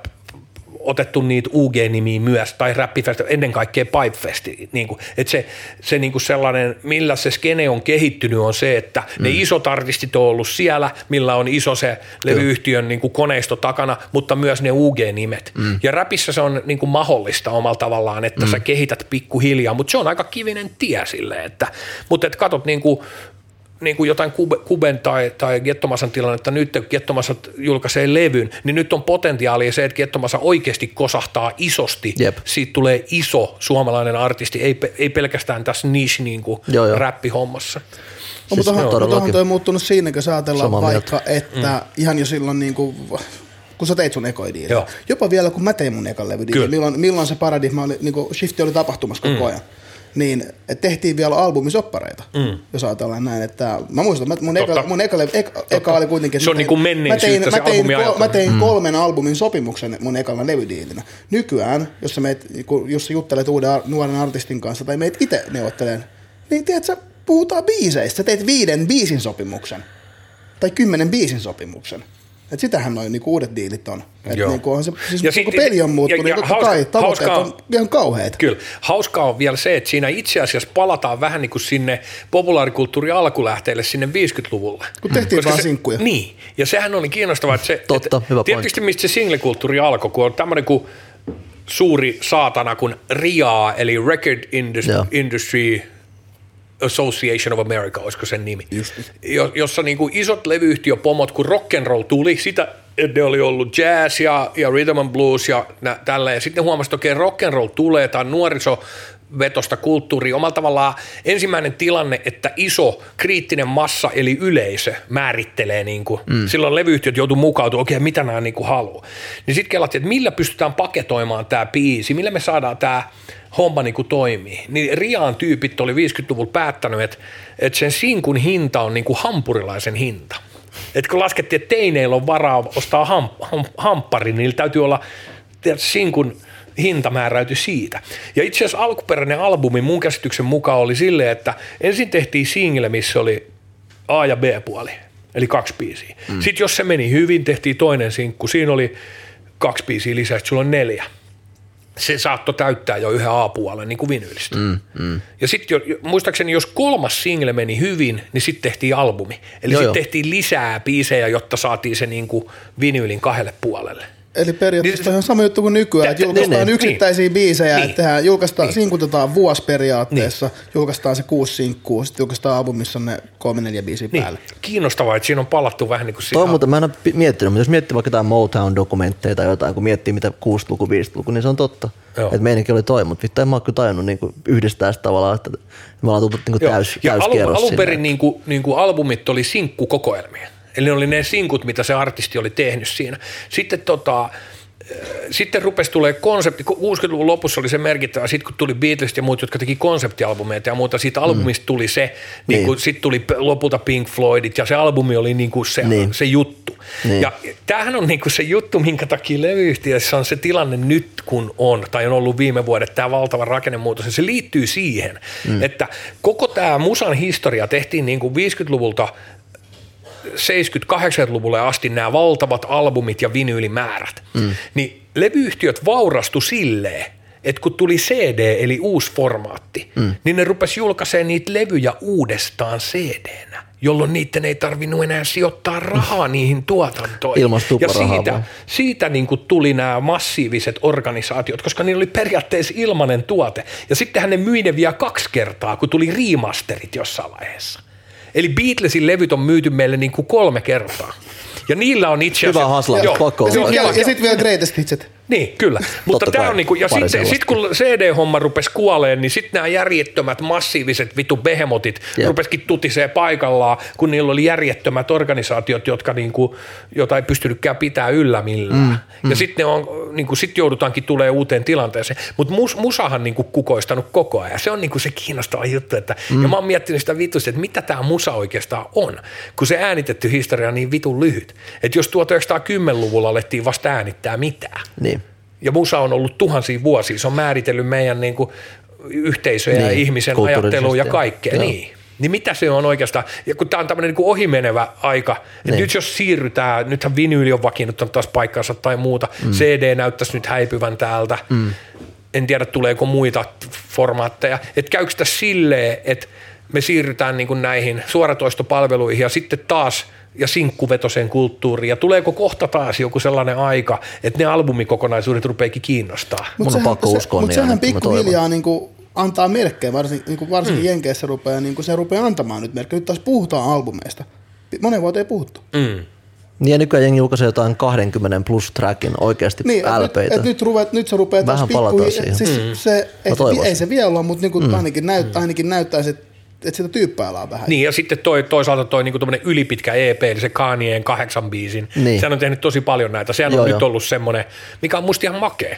otettu niitä UG-nimiä myös, tai räppifesti, ennen kaikkea Pipefesti. Niin kuin, että se, se niin kuin sellainen, millä se skene on kehittynyt, on se, että mm. ne isot artistit on ollut siellä, millä on iso se levyyhtiön niin kuin koneisto takana, mutta myös ne UG-nimet. Mm. Ja räpissä se on niin kuin mahdollista omalla tavallaan, että mm. sä kehität pikkuhiljaa, mutta se on aika kivinen tie sille, että, mutta et katot niin kuin, niin kuin jotain Kube- Kuben tai, tai Gettomasan tilannetta nyt, kun Gettomasa julkaisee levyn, niin nyt on potentiaalia se, että Gettomasa oikeasti kosahtaa isosti. Jep. Siitä tulee iso suomalainen artisti, ei, ei pelkästään tässä niche niin kuin Joo, joo. räppihommassa. No, Siis mutta onhan, onhan toi muuttunut siinä, kun sä ajatellaan Samaa vaikka, että mm. ihan jo silloin niin kuin, kun sä teit sun ekoidiin. Jopa vielä kun mä tein mun ekan levydiin, milloin, milloin se paradigma oli, niin kuin shifti oli tapahtumassa koko mm. Niin, tehtiin vielä albumisoppareita, mm. jos ajatellaan näin, että mä muistan, mä, mun, eka, mun eka, eka, eka oli kuitenkin... Se on mä niinku tein- menneisyyttä mä tein, mä tein, kol, mä tein Mm. kolmen albumin sopimuksen mun ekana levydiilinä. Nykyään, jos sä, meet, kun- jos sä juttelet uuden nuoren artistin kanssa tai meet itse neuvottelen, niin tiedät sä, puhutaan biiseistä. Sä teet viiden biisin sopimuksen tai kymmenen biisin sopimuksen. Et sitähän noin niinku uudet diilit on. Et Joo. niinku on se, siis Ja ja sit- kun peli on muuttunut, ja- ja ja, totta hauska- kai tavoitteet hauskaa- on ihan kauheita. Kyllä. Hauskaa on vielä se, että siinä itse asiassa palataan vähän niin kuin sinne populaarikulttuurin alkulähteelle sinne 50-luvulle. Kun tehtiin Koska vaan se, sinkkuja. Niin, ja sehän oli kiinnostavaa, että se, Totta, että hyvä tietysti mistä se singlekulttuuri alkoi, kun on tämmöinen kuin suuri saatana kuin RIA, eli Record Indus- Joo. Industry Association of America, olisiko sen nimi, Just. jo, jossa niin kuin isot levyyhtiöpomot, kun rock and roll tuli, sitä ne oli ollut jazz ja, ja rhythm and blues ja nä, tällä, ja sitten huomasi, että okei, rock and roll tulee, tämä on nuoriso, vetosta kulttuuria. Omalla tavallaan ensimmäinen tilanne, että iso kriittinen massa eli yleisö määrittelee, niin kuin, mm. silloin levyyhtiöt joutuu mukautumaan, okei, mitä nämä niin kuin haluaa. Niin sitten kelattiin, että millä pystytään paketoimaan tämä biisi, millä me saadaan tämä homma niin kuin toimii. Niin Riaan tyypit oli 50-luvulla päättänyt, että, että sen sinkun hinta on niin kuin hampurilaisen hinta. Et kun laskettiin, että teineillä on varaa ostaa ham, ham, hamppari, niin niillä täytyy olla sinkun hinta määräytyi siitä. Ja itse asiassa alkuperäinen albumi mun käsityksen mukaan oli silleen, että ensin tehtiin single, missä oli A- ja B-puoli, eli kaksi biisiä. Mm. Sitten jos se meni hyvin, tehtiin toinen sinkku. Siinä oli kaksi biisiä lisää, sulla on neljä se saattoi täyttää jo yhden A-puolen niin kuin vinyylistä. Mm, mm. Ja sitten muistaakseni, jos kolmas single meni hyvin, niin sitten tehtiin albumi. Eli sitten tehtiin lisää biisejä, jotta saatiin se niin kuin vinyylin kahdelle puolelle. Eli periaatteessa niin, ihan sama juttu kuin nykyään, että julkaistaan niin, yksittäisiä niin, biisejä, niin, että tehdään, julkaistaan, niin. sinkutetaan vuosi periaatteessa, niin. julkaistaan se kuusi sinkkuu, sitten julkaistaan album, missä on ne kolme neljä biisiä niin. päälle. Kiinnostavaa, että siinä on palattu vähän niin kuin siihen. mutta mä en ole miettinyt, mutta jos miettii vaikka jotain Motown-dokumentteja tai jotain, kun miettii mitä 6-luku, 5-luku, niin se on totta. Joo. Että meininki oli toi, mutta vittu en mä ole tajunnut niin yhdistää sitä tavallaan, että me ollaan tullut niin täys, ja alun, alun perin niin kuin, niin kuin albumit oli sinkkukokoelmia. Eli ne oli ne sinkut, mitä se artisti oli tehnyt siinä. Sitten tota, sitten rupesi tulee konsepti, 60-luvun lopussa oli se merkittävä, sitten kun tuli Beatles ja muut, jotka teki konseptialbumeita ja muuta, siitä albumista tuli se, niin niin. sitten tuli lopulta Pink Floydit ja se albumi oli niin kuin se, niin. se juttu. Niin. Ja tämähän on niin kuin se juttu, minkä takia levyyhtiössä on se tilanne nyt kun on, tai on ollut viime vuodet tämä valtava rakennemuutos, ja se liittyy siihen, mm. että koko tämä musan historia tehtiin niin kuin 50-luvulta 70-80-luvulle asti nämä valtavat albumit ja vinyylimäärät, mm. niin levyyhtiöt vaurastu silleen, että kun tuli CD eli uusi formaatti, mm. niin ne rupesi julkaisemaan niitä levyjä uudestaan CD-nä, jolloin niiden ei tarvinnut enää sijoittaa rahaa niihin tuotantoihin. ja siitä, siitä niin kuin tuli nämä massiiviset organisaatiot, koska niillä oli periaatteessa ilmainen tuote. Ja sittenhän ne myi ne vielä kaksi kertaa, kun tuli remasterit jossain vaiheessa. Eli Beatlesin levyt on myyty meille niin kuin kolme kertaa. Ja niillä on itse asiassa... Hyvä hasla, pakko Ja, ja, ja sitten vielä greatest hitset. Niin, kyllä. Mutta tämä on niinku, ja sitten sit kun CD-homma rupesi kuoleen, niin sitten nämä järjettömät massiiviset vitu behemotit yep. rupesikin tutisee paikallaan, kun niillä oli järjettömät organisaatiot, jotka niinku, jota ei pystynytkään pitää yllä millään. Mm, mm. Ja sitten on, niinku, sit joudutaankin tulee uuteen tilanteeseen. Mutta mus, musahan niinku kukoistanut koko ajan. Se on niinku se kiinnostava juttu. Että, mm. Ja mä oon miettinyt sitä vitusti, että mitä tämä musa oikeastaan on, kun se äänitetty historia on niin vitun lyhyt. Että jos 1910-luvulla alettiin vasta äänittää mitään, niin ja musa on ollut tuhansia vuosia, se on määritellyt meidän niin kuin yhteisöjä niin, ja ihmisen ajattelua ja kaikkea. Niin. Niin mitä se on oikeastaan, ja kun tämä on tämmöinen niin ohimenevä aika, että niin. nyt jos siirrytään, nythän vinyyli on vakiinnuttanut taas paikkansa tai muuta, mm. CD näyttäisi nyt häipyvän täältä, mm. en tiedä tuleeko muita formaatteja, että käykö sitä silleen, että me siirrytään niin kuin näihin suoratoistopalveluihin ja sitten taas – ja sinkkuvetoseen kulttuuriin, ja tuleeko kohta taas joku sellainen aika, että ne albumikokonaisuudet rupeekin kiinnostaa? Mun on pakko uskoa Mutta niin sehän pikkuhiljaa niin kuin antaa merkkejä, varsinkin, niin kuin varsinkin mm. Jenkeissä rupeaa, niin kuin se rupeaa antamaan nyt merkkejä. Nyt taas puhutaan albumeista. Monen vuoteen ei puhuttu. Mm. Niin ja nykyään jengi julkaisee jotain 20 plus trackin oikeasti niin, LPitä. Et, nyt, ruvet, nyt se rupeaa Vähän palataan siihen. Siis mm. se, et, ei se vielä ole, mutta niin mm. ainakin, näyt, ainakin näyttäisi, että että sitä tyyppäilään vähän. Niin, ja sitten toi, toisaalta toi niinku ylipitkä EP, eli se Kanyeen kahdeksan biisin, niin. sehän on tehnyt tosi paljon näitä. Sehän joo, on joo. nyt ollut semmoinen, mikä on musta ihan makea.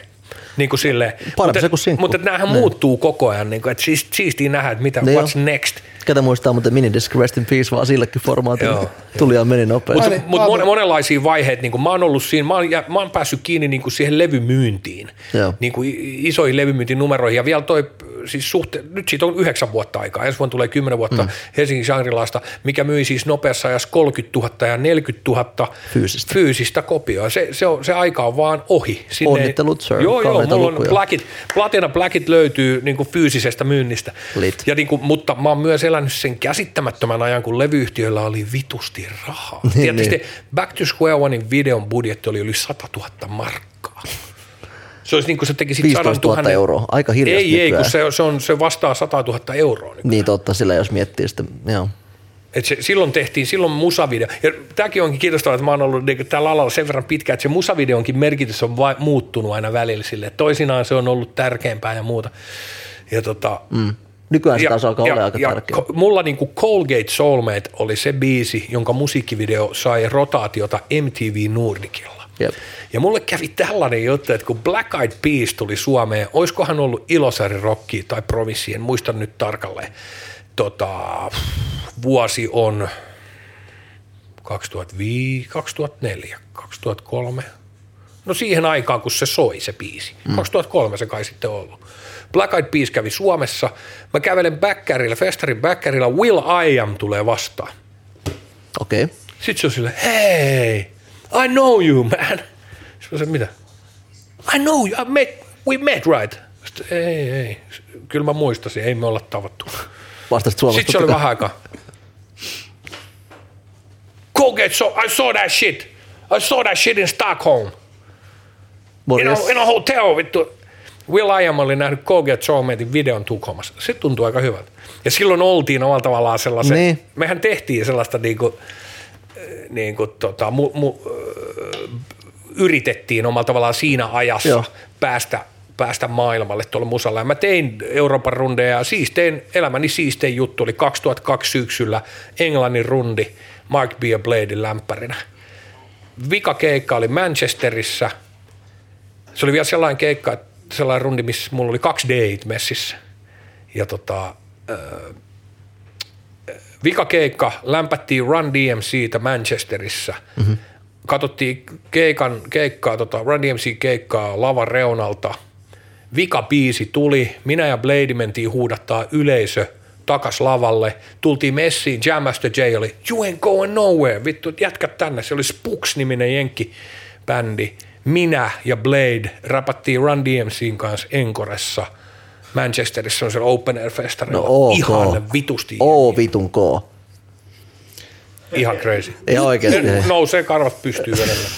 Niin kuin silleen. Parempi se kuin sinkku. Mutta näähän niin. muuttuu koko ajan, niin kuin, että siis, siistiä nähdä, että mitä, niin what's jo. next. Ketä muistaa, mutta Minidisc Rest in Peace vaan sillekin formaatille. Tuli ja meni nopeasti. Mutta mut mon, monenlaisia vaiheita, niin kuin mä oon ollut siinä, mä oon, ja, mä oon päässyt kiinni niin kuin siihen levymyyntiin, Joo. niin kuin isoihin levymyyntinumeroihin, ja vielä toi siis suhte, nyt siitä on yhdeksän vuotta aikaa, ensi vuonna tulee kymmenen vuotta mm. Helsingin Shangri-Laasta, mikä myi siis nopeassa ajassa 30 000 ja 40 000 fyysistä, fyysistä kopioa. Se, se, on, se aika on vaan ohi. Sinne, Onnittelut, sir. Joo, joo, mulla on Blackit, Platina Blackit löytyy niin kuin fyysisestä myynnistä. Lit. Ja niin kuin, mutta mä oon myös elänyt sen käsittämättömän ajan, kun levyyhtiöillä oli vitusti rahaa. niin, Tietysti niin. Back to Square Onein videon budjetti oli yli 100 000 markkaa. Se olisi niin kuin se tekisi 15 000 euroa, aika hirveästi Ei, ei, kun se, se, on, se vastaa 100 000 euroa. Nykyään. Niin totta, sillä jos miettii sitä, joo. Et se, silloin tehtiin, silloin musavideo. Ja tämäkin onkin kiinnostavaa, että mä oon ollut niin, tällä alalla sen verran pitkä, että se musavideonkin merkitys on vai, muuttunut aina välillä sille. Toisinaan se on ollut tärkeämpää ja muuta. Ja tota, mm. Nykyään se taas alkaa olla aika ja tärkeä. Mulla niin kuin Colgate Soulmate oli se biisi, jonka musiikkivideo sai rotaatiota MTV Nordicilla. Yep. Ja mulle kävi tällainen juttu, että kun Black Eyed Peas tuli Suomeen, olisikohan ollut Ilosaari Rocki tai Promissi, en muista nyt tarkalleen. Tota, vuosi on 2005, 2004, 2003. No siihen aikaan, kun se soi se biisi. Mm. 2003 se kai sitten ollut. Black Eyed Peas kävi Suomessa. Mä kävelen Bäkkärillä, festarin Bäkkärillä. Will I Am tulee vastaan. Okei. Okay. Sitten se on sille, hei, I know you, man. Sitten sanoin, mitä? I know you, I met, we met, right? Sitten, ei, ei, kyllä mä muistasin, ei me olla tavattu. Vastasit Suomesta. Sitten se oli vähän aikaa. Colgate, so I saw that shit. I saw that shit in Stockholm. In a, in a hotel, vittu. Will I Am oli nähnyt Colgate Soulmatein videon Tukholmassa. Se tuntui aika hyvältä. Ja silloin oltiin omalla tavallaan sellaisen, Niin. mehän tehtiin sellaista niinku, äh, niinku tota, mu, mu, yritettiin omalla tavallaan siinä ajassa Joo. päästä, päästä maailmalle tuolla musalla. Ja mä tein Euroopan rundeja ja siistein, elämäni siistein juttu oli 2002 syksyllä Englannin rundi Mark B. Bladein lämpärinä. Vika keikka oli Manchesterissa. Se oli vielä sellainen keikka, sellainen rundi, missä mulla oli kaksi date messissä. Ja tota, vika keikka, lämpättiin Run DMCtä Manchesterissa. Mm-hmm. Katsottiin keikan, keikkaa, tota, Run DMC keikkaa lavan reunalta. Vika biisi tuli, minä ja Blade mentiin huudattaa yleisö takas lavalle. Tultiin messiin, Jam Master J oli, you ain't going nowhere, vittu, jätkät tänne. Se oli Spooks-niminen jenkki-bändi. Minä ja Blade rapattiin Run DMCin kanssa Enkoressa. Manchesterissa on se open air festarilla. No ok. Ihan vitusti. Oo vitun K. Ihan crazy. Ei oikeesti. Nousee karvat pystyy vedellä.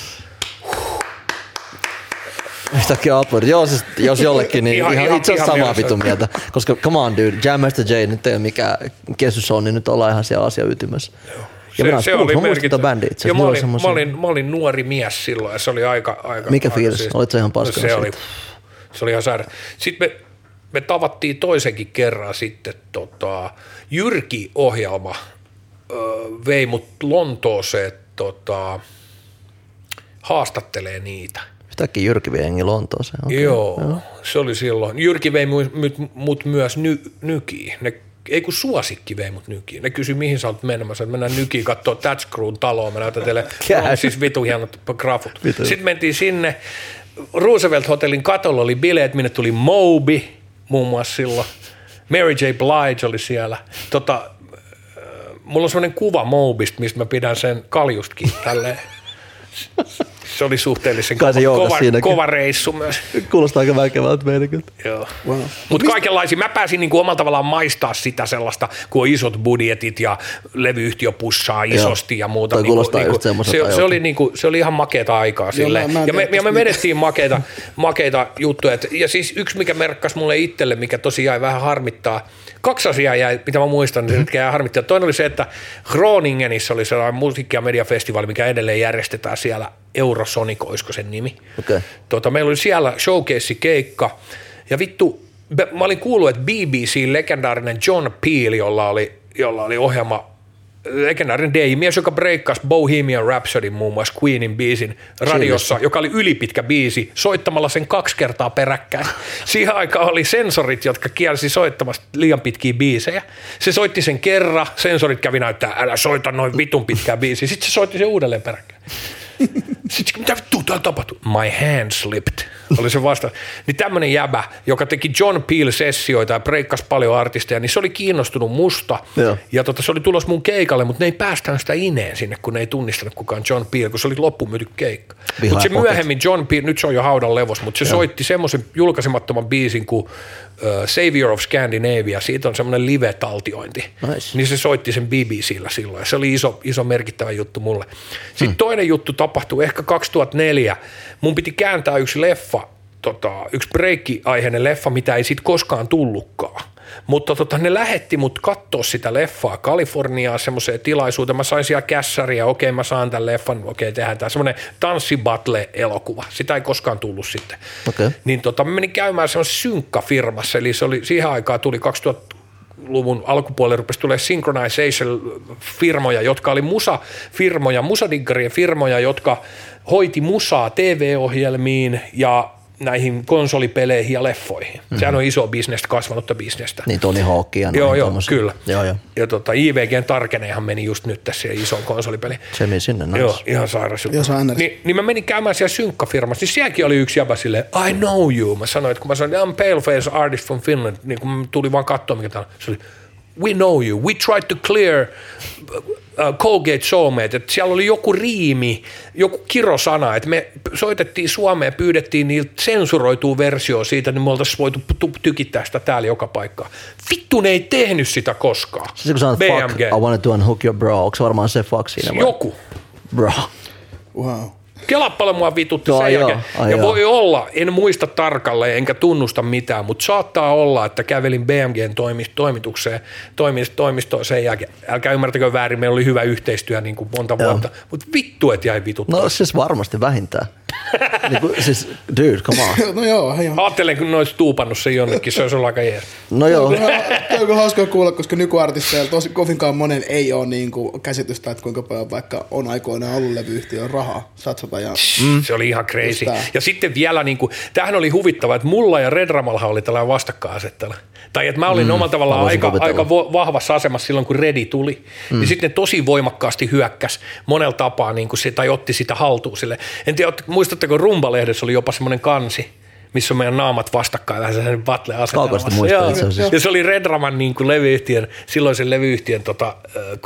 Yhtäkkiä upward. Joo, siis jos jollekin, niin Ihan- ihan, ihan- itse asiassa samaa vitun mieltä. Koska come on dude, Jam Master J nyt ei ole mikään keskusson, niin nyt ollaan ihan siellä asia ytimessä. Ja minä se, mä muistan merkittävä. tätä bändiä itse mä olin, mä, semmosia- olin, mä olin nuori mies silloin ja se oli aika... aika Mikä aika fiilis? siis- Olit sä ihan paskana Se oli, siitä? se oli ihan saira. Sitten me, me tavattiin toisenkin kerran sitten tota, Jyrki-ohjelma ö, vei mut Lontooseen tota, haastattelee niitä. Yhtäkkiä Jyrki vie jengi Lontooseen. Okay. Joo, se oli silloin. Jyrki vei mut, mut, mut myös ny, nykiin. Ne, ei kun suosikki vei mut nykiin. Ne kysyi, mihin sä olet menemässä. Mennään nykiin katsoa That's Crewn taloa. Mä näytän teille on siis vitu hienot grafut. Vitu. Sitten mentiin sinne. Roosevelt Hotellin katolla oli bileet, minne tuli Moby muun muassa silloin. Mary J. Blige oli siellä. Tota, äh, mulla on sellainen kuva Mobista, mistä mä pidän sen kaljustakin tälleen. Se oli suhteellisen Kai se kova, kova, siinäkin. kova reissu myös. Kuulostaa aika väkevältä meidänkin. Joo. Wow. Mutta kaikenlaisia, mä pääsin niinku omalla tavallaan maistaa sitä sellaista, kun on isot budjetit ja levyyhtiö pussaa isosti ja muuta. Toi niinku, kuulostaa just se, semmoiselta se, ajalta. oli niinku, se oli ihan makeata aikaa en ja, me, ja me tosta vedettiin makeita, makeita juttuja. Et, ja siis yksi, mikä merkkas mulle itselle, mikä tosiaan jäi vähän harmittaa, kaksi asiaa jäi, mitä mä muistan, niin mitkä jäi harmittaa. Toinen oli se, että Groningenissa oli sellainen musiikki- ja mediafestivaali, mikä edelleen järjestetään siellä Eurosonic, olisiko sen nimi. Okei. Tota, meillä oli siellä showcase-keikka, ja vittu, mä olin kuullut, että BBC-legendaarinen John Peel, jolla oli, jolla oli ohjelma, legendaarinen DJ-mies, joka breikkasi Bohemian Rhapsody muun muassa Queenin biisin radiossa, joka oli ylipitkä biisi, soittamalla sen kaksi kertaa peräkkäin. Siihen aikaan oli sensorit, jotka kielsi soittamasta liian pitkiä biisejä. Se soitti sen kerran, sensorit kävi näyttää, älä soita noin vitun pitkää biisiä. Sitten se soitti sen uudelleen peräkkäin. Sitten mitä vittu täällä tapahtui? My hand slipped, oli se vasta. Niin tämmöinen jäbä, joka teki John Peel-sessioita ja breikkasi paljon artisteja, niin se oli kiinnostunut musta. Joo. Ja tota, se oli tulos mun keikalle, mutta ne ei päästään sitä ineen sinne, kun ne ei tunnistanut kukaan John Peel, kun se oli loppumyyty keikka. Mutta se myöhemmin John Peel, nyt se on jo haudan levos, mutta se Joo. soitti semmoisen julkaisemattoman biisin kuin uh, Savior of Scandinavia. Siitä on semmoinen live-taltiointi. Nice. Niin se soitti sen BBCllä silloin ja se oli iso, iso merkittävä juttu mulle. Sitten hmm. toinen juttu tapahtui ehkä 2004. Mun piti kääntää yksi leffa, tota, yksi breikki-aiheinen leffa, mitä ei sit koskaan tullutkaan. Mutta tota, ne lähetti mut katsoa sitä leffaa Kaliforniaan semmoiseen tilaisuuteen. Mä sain siellä kässäriä, okei mä saan tämän leffan, okei tehdään tämä semmoinen tanssibattle-elokuva. Sitä ei koskaan tullut sitten. Okei. Niin tota, mä menin käymään semmoisessa synkkafirmassa, eli se oli, siihen aikaan tuli 2000 luvun alkupuolelle rupesi tulee synchronization-firmoja, jotka oli musa-firmoja, musadiggarien firmoja, jotka hoiti musaa TV-ohjelmiin ja näihin konsolipeleihin ja leffoihin. Mm-hmm. Sehän on iso bisnestä, kasvanutta bisnestä. Niin Tony Hawk ja Joo, joo, tommosia. kyllä. Joo, joo. Ja tota, IVGn Tarkeneenhan meni just nyt tässä isoon konsolipeliin. Se meni sinne nice. Joo, ihan sairas juttu. Joo, se on NRS. Niin, mä menin käymään siellä synkkafirmassa, niin sielläkin oli yksi jäbä silleen, I know you. Mä sanoin, että kun mä sanoin, I'm paleface artist from Finland, niin kun mä tulin vaan katsoa, mikä tää on. Se oli, we know you, we tried to clear uh, Colgate Soulmate, että siellä oli joku riimi, joku kirosana, että me soitettiin Suomeen, pyydettiin niiltä sensuroitua versiota siitä, niin me oltaisiin voitu tu- tykittää sitä täällä joka paikkaa. Vittu ne ei tehnyt sitä koskaan. Siis kun sanot fuck, I wanted to unhook your bro, onko se varmaan se fuck siinä vai? Joku. Bro. Wow. Kela paljon mua vitutti Joo, sen joo, jälkeen. ai ja joo. voi olla, en muista tarkalleen enkä tunnusta mitään, mutta saattaa olla, että kävelin BMGn toimitukseen, toimist- toimistoon sen jälkeen. Älkää ymmärtäkö väärin, meillä oli hyvä yhteistyö niin kuin monta Joo. vuotta, mutta vittu, et jäi vituttaa. No siis varmasti vähintään. niin kuin, siis, dude, come on. No joo, hei. Ajattelen, kun ne olisi tuupannut sen jonnekin, se olisi ollut aika jees. No joo, Tämä on hauska kuulla, koska nykyartisteilla tosi kovinkaan monen ei ole niin kuin käsitystä, että kuinka paljon vaikka on aikoinaan ollut levyyhtiön rahaa satsata. Ja, Mm. Se oli ihan crazy. Ja sitten vielä, niin kuin, tämähän oli huvittava, että mulla ja Red Ramalha oli tällainen vastakkainasettelu. Tai että mä olin mm, omalla tavallaan aika, kuvitella. aika vahvassa asemassa silloin, kun Redi tuli. Mm. Ja sitten ne tosi voimakkaasti hyökkäs monella tapaa, niin kuin se, tai otti sitä haltuun sille. En tiedä, muistatteko Rumba-lehdessä oli jopa semmoinen kansi, missä on meidän naamat vastakkain vähän sellainen battle muistan itse asiassa. Ja se oli Red Raman niin kuin levyyhtiön, silloisen levyyhtiön tota,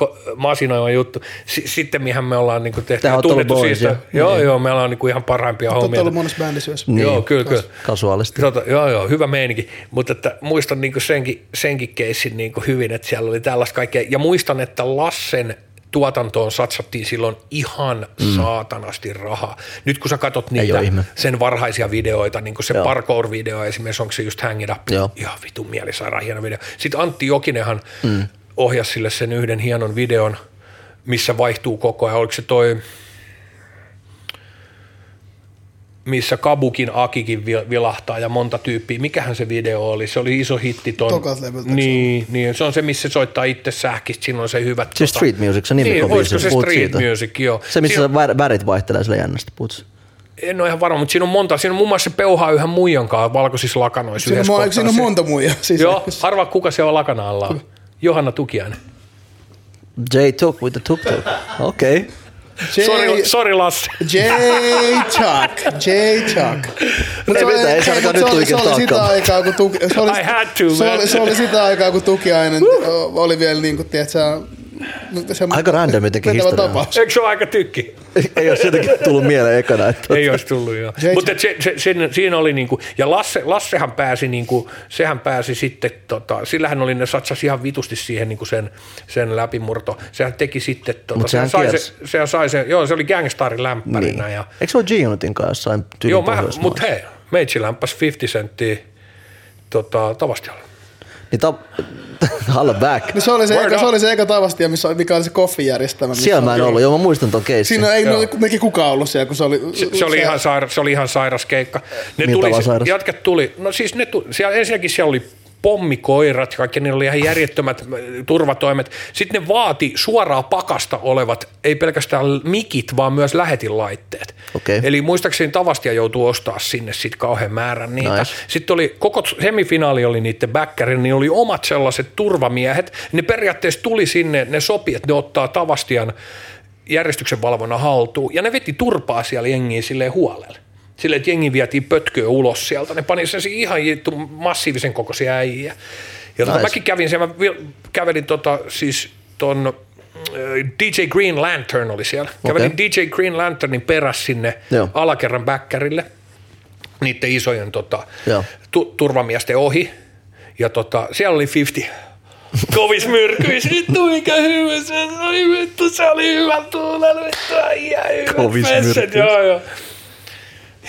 ko- masinoima juttu. S- sitten mihän me ollaan niin kuin tehty ja ollut tunnettu boys, siitä. joo. Joo, joo, meillä on niin kuin ihan parhaimpia Olette hommia. ollut monessa bändissä myös. Niin. Joo, kyllä, kyllä. kasuaalisti. Tota, joo, joo, hyvä meininki. Mutta että muistan niinku senkin, senkin keissin niinku hyvin, että siellä oli tällaista kaikkea. Ja muistan, että Lassen tuotantoon satsattiin silloin ihan mm. saatanasti rahaa. Nyt kun sä katsot niitä sen varhaisia videoita, niin kuin se Joo. parkour-video esimerkiksi, onko se just Hang It Up, Joo. ihan vitun mielisairaan hieno video. Sitten Antti Jokinenhan mm. ohjasi sille sen yhden hienon videon, missä vaihtuu koko ajan. Oliko se toi, missä Kabukin Akikin vi- vilahtaa ja monta tyyppiä. Mikähän se video oli? Se oli iso hitti ton. Tokat Niin, niin, se on se, missä soittaa itse sähkistä. Siinä on se hyvä. Siis Street Music, se nimi Niin, olisiko se Street siitä. Music, joo. Se, missä Siinä- värit vaihtelee sille jännästi, puhut. En ole ihan varma, mutta siinä on monta. Siinä on muun muassa se peuhaa yhden muijan kanssa valkoisissa lakanoissa Siinä, yhdessä on, siinä on Se- monta muijaa. Siis Joo, arvaa kuka se on lakana alla. Johanna Tukiainen. J Tuk with the Tuk Tuk. Okei. Okay. J, Sori, sori Lassi. J. Chuck. J. Chuck. Mut Ei se oli- mitään, ei se mut nyt se oli- tuikin Se oli sitä aikaa, kun tuki... Se oli, I had to, se oli, se oli sitä aikaa, kun tukiainen ö, oli vielä niin kuin, tiedätkö, Aika random jotenkin vetävä historia. tapaus. Eikö se ole aika tykki? Ei ole jotenkin tullut mieleen ekana. Että Ei olisi tullut joo. Mutta se, se, siinä, siinä oli niinku, ja Lasse, Lassehan pääsi niinku, sehän pääsi sitten, tota, sillähän oli ne satsasi ihan vitusti siihen niinku sen, sen läpimurto. Sehän teki sitten, tota, Mut sehän sai, kiersi. se, sehän sai sen, joo se oli Gangstarin lämpärinä. niin. Ja, Eikö se ole G-Unitin kanssa jossain tyyli joo, mä, mutta hei, meitsi lämpäs 50 senttiä tota, Tavastialla. Niin ta... Holla back. No se oli se, Word eka, se oli se eka taivastia, missä, mikä oli se koffijärjestelmä. Siellä mä oli- en ollut, joo mä muistan ton keissin. Siinä ei ole melkein kukaan ollut siellä, kun se oli... Se, se, oli ihan sairas, se oli ihan sairas keikka. Ne Millä tuli, sairas? Jatkat tuli, no siis ne tuli, siellä, ensinnäkin siellä oli pommikoirat ja kaikki, niillä oli ihan järjettömät äh, turvatoimet. Sitten ne vaati suoraa pakasta olevat, ei pelkästään mikit, vaan myös lähetinlaitteet. Okei. Eli muistaakseni Tavastia joutuu ostaa sinne sitten kauhean määrän niitä. Nice. Sitten oli, koko semifinaali oli niiden backerin, niin oli omat sellaiset turvamiehet. Ne periaatteessa tuli sinne, ne sopi, että ne ottaa Tavastian järjestyksen valvonnan haltuun. Ja ne veti turpaa siellä jengiin silleen huolella. Silleen, että jengi vietiin pötköä ulos sieltä. Ne pani sen ihan jittu massiivisen kokoisia äijiä. Ja tota, Nice. mäkin kävin siellä, mä kävelin tota, siis ton äh, DJ Green Lantern oli siellä. Kävelin DJ Green Lanternin perässä sinne Joo. alakerran bäkkärille niiden isojen tota, tu- turvamiesten ohi. Ja tota, siellä oli 50 kovis myrkyis. Vittu mikä hyvä se oli. Vittu se oli hyvä tuulella. Vittu äijä hyvät Kovis myrkyis. Joo, joo.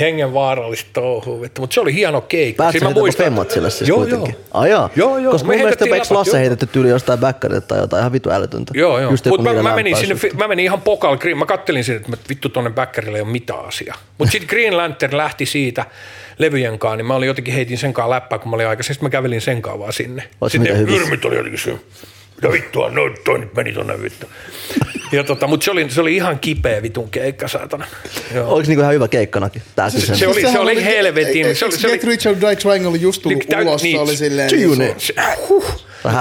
Hengen vaarallista touhua. Mutta se oli hieno keikka. Siis sä koko femmat sille siis joo, kuitenkin? Joo. Ai jaa. Joo, joo. Koska Me mun mielestä läpät, Lasse joo. heitetty tyyli jostain backerilta tai jotain ihan vitu älytöntä? Joo, joo. Mutta mä, mä, menin sinne, mä menin ihan pokal green. Mä kattelin sinne, että vittu tonne backerille ei ole mitään asiaa. Mutta sitten Green Lantern lähti siitä levyjen kanssa, niin mä olin jotenkin heitin sen kanssa läppää, kun mä olin aikaisemmin. Sitten mä kävelin sen kanssa vaan sinne. Oot Sitten hyrmyt oli jotenkin se. No vittua, no toi nyt meni tonne vittu. Ja tota, mutta se oli, se oli ihan kipeä vitun keikka, saatana. Joo. Oliko niinku ihan hyvä keikkanakin? Tää siis se oli- Sehän oli helvetin- se oli- se oli- Get Rich or Die Triangle just tullut Niin, tä- ulos, niin, se oli silleen... Tune niin, it. Se, huh.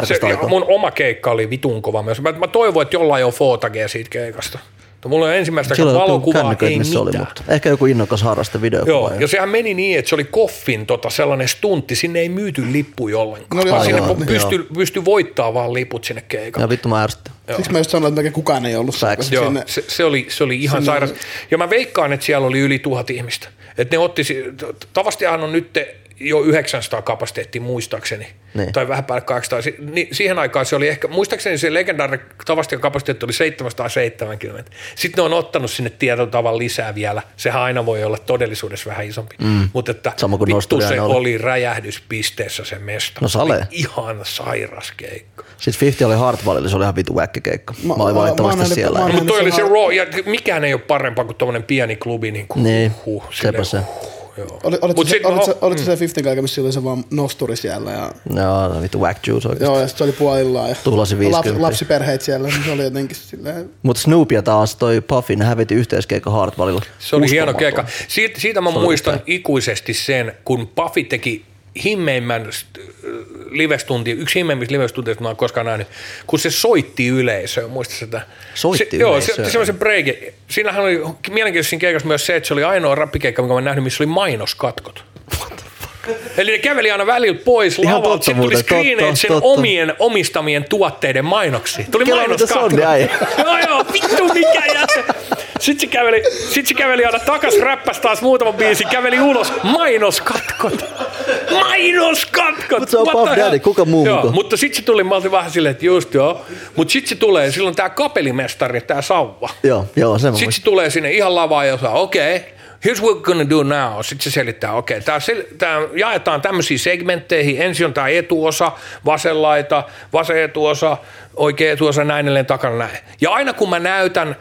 Se, mun oma keikka oli vitun kova myös. Mä, mä toivon, että jollain on fotagea siitä keikasta. Mutta mulla on ensimmäistä Silloin joku valokuvaa, ei missä oli, mitään. mutta ehkä joku innokas harraste video. Joo, ja sehän meni niin, että se oli Koffin tota, sellainen stuntti, sinne ei myyty lippuja ollenkaan. No joo, sinne joo, pysty, pysty voittaa vaan liput sinne keikalle. ja vittu mä ärsytän. Siksi mä just sanoin, että kukaan ei ollut Facts. se, Joo, sinne. se, se, oli, se oli ihan sinne- sairas. Ja mä veikkaan, että siellä oli yli tuhat ihmistä. Että ne otti, Tavastihan on nyt jo 900 kapasiteettia muistaakseni. Niin. Tai vähän päälle 800. Si- Niin siihen aikaan se oli ehkä, muistaakseni se legendaarinen Tavastian kapasiteetti oli 770. Sitten ne on ottanut sinne tietyllä tavalla lisää vielä. Sehän aina voi olla todellisuudessa vähän isompi. Mm. Mutta että Sama kuin vittu se oli. oli räjähdyspisteessä se mesta. No Se oli sale. Ihan sairas keikka. Sitten 50 oli Hardwallilla, se oli ihan vitu wäkkikeikka. Mä, Mä- mä olin valitettavasti siellä. mutta toi oli se raw, ja mikään ei ole parempaa kuin tuommoinen pieni klubi. Niin, kuin, Niin, huh, sepä se. Joo. Oli, Mut se, sit mä- olitko, olitko se 50 kaiken, missä oli se vaan nosturi siellä ja, Joo, no vittu whack juice oikeesti. joo, ja sit se oli puolillaan ja Tuhlasi 50. Laps, lapsiperheet siellä, niin se oli jotenkin silleen, Mutta Snoopia taas, toi Puffin, ne häviti yhteiskeikka Hardwallilla. Se oli hieno keikka. Siitä, siitä mä muistan ikuisesti sen, kun Puffy teki himmeimmän st- livestunti, yksi himmeimmistä livestunteista mä oon koskaan nähnyt, kun se soitti yleisöön, muista sitä? Soitti se, Joo, se yleisöön? semmoisen breikin. Siinähän oli mielenkiintoista siinä keikassa myös se, että se oli ainoa rappikeikka, minkä mä nähnyt, missä oli mainoskatkot. Eli ne käveli aina välillä pois lavalta, sitten tuli totta, sen totta. omien omistamien tuotteiden mainoksia. Tuli mainoskatkot. niin. Joo, joo, vittu mikä jättä. Sitten se käveli, sit se käveli aina takas, räppäs taas muutaman biisin, käveli ulos, mainoskatkot. Mainoskatkot! Mut se on Puff? Daddy, kuka muu Joo, mutta sitten se tuli, mä olin vähän silleen, että just joo. Mutta sitten se tulee, silloin tämä kapelimestari, tämä sauva. Joo, joo, se Sitten se tulee sinne ihan lavaan ja saa, okei, okay, here's what we're gonna do now. Sitten se selittää, okei, okay, tämä jaetaan tämmöisiin segmentteihin. Ensin on tämä etuosa, vasenlaita, vasen etuosa, oikea etuosa, näin edelleen takana näin. Ja aina kun mä näytän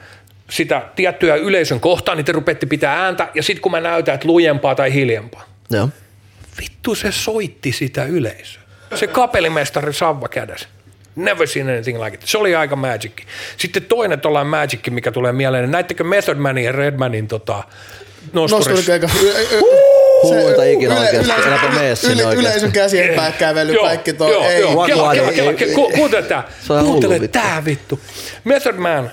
sitä tiettyä yleisön kohtaa, niin te rupeatte pitää ääntä, ja sitten kun mä näytän, että lujempaa tai hiljempaa. Joo. Vittu se soitti sitä yleisöä. Se kapelimestari Savva kädessä. Never seen anything like it. Se oli aika magic. Sitten toinen tuollainen magic, mikä tulee mieleen. Näittekö Method Manin ja Redmanin tota, nosturissa? Hulluinta ikinä oikeesti, äläpä mene sinne yle, oikeesti. Yleisön käsien päät kävely, kaikki tuo. joo, ei. joo. Kela, kela, ei- kela, kela. Ku- Kuuntele tää. Se on ihan Kuuntele tää vittu. Method Man.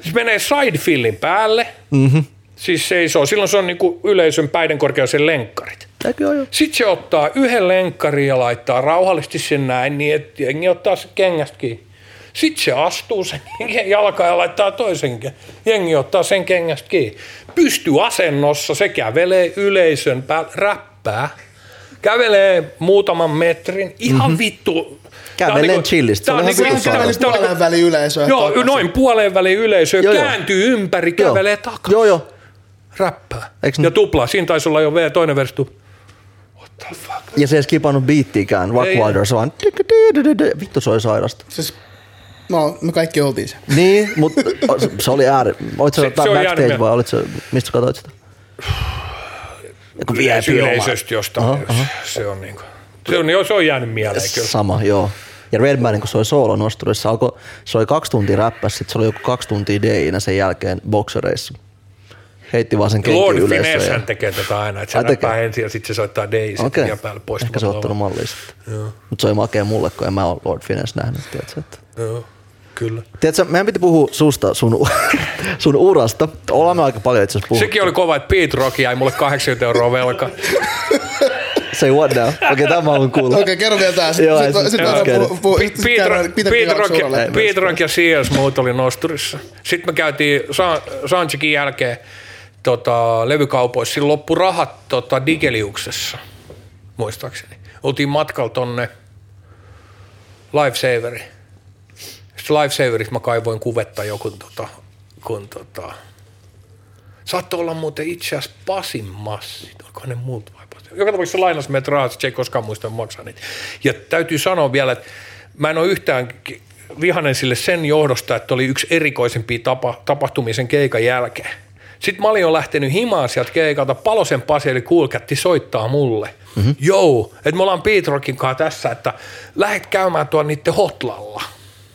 Se menee sidefillin päälle. Mm-hmm. Siis seisoo. Silloin se on niinku yleisön päiden korkeuden lenkkarit. Joo, joo. Sitten se ottaa yhden lenkkarin ja laittaa rauhallisesti sen näin, niin että jengi ottaa se kengästä kiinni. Sitten se astuu sen jalkaan ja laittaa toisen Jengi ottaa sen kengästä kiinni. Pystyy asennossa, se kävelee yleisön päällä, räppää. Kävelee muutaman metrin, ihan mm-hmm. vittu. Kävelee niinku- chillisti, se tää on on ihan niinku- puolen väli yleisöä. Joo, takaisin. noin puolen välin yleisö Joo, joo. kääntyy ympäri, Joo. kävelee takaisin. Joo, joo. Räppää. Eiks ja niin? tuplaa. Siinä taisi olla jo toinen verstu. Ja se ei skipannut biittiikään. Rock Ei. Wilder, se vaan... Vittu, se oli sairasta. Siis, no, me kaikki oltiin se. Niin, mutta se oli ääri. Olit Se- se jäänyt backstage vai olit sä, mistä katsoit sitä? Joku VIP-oma. yleisöstä jostain. Aha, aha. Se on niinku, se on, se on jäänyt mieleen kyllä. Sama, joo. Ja Redmanin, kun se oli soolonosturissa, alkoi, se oli kaksi tuntia räppäs, sitten se oli joku kaksi tuntia DInä sen jälkeen boksereissa. Heitti vaan sen kenkin Lord yleisöön. Finesse ja- hän tekee tätä aina, että se räppää ensin ja sitten se soittaa Daisy Okei. ja päälle pois. Ehkä se on ottanut mallia sitten. Mutta se oli makea mulle, kun en mä ole Lord Finesse nähnyt. Tiedätkö, että. Joo, kyllä. Tiedätkö, meidän piti puhua susta, sun, sun urasta. Ollaan me aika paljon itse asiassa puhuttu. Sekin oli kova, että Pete Rock jäi mulle 80 euroa velka. Say what now? Okei, okay, tämä mä haluan kuulla. Okei, okay, kerro vielä tää. Joo, Sitten sit- puhua- Pete Rock- ja- Sears muut oli nosturissa. Sitten me käytiin Sa- Sanchikin jälkeen tota, levykaupoissa. Silloin loppu rahat tota, Digeliuksessa, muistaakseni. Oltiin matkalla tonne Lifesaveriin. Sitten Lifesaverissa mä kaivoin kuvetta joku tota, kun tota, Saattoi olla muuten itse asiassa Pasin massit. Onko ne muut vai Pasi? Joka tapauksessa se lainasi meitä rahat, se ei koskaan muista maksaa niitä. Ja täytyy sanoa vielä, että mä en ole yhtään vihanen sille sen johdosta, että oli yksi erikoisempia tapa, tapahtumisen keikan jälkeen. Sitten mä olin jo lähtenyt himaan sieltä keikalta. Palosen Pasi eli kuulkätti soittaa mulle. Mm-hmm. Joo, että me ollaan Pete Rockin kanssa tässä, että lähdet käymään tuon niiden hotlalla.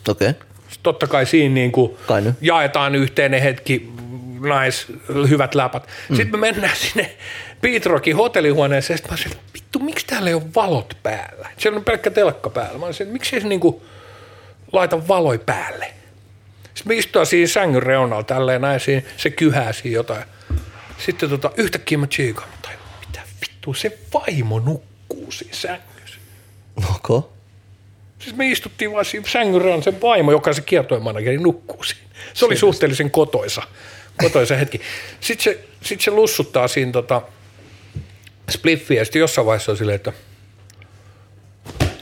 Okei. Okay. Totta kai siinä niin kuin jaetaan yhteinen hetki, nais, hyvät läpät. Mm. Sitten me mennään sinne Piitrokin hotellihuoneeseen, ja sitten mä olisin, vittu, miksi täällä ei ole valot päällä? Siellä on pelkkä telkka päällä. Mä olisin, miksi ei se niin kuin laita valoi päälle? Sitten me istutaan siinä sängyn reunalla tälleen näin, siinä, se kyhää siinä jotain. Sitten tota, yhtäkkiä mä tsiikaan, mutta mitä vittu, se vaimo nukkuu siinä sängyssä. Okay. Siis me istuttiin vaan siinä sängyn reunalla, se vaimo, joka se kiertoimanageri, nukkuu siinä. Se oli suhteellisen kotoisa, kotoisa hetki. Sitten se, sit se lussuttaa siinä tota, spliffiä ja sitten jossain vaiheessa on silleen, että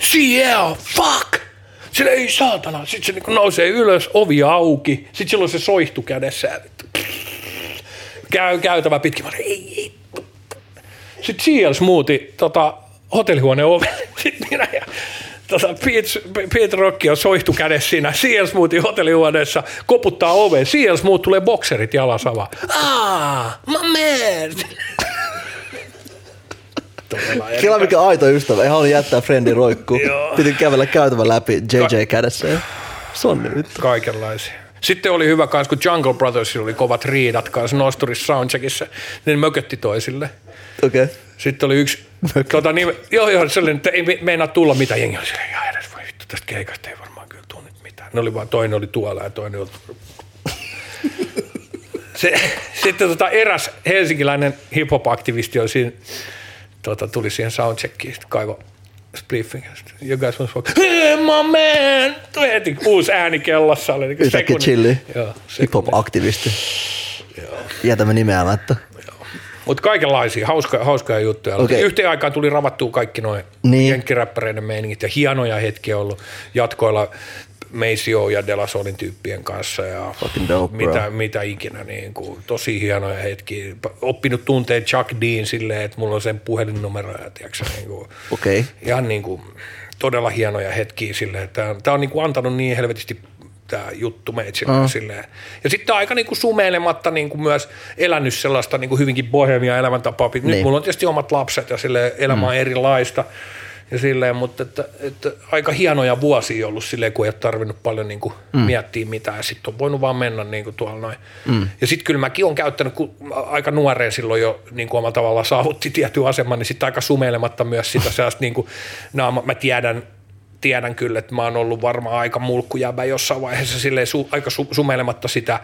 CL, fuck! Sille ei saatana. Sitten se niinku nousee ylös, ovi auki. Sitten sillä on se soihtu kädessä. Käy käytävä pitkin. Ei, ei. Sitten CL smoothi tota, hotellihuoneen ovelle. Sitten minä ja tota, Pete, Pete on soihtu kädessä siinä. CL smoothi hotellihuoneessa koputtaa oveen. CL smooth tulee bokserit jalassa vaan. Ah, my man. Kela mikä aito ystävä. Ei halua jättää friendin roikkuun. Joo. Piti kävellä käytävän läpi JJ kädessä. Se on nyt. kaikenlaisia. Sitten oli hyvä kans, kun Jungle Brothersilla oli kovat riidat kanssa Nosturissa Soundcheckissa. Ne mökötti toisille. Okei. Okay. Sitten oli yksi, tota, niin, joo joo, sellainen, että ei me- meinaa tulla mitään jengiä. Oli silleen, "Jaa, edes voi vittu, tästä keikasta ei varmaan kyllä tule nyt mitään. Ne oli vaan, toinen oli tuolla ja toinen oli... Se, sitten tota, eräs helsinkiläinen hip-hop-aktivisti oli siinä, tota, tuli siihen soundcheckiin, sitten kaivo spliffin. You guys want smoke? Hey, my man! Heti uusi ääni kellossa. Oli niin Yhtäkkiä chilli. Joo, Hip-hop-aktivisti. Jätämme nimeämättä. Mutta kaikenlaisia, hauskoja, hauskoja juttuja. Okay. Yhteen aikaan tuli ravattua kaikki noin niin. jenkkiräppäreiden meiningit ja hienoja hetkiä ollut jatkoilla Maceo ja Delasolin tyyppien kanssa ja dope, bro. mitä, mitä ikinä. Niin kuin, tosi hienoja hetkiä. Oppinut tunteen Chuck Dean silleen, että mulla on sen puhelinnumero ja tiiäksä, niin kuin. Okay. ihan niin kuin, todella hienoja hetkiä silleen. Tämä on, niin kuin antanut niin helvetisti tämä juttu meitsille Ah. silleen. Ja sitten aika niin kuin sumeilematta niin kuin myös elänyt sellaista niin kuin hyvinkin bohemia elämäntapaa. Nyt Niin. mulla on tietysti omat lapset ja sille elämä on erilaista. Ja silleen, mutta että, että aika hienoja vuosia ollut silleen, kun ei ole tarvinnut paljon niin kuin mm. miettiä mitään. Ja sitten on voinut vaan mennä niin kuin tuolla noin. Mm. Ja sitten kyllä mäkin olen käyttänyt, kun aika nuoreen silloin jo niin kuin omalla tavalla saavutti tietyn aseman, niin sitten aika sumeilematta myös sitä sellaista, niin kuin, mä, mä tiedän, tiedän kyllä, että mä oon ollut varmaan aika mulkkujäbä jossain vaiheessa silleen su, aika su, sumeilematta sitä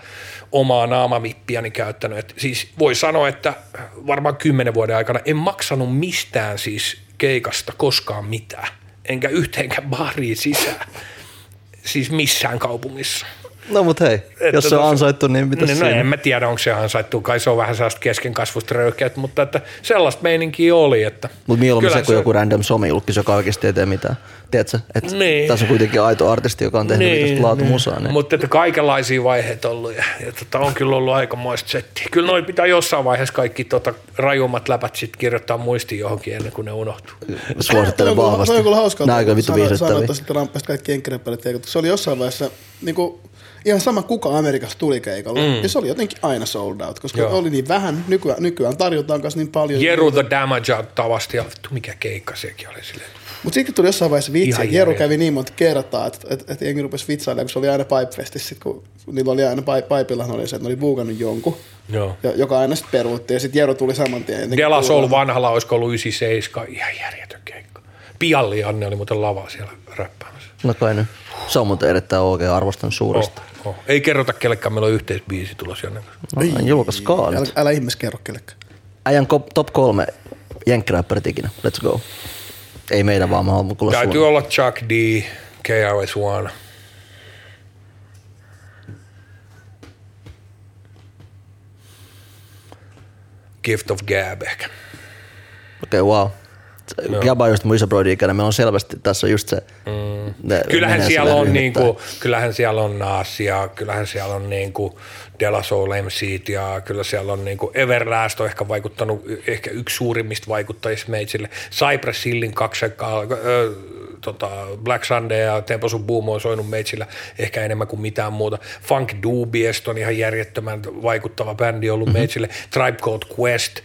omaa naamavippiäni käyttänyt. Et siis voi sanoa, että varmaan kymmenen vuoden aikana en maksanut mistään siis keikasta koskaan mitään, enkä yhteenkään baariin sisään. Siis missään kaupungissa. No mut hei, Että jos se on tos- ansaittu, niin mitä niin, no en mä tiedä, onko se ansaittu. Kai se on vähän sellaista keskenkasvusta röyhkeät, mutta että sellaista meininkiä oli. Että Mutta mieluummin se, kun joku random somejulkis, joka oikeasti ei tee mitään. Tiedätkö? Et Niin. Tässä on kuitenkin aito artisti, joka on tehnyt niin, laatumusaa. Niin. Mutta että kaikenlaisia vaiheita ollut ja, ja tota, on kyllä ollut aikamoista settiä. Kyllä noin pitää jossain vaiheessa kaikki tota, rajummat läpät sit kirjoittaa muistiin johonkin ennen kuin ne unohtuu. Suosittelen on kyllä- vahvasti. toi on kyllä hauskaa. On kyllä vittu viihdyttäviä. Sanoit tuosta kaikki keikot. Se oli jossain vaiheessa niin kuin, ihan sama kuka Amerikassa tuli keikalle. Mm. Ja se oli jotenkin aina sold out, koska Joo. oli niin vähän. Nykyään, nykyään tarjotaan kanssa niin paljon. Jeru the Damage Out tavasti ja mikä keikka sekin oli silleen. Mutta sitten tuli jossain vaiheessa vitsi, Ihan että Jeru kävi niin monta kertaa, että, että, että jengi rupesi vitsailemaan, kun se oli aina Pipefestissä, sit kun niillä oli aina Pipe- Pipella, oli se, että ne oli buukannut jonkun, Joo. ja, joka aina sitten peruutti, ja sitten Jeru tuli saman tien. jotenkin Dela kuulemaan. vanhalla olisiko ollut 97, ihan järjetön keikka. Pialli Anne oli muuten lava siellä räppäämässä. No kai ne. Se on muuten erittäin oikein, arvostan suuresti. Oh, oh. Ei kerrota kellekään, meillä on yhteisbiisi tulossa Jannen kanssa. Oh. Julkaiskaa Älä, nyt. älä ihmeessä kerro kellekään. Äijän top kolme jenkkiräppärit ikinä. Let's go. Ei meidän vaan, mä haluan kuulla Täytyy sun. olla Chuck D, KRS-One. Gift of Gab ehkä. Okei, okay, wow. Gaba on just mun iso broidi ikäinen. Me on selvästi, tässä on just se. Mm. Kyllähän siellä on niinku, kyllähän siellä on Nas ja kyllähän siellä on niinku De La Soul MCt ja kyllä siellä on niinku Everlast on ehkä vaikuttanut, ehkä yksi suurimmista vaikuttajista meitsille. Cypress Hillin kaksi ö, tota Black Sunday ja Tempo Sun Boom on soinut meitsillä ehkä enemmän kuin mitään muuta. Funk Dubiest on ihan järjettömän vaikuttava bändi ollut mm-hmm. meitsille. Tribe Called Quest,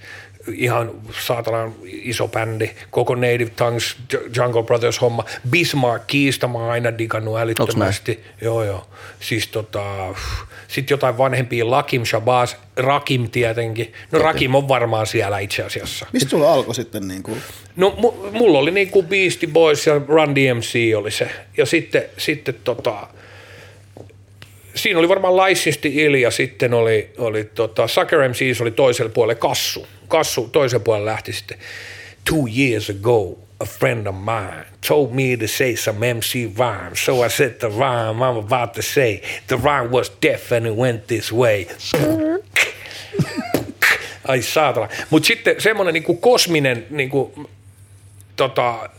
ihan saatanan iso bändi, koko Native Tongues, Jungle Brothers homma, Bismarck Kiista mä oon aina digannut älyttömästi. Joo, joo. Siis tota, sitten jotain vanhempia, Lakim Shabazz, Rakim tietenkin. No Rakim on varmaan siellä itse asiassa. Mistä sulla alkoi sitten niin kuin, No mu- mulla oli niinku Beastie Boys ja Run DMC oli se. Ja sitten, sitten tota, siinä oli varmaan Laissisti Il ja sitten oli, oli tota, Sucker MCs oli toisella puolella Kassu. Kassu toisella puolella lähti sitten two years ago a friend of mine told me to say some MC rhyme. So I said the rhyme I'm about to say. The rhyme was deaf and it went this way. Ai saatana. Mutta sitten semmoinen niinku kosminen niinku, tota,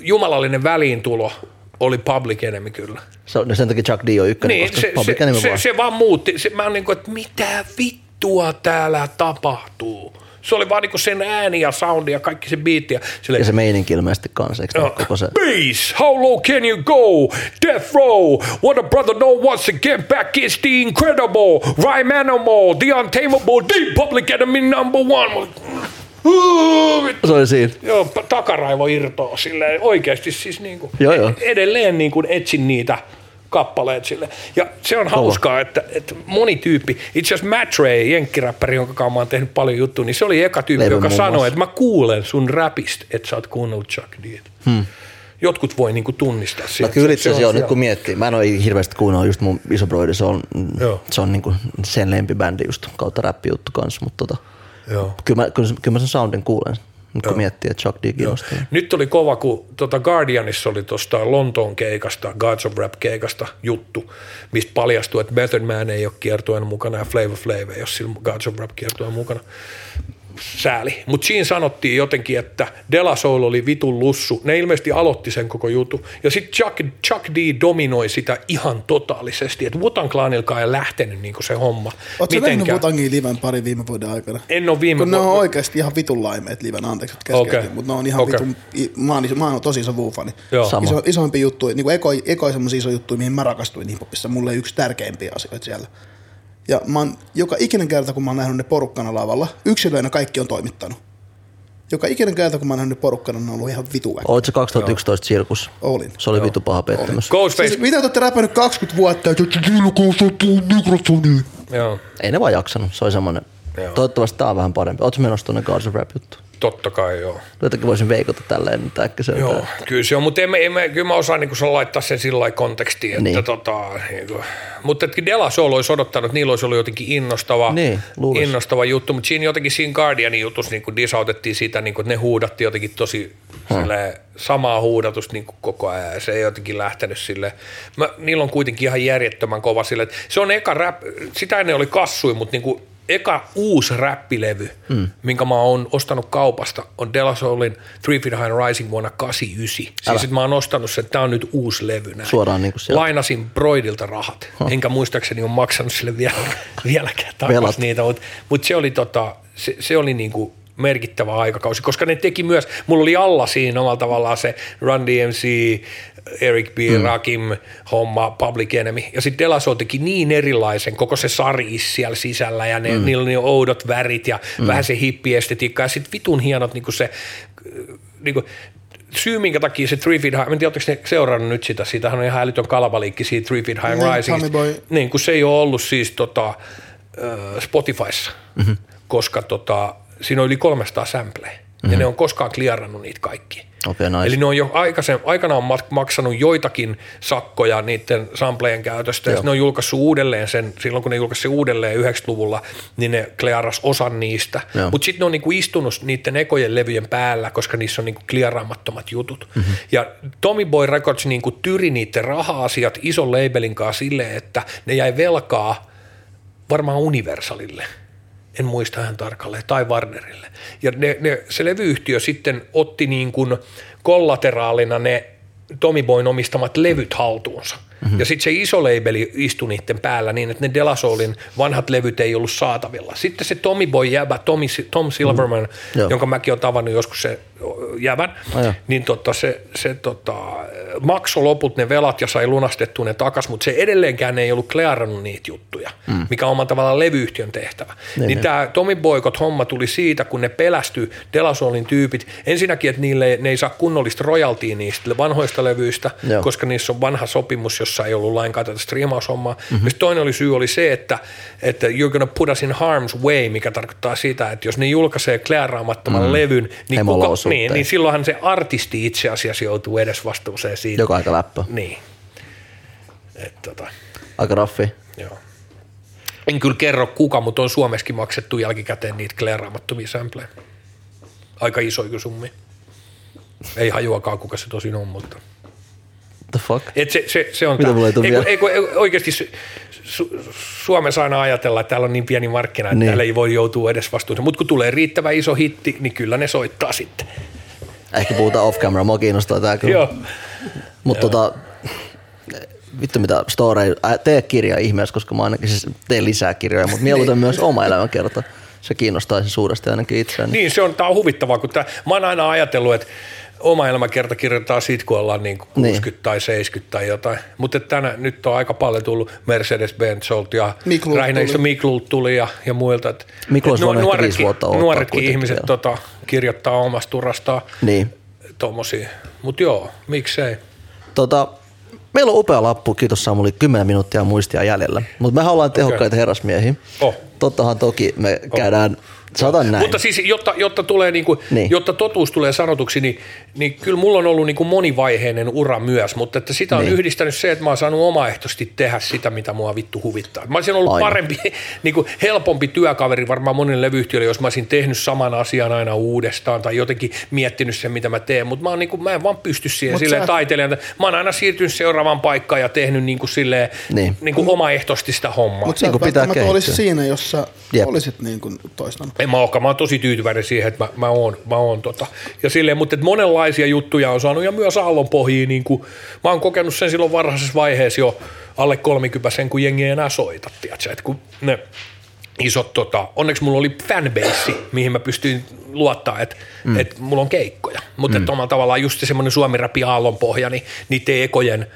jumalallinen väliintulo oli Public Enemy kyllä. Se on, no sen takia Chuck D on ykkönen, Niin, koska se, Public se, Enemy se, vaan. se, vaan muutti. Se, mä oon niin kuin, että mitä vittua täällä tapahtuu? Se oli vaan niin kuin sen ääni ja soundi ja kaikki se biitti. Ja, silleen, Ja se meininki ilmeisesti kanssa, eikö Joo. koko se? Bass, how low can you go? Death row, what a brother know once again back is the incredible rhyme animal, the untamable, the public enemy number one. Se oli siinä. Joo, takaraivo irtoaa silleen oikeasti siis niinku, Joo, joo. edelleen niinku etsin niitä kappaleet sille. Ja se on hauskaa, että, että moni tyyppi, itse asiassa Matt Ray, jenkkiräppäri, jonka kanssa mä oon tehnyt paljon juttuja, niin se oli eka tyyppi, Levy joka sanoi, että mä kuulen sun räpistä, että sä oot kuunnellut Chuck D. Hmm. Jotkut voi niinku tunnistaa No sieltä. kyllä itse asiassa joo, nyt kun miettii. Mä en ole hirveästi kuunnellut just mun iso broidi, se on, Joo. se on niinku sen lempibändi just kautta räppijuttu kanssa, mutta tota, Joo. kyllä, mä, kyllä, kyllä mä sen soundin kuulen, kun miettii, että Chuck D kiinnostaa. Nyt oli kova, kun tuota Guardianissa oli tuosta Lontoon keikasta, Gods of Rap keikasta juttu, mistä paljastui, että Method Man ei ole kiertueen mukana ja Flavor Flav ei ole sillä Gods of Rap kiertueen mukana. Sääli. Mutta siinä sanottiin jotenkin, että De La Soul oli vitun lussu. Ne ilmeisesti aloitti sen koko jutun. Ja sitten Chuck, Chuck D dominoi sitä ihan totaalisesti. Että Wutan Clanilkaan ei lähtenyt niinku se homma. Oletko nähnyt Wutangin liven pari viime vuoden aikana? En ole viime Kun ne on oikeasti ihan vitun laimeet liven, anteeksi, että Okei. mutta ne on ihan Okei. vitun, mä oon, mä oon tosi iso Wu-fani. Iso, isoimpi juttu, niin kuin eko, eko semmoisia iso juttuja, mihin mä rakastuin hiphopissa, mulle yksi tärkeimpiä asioita siellä. Ja mä oon, joka ikinen kerta, kun mä oon nähnyt ne porukkana lavalla, yksilöinä kaikki on toimittanut. Joka ikinen kerta, kun mä oon nähnyt ne porukkana, ne on ollut ihan vitu väkeä. Olit se 2011 sirkus? Olin. Se oli vitu paha pettymys. Ghostface. Siis, mitä te olette räpännyt 20 vuotta, että? Joo. Ei ne vaan jaksanut, se oli semmoinen. Joo. Toivottavasti tää on vähän parempi. Ootko menossa tuonne Guards of Rap juttu? Totta kai joo. Jotenkin voisin veikata tälleen nyt äkkiseltä. Joo, kyllä se on, mutta emme, emme, kyllä mä osaan niin sen laittaa sen sillä lailla kontekstiin, että Niin. tota, niin kuin, mutta että De La Soul olisi odottanut, että niillä olisi ollut jotenkin innostava, Niin, luulis. innostava juttu, mutta siinä jotenkin siinä Guardianin jutussa niin disautettiin sitä, niin kuin, että ne huudatti jotenkin tosi hmm. samaa huudatusta niin kuin koko ajan ja se ei jotenkin lähtenyt sille. Mä, niillä on kuitenkin ihan järjettömän kova sille, että se on eka rap, sitä ennen oli kassui, mutta niin kuin eka uusi räppilevy, mm. minkä mä oon ostanut kaupasta, on De La Soulin Three Feet High Rising vuonna 89. Älä. Siis että mä oon ostanut sen, tää on nyt uusi levy näin. Suoraan niinku sieltä. Lainasin Broidilta rahat, enkä muistaakseni ole maksanut sille vielä, vieläkään takaisin niitä, mutta mut se oli, tota, se, se oli niinku merkittävä aikakausi, koska ne teki myös, mulla oli alla siinä omalla tavallaan se Run DMC, Eric B, mm. Rakim homma, Public Enemy, ja sitten Delaso teki niin erilaisen, koko se saris siellä sisällä, ja ne, mm. niillä ne oudot värit, ja mm. vähän se hippiestetiikka, ja sitten vitun hienot niinku se, niinku, syy, minkä takia se Three Feet High, en tiedä, oletteko ne seurannut nyt sitä, siitähän on ihan älytön kalabaliikki siitä Three Feet High Niin, Rising. Tommy Boy. Niin, kun se ei ole ollut siis tota, äh, Spotifyssa, mm-hmm. koska tota, siinä on yli 300 sampleja, mm-hmm. ja ne on koskaan kliarannut niitä kaikki. Okei, nice. Eli ne on jo aikaisen, aikanaan mak- maksanut joitakin sakkoja niiden samplejen käytöstä, ja Joo. sit ne on julkaissut uudelleen sen, silloin kun ne julkaisi uudelleen 90-luvulla, niin ne kliaras osan niistä. Mutta sitten ne on niinku istunut niiden ekojen levyjen päällä, koska niissä on niinku kliaraamattomat jutut. Mm-hmm. Ja Tommy Boy Records niinku tyri niiden raha-asiat ison labelin kanssa silleen, että ne jäi velkaa varmaan Universalille. En muista ihan tarkalleen, tai Warnerille. Ja ne, ne, se levyyhtiö sitten otti niin kuin kollateraalina ne Tommy Boyn omistamat levyt haltuunsa. Mm-hmm. Ja sitten se iso labeli istui niiden päällä niin, että ne De La Soulin vanhat levyt ei ollut saatavilla. Sitten se Tommy Boy jäbä, Tommy, Tom Silverman, mm. Joo. jonka mäkin olen tavannut joskus se jävän, joo. niin tota, se, se tota, maksoi loput ne velat ja sai lunastettua ne takas, mutta se edelleenkään ei ollut klearannut niitä juttuja, mm. mikä on omalla tavallaan levyyhtiön tehtävä. Niin, niin tämä Tommy Boykot homma tuli siitä, kun ne pelästy Delasolin tyypit. Ensinnäkin, että niille ne ei saa kunnollista royaltia niistä vanhoista levyistä, Joo. koska niissä on vanha sopimus, jossa ei ollut lainkaan tätä striimaushommaa. Mm-hmm. Ja sit toinen oli syy oli se, että, että you're gonna put us in harm's way, mikä tarkoittaa sitä, että jos ne julkaisee klearaamattoman mm. levyn, niin, kuka, niin, niin silloinhan se artisti itse asiassa joutuu edes vastuuseen siitä. Joka aika läppä. Niin. Et, tota, Aika raffi. joo. En kyllä kerro kuka, mutta on Suomessakin maksettu jälkikäteen niitä kleeraamattomia sampleja. Aika isoja summia. Ei hajuakaan, kuka se tosin on, mutta... The fuck? Et se, se, se on Mitä tää. mulla ei tuu Eikö, vielä? eikö, oikeasti su, su, Suomessa aina ajatellaan, että täällä on niin pieni markkina, että Niin. niin. täällä ei voi joutua edes vastuuseen. Mutta kun tulee riittävä iso hitti, niin kyllä ne soittaa sitten. Ehkä puhutaan off camera, mua kiinnostaa tää kyllä. Joo. Mutta tota, vittu mitä story, ää, tee kirja ihmeessä, koska mä ainakin siis teen lisää kirjoja, mutta mieluiten myös oma elämänkerta. Se kiinnostaisi suuresti ainakin itseäni. Niin, se on, tää on huvittavaa, kun tää, mä oon aina ajatellut, että oma elämäkerta kirjoitetaan siitä, kun ollaan niin 60 Niin. tai 70 tai jotain. Mutta tänä, nyt on aika paljon tullut Mercedes-Benz ja Miklulta lähinnä tuli. tuli ja, ja muilta. Et, Miklu et nuoretkin- viisi vuotta Nuoretkin ihmiset tota, kirjoittaa omasta urastaan Niin. tommosia. Mutta joo, miksei. Tota, meillä on upea lappu, kiitos Samuli, 10 minuuttia muistia jäljellä. Mutta me ollaan tehokkaita herrasmiehiä. Oh. Tottahan toki me käydään, saatan näin. Mutta siis, jotta, jotta, tulee niinku, Niin. niin. jotta totuus tulee sanotuksi, niin, niin kyllä mulla on ollut niinku monivaiheinen ura myös, mutta että sitä on Niin. niin. yhdistänyt se, että mä oon saanut omaehtoisesti tehdä sitä, mitä mua vittu huvittaa. Mä olisin ollut Aina. parempi, niinku helpompi työkaveri varmaan monille levyyhtiöille, jos mä olisin tehnyt saman asian aina uudestaan tai jotenkin miettinyt sen, mitä mä teen, mutta mä, oon niinku, mä en vaan pysty siihen Mut silleen sä- taiteilijana. Mä oon aina siirtynyt seuraavaan paikkaan ja tehnyt niinku silleen, Niin. niin. niinku omaehtoisesti sitä hommaa. Mutta Niin kuin pitää välttämättä olisi kehittyä. siinä, jos sä Jep. olisit niin kuin toistanut. En mä olekaan, mä oon tosi tyytyväinen siihen, että mä, mä oon, mä oon tota. Ja silleen, mutta et monenlaisia juttuja on saanut ja myös aallonpohjia, niin kuin, mä oon kokenut sen silloin varhaisessa vaiheessa jo alle 30 sen, kun jengi ei enää soita, tiedätkö, että kun ne isot, tota, onneksi mulla oli fanbase, mihin mä pystyin luottaa, että mm. et mulla on keikkoja. Mutta mm. omalla tavallaan just se semmoinen suomi-räpi aallonpohja, niin niiden ekojen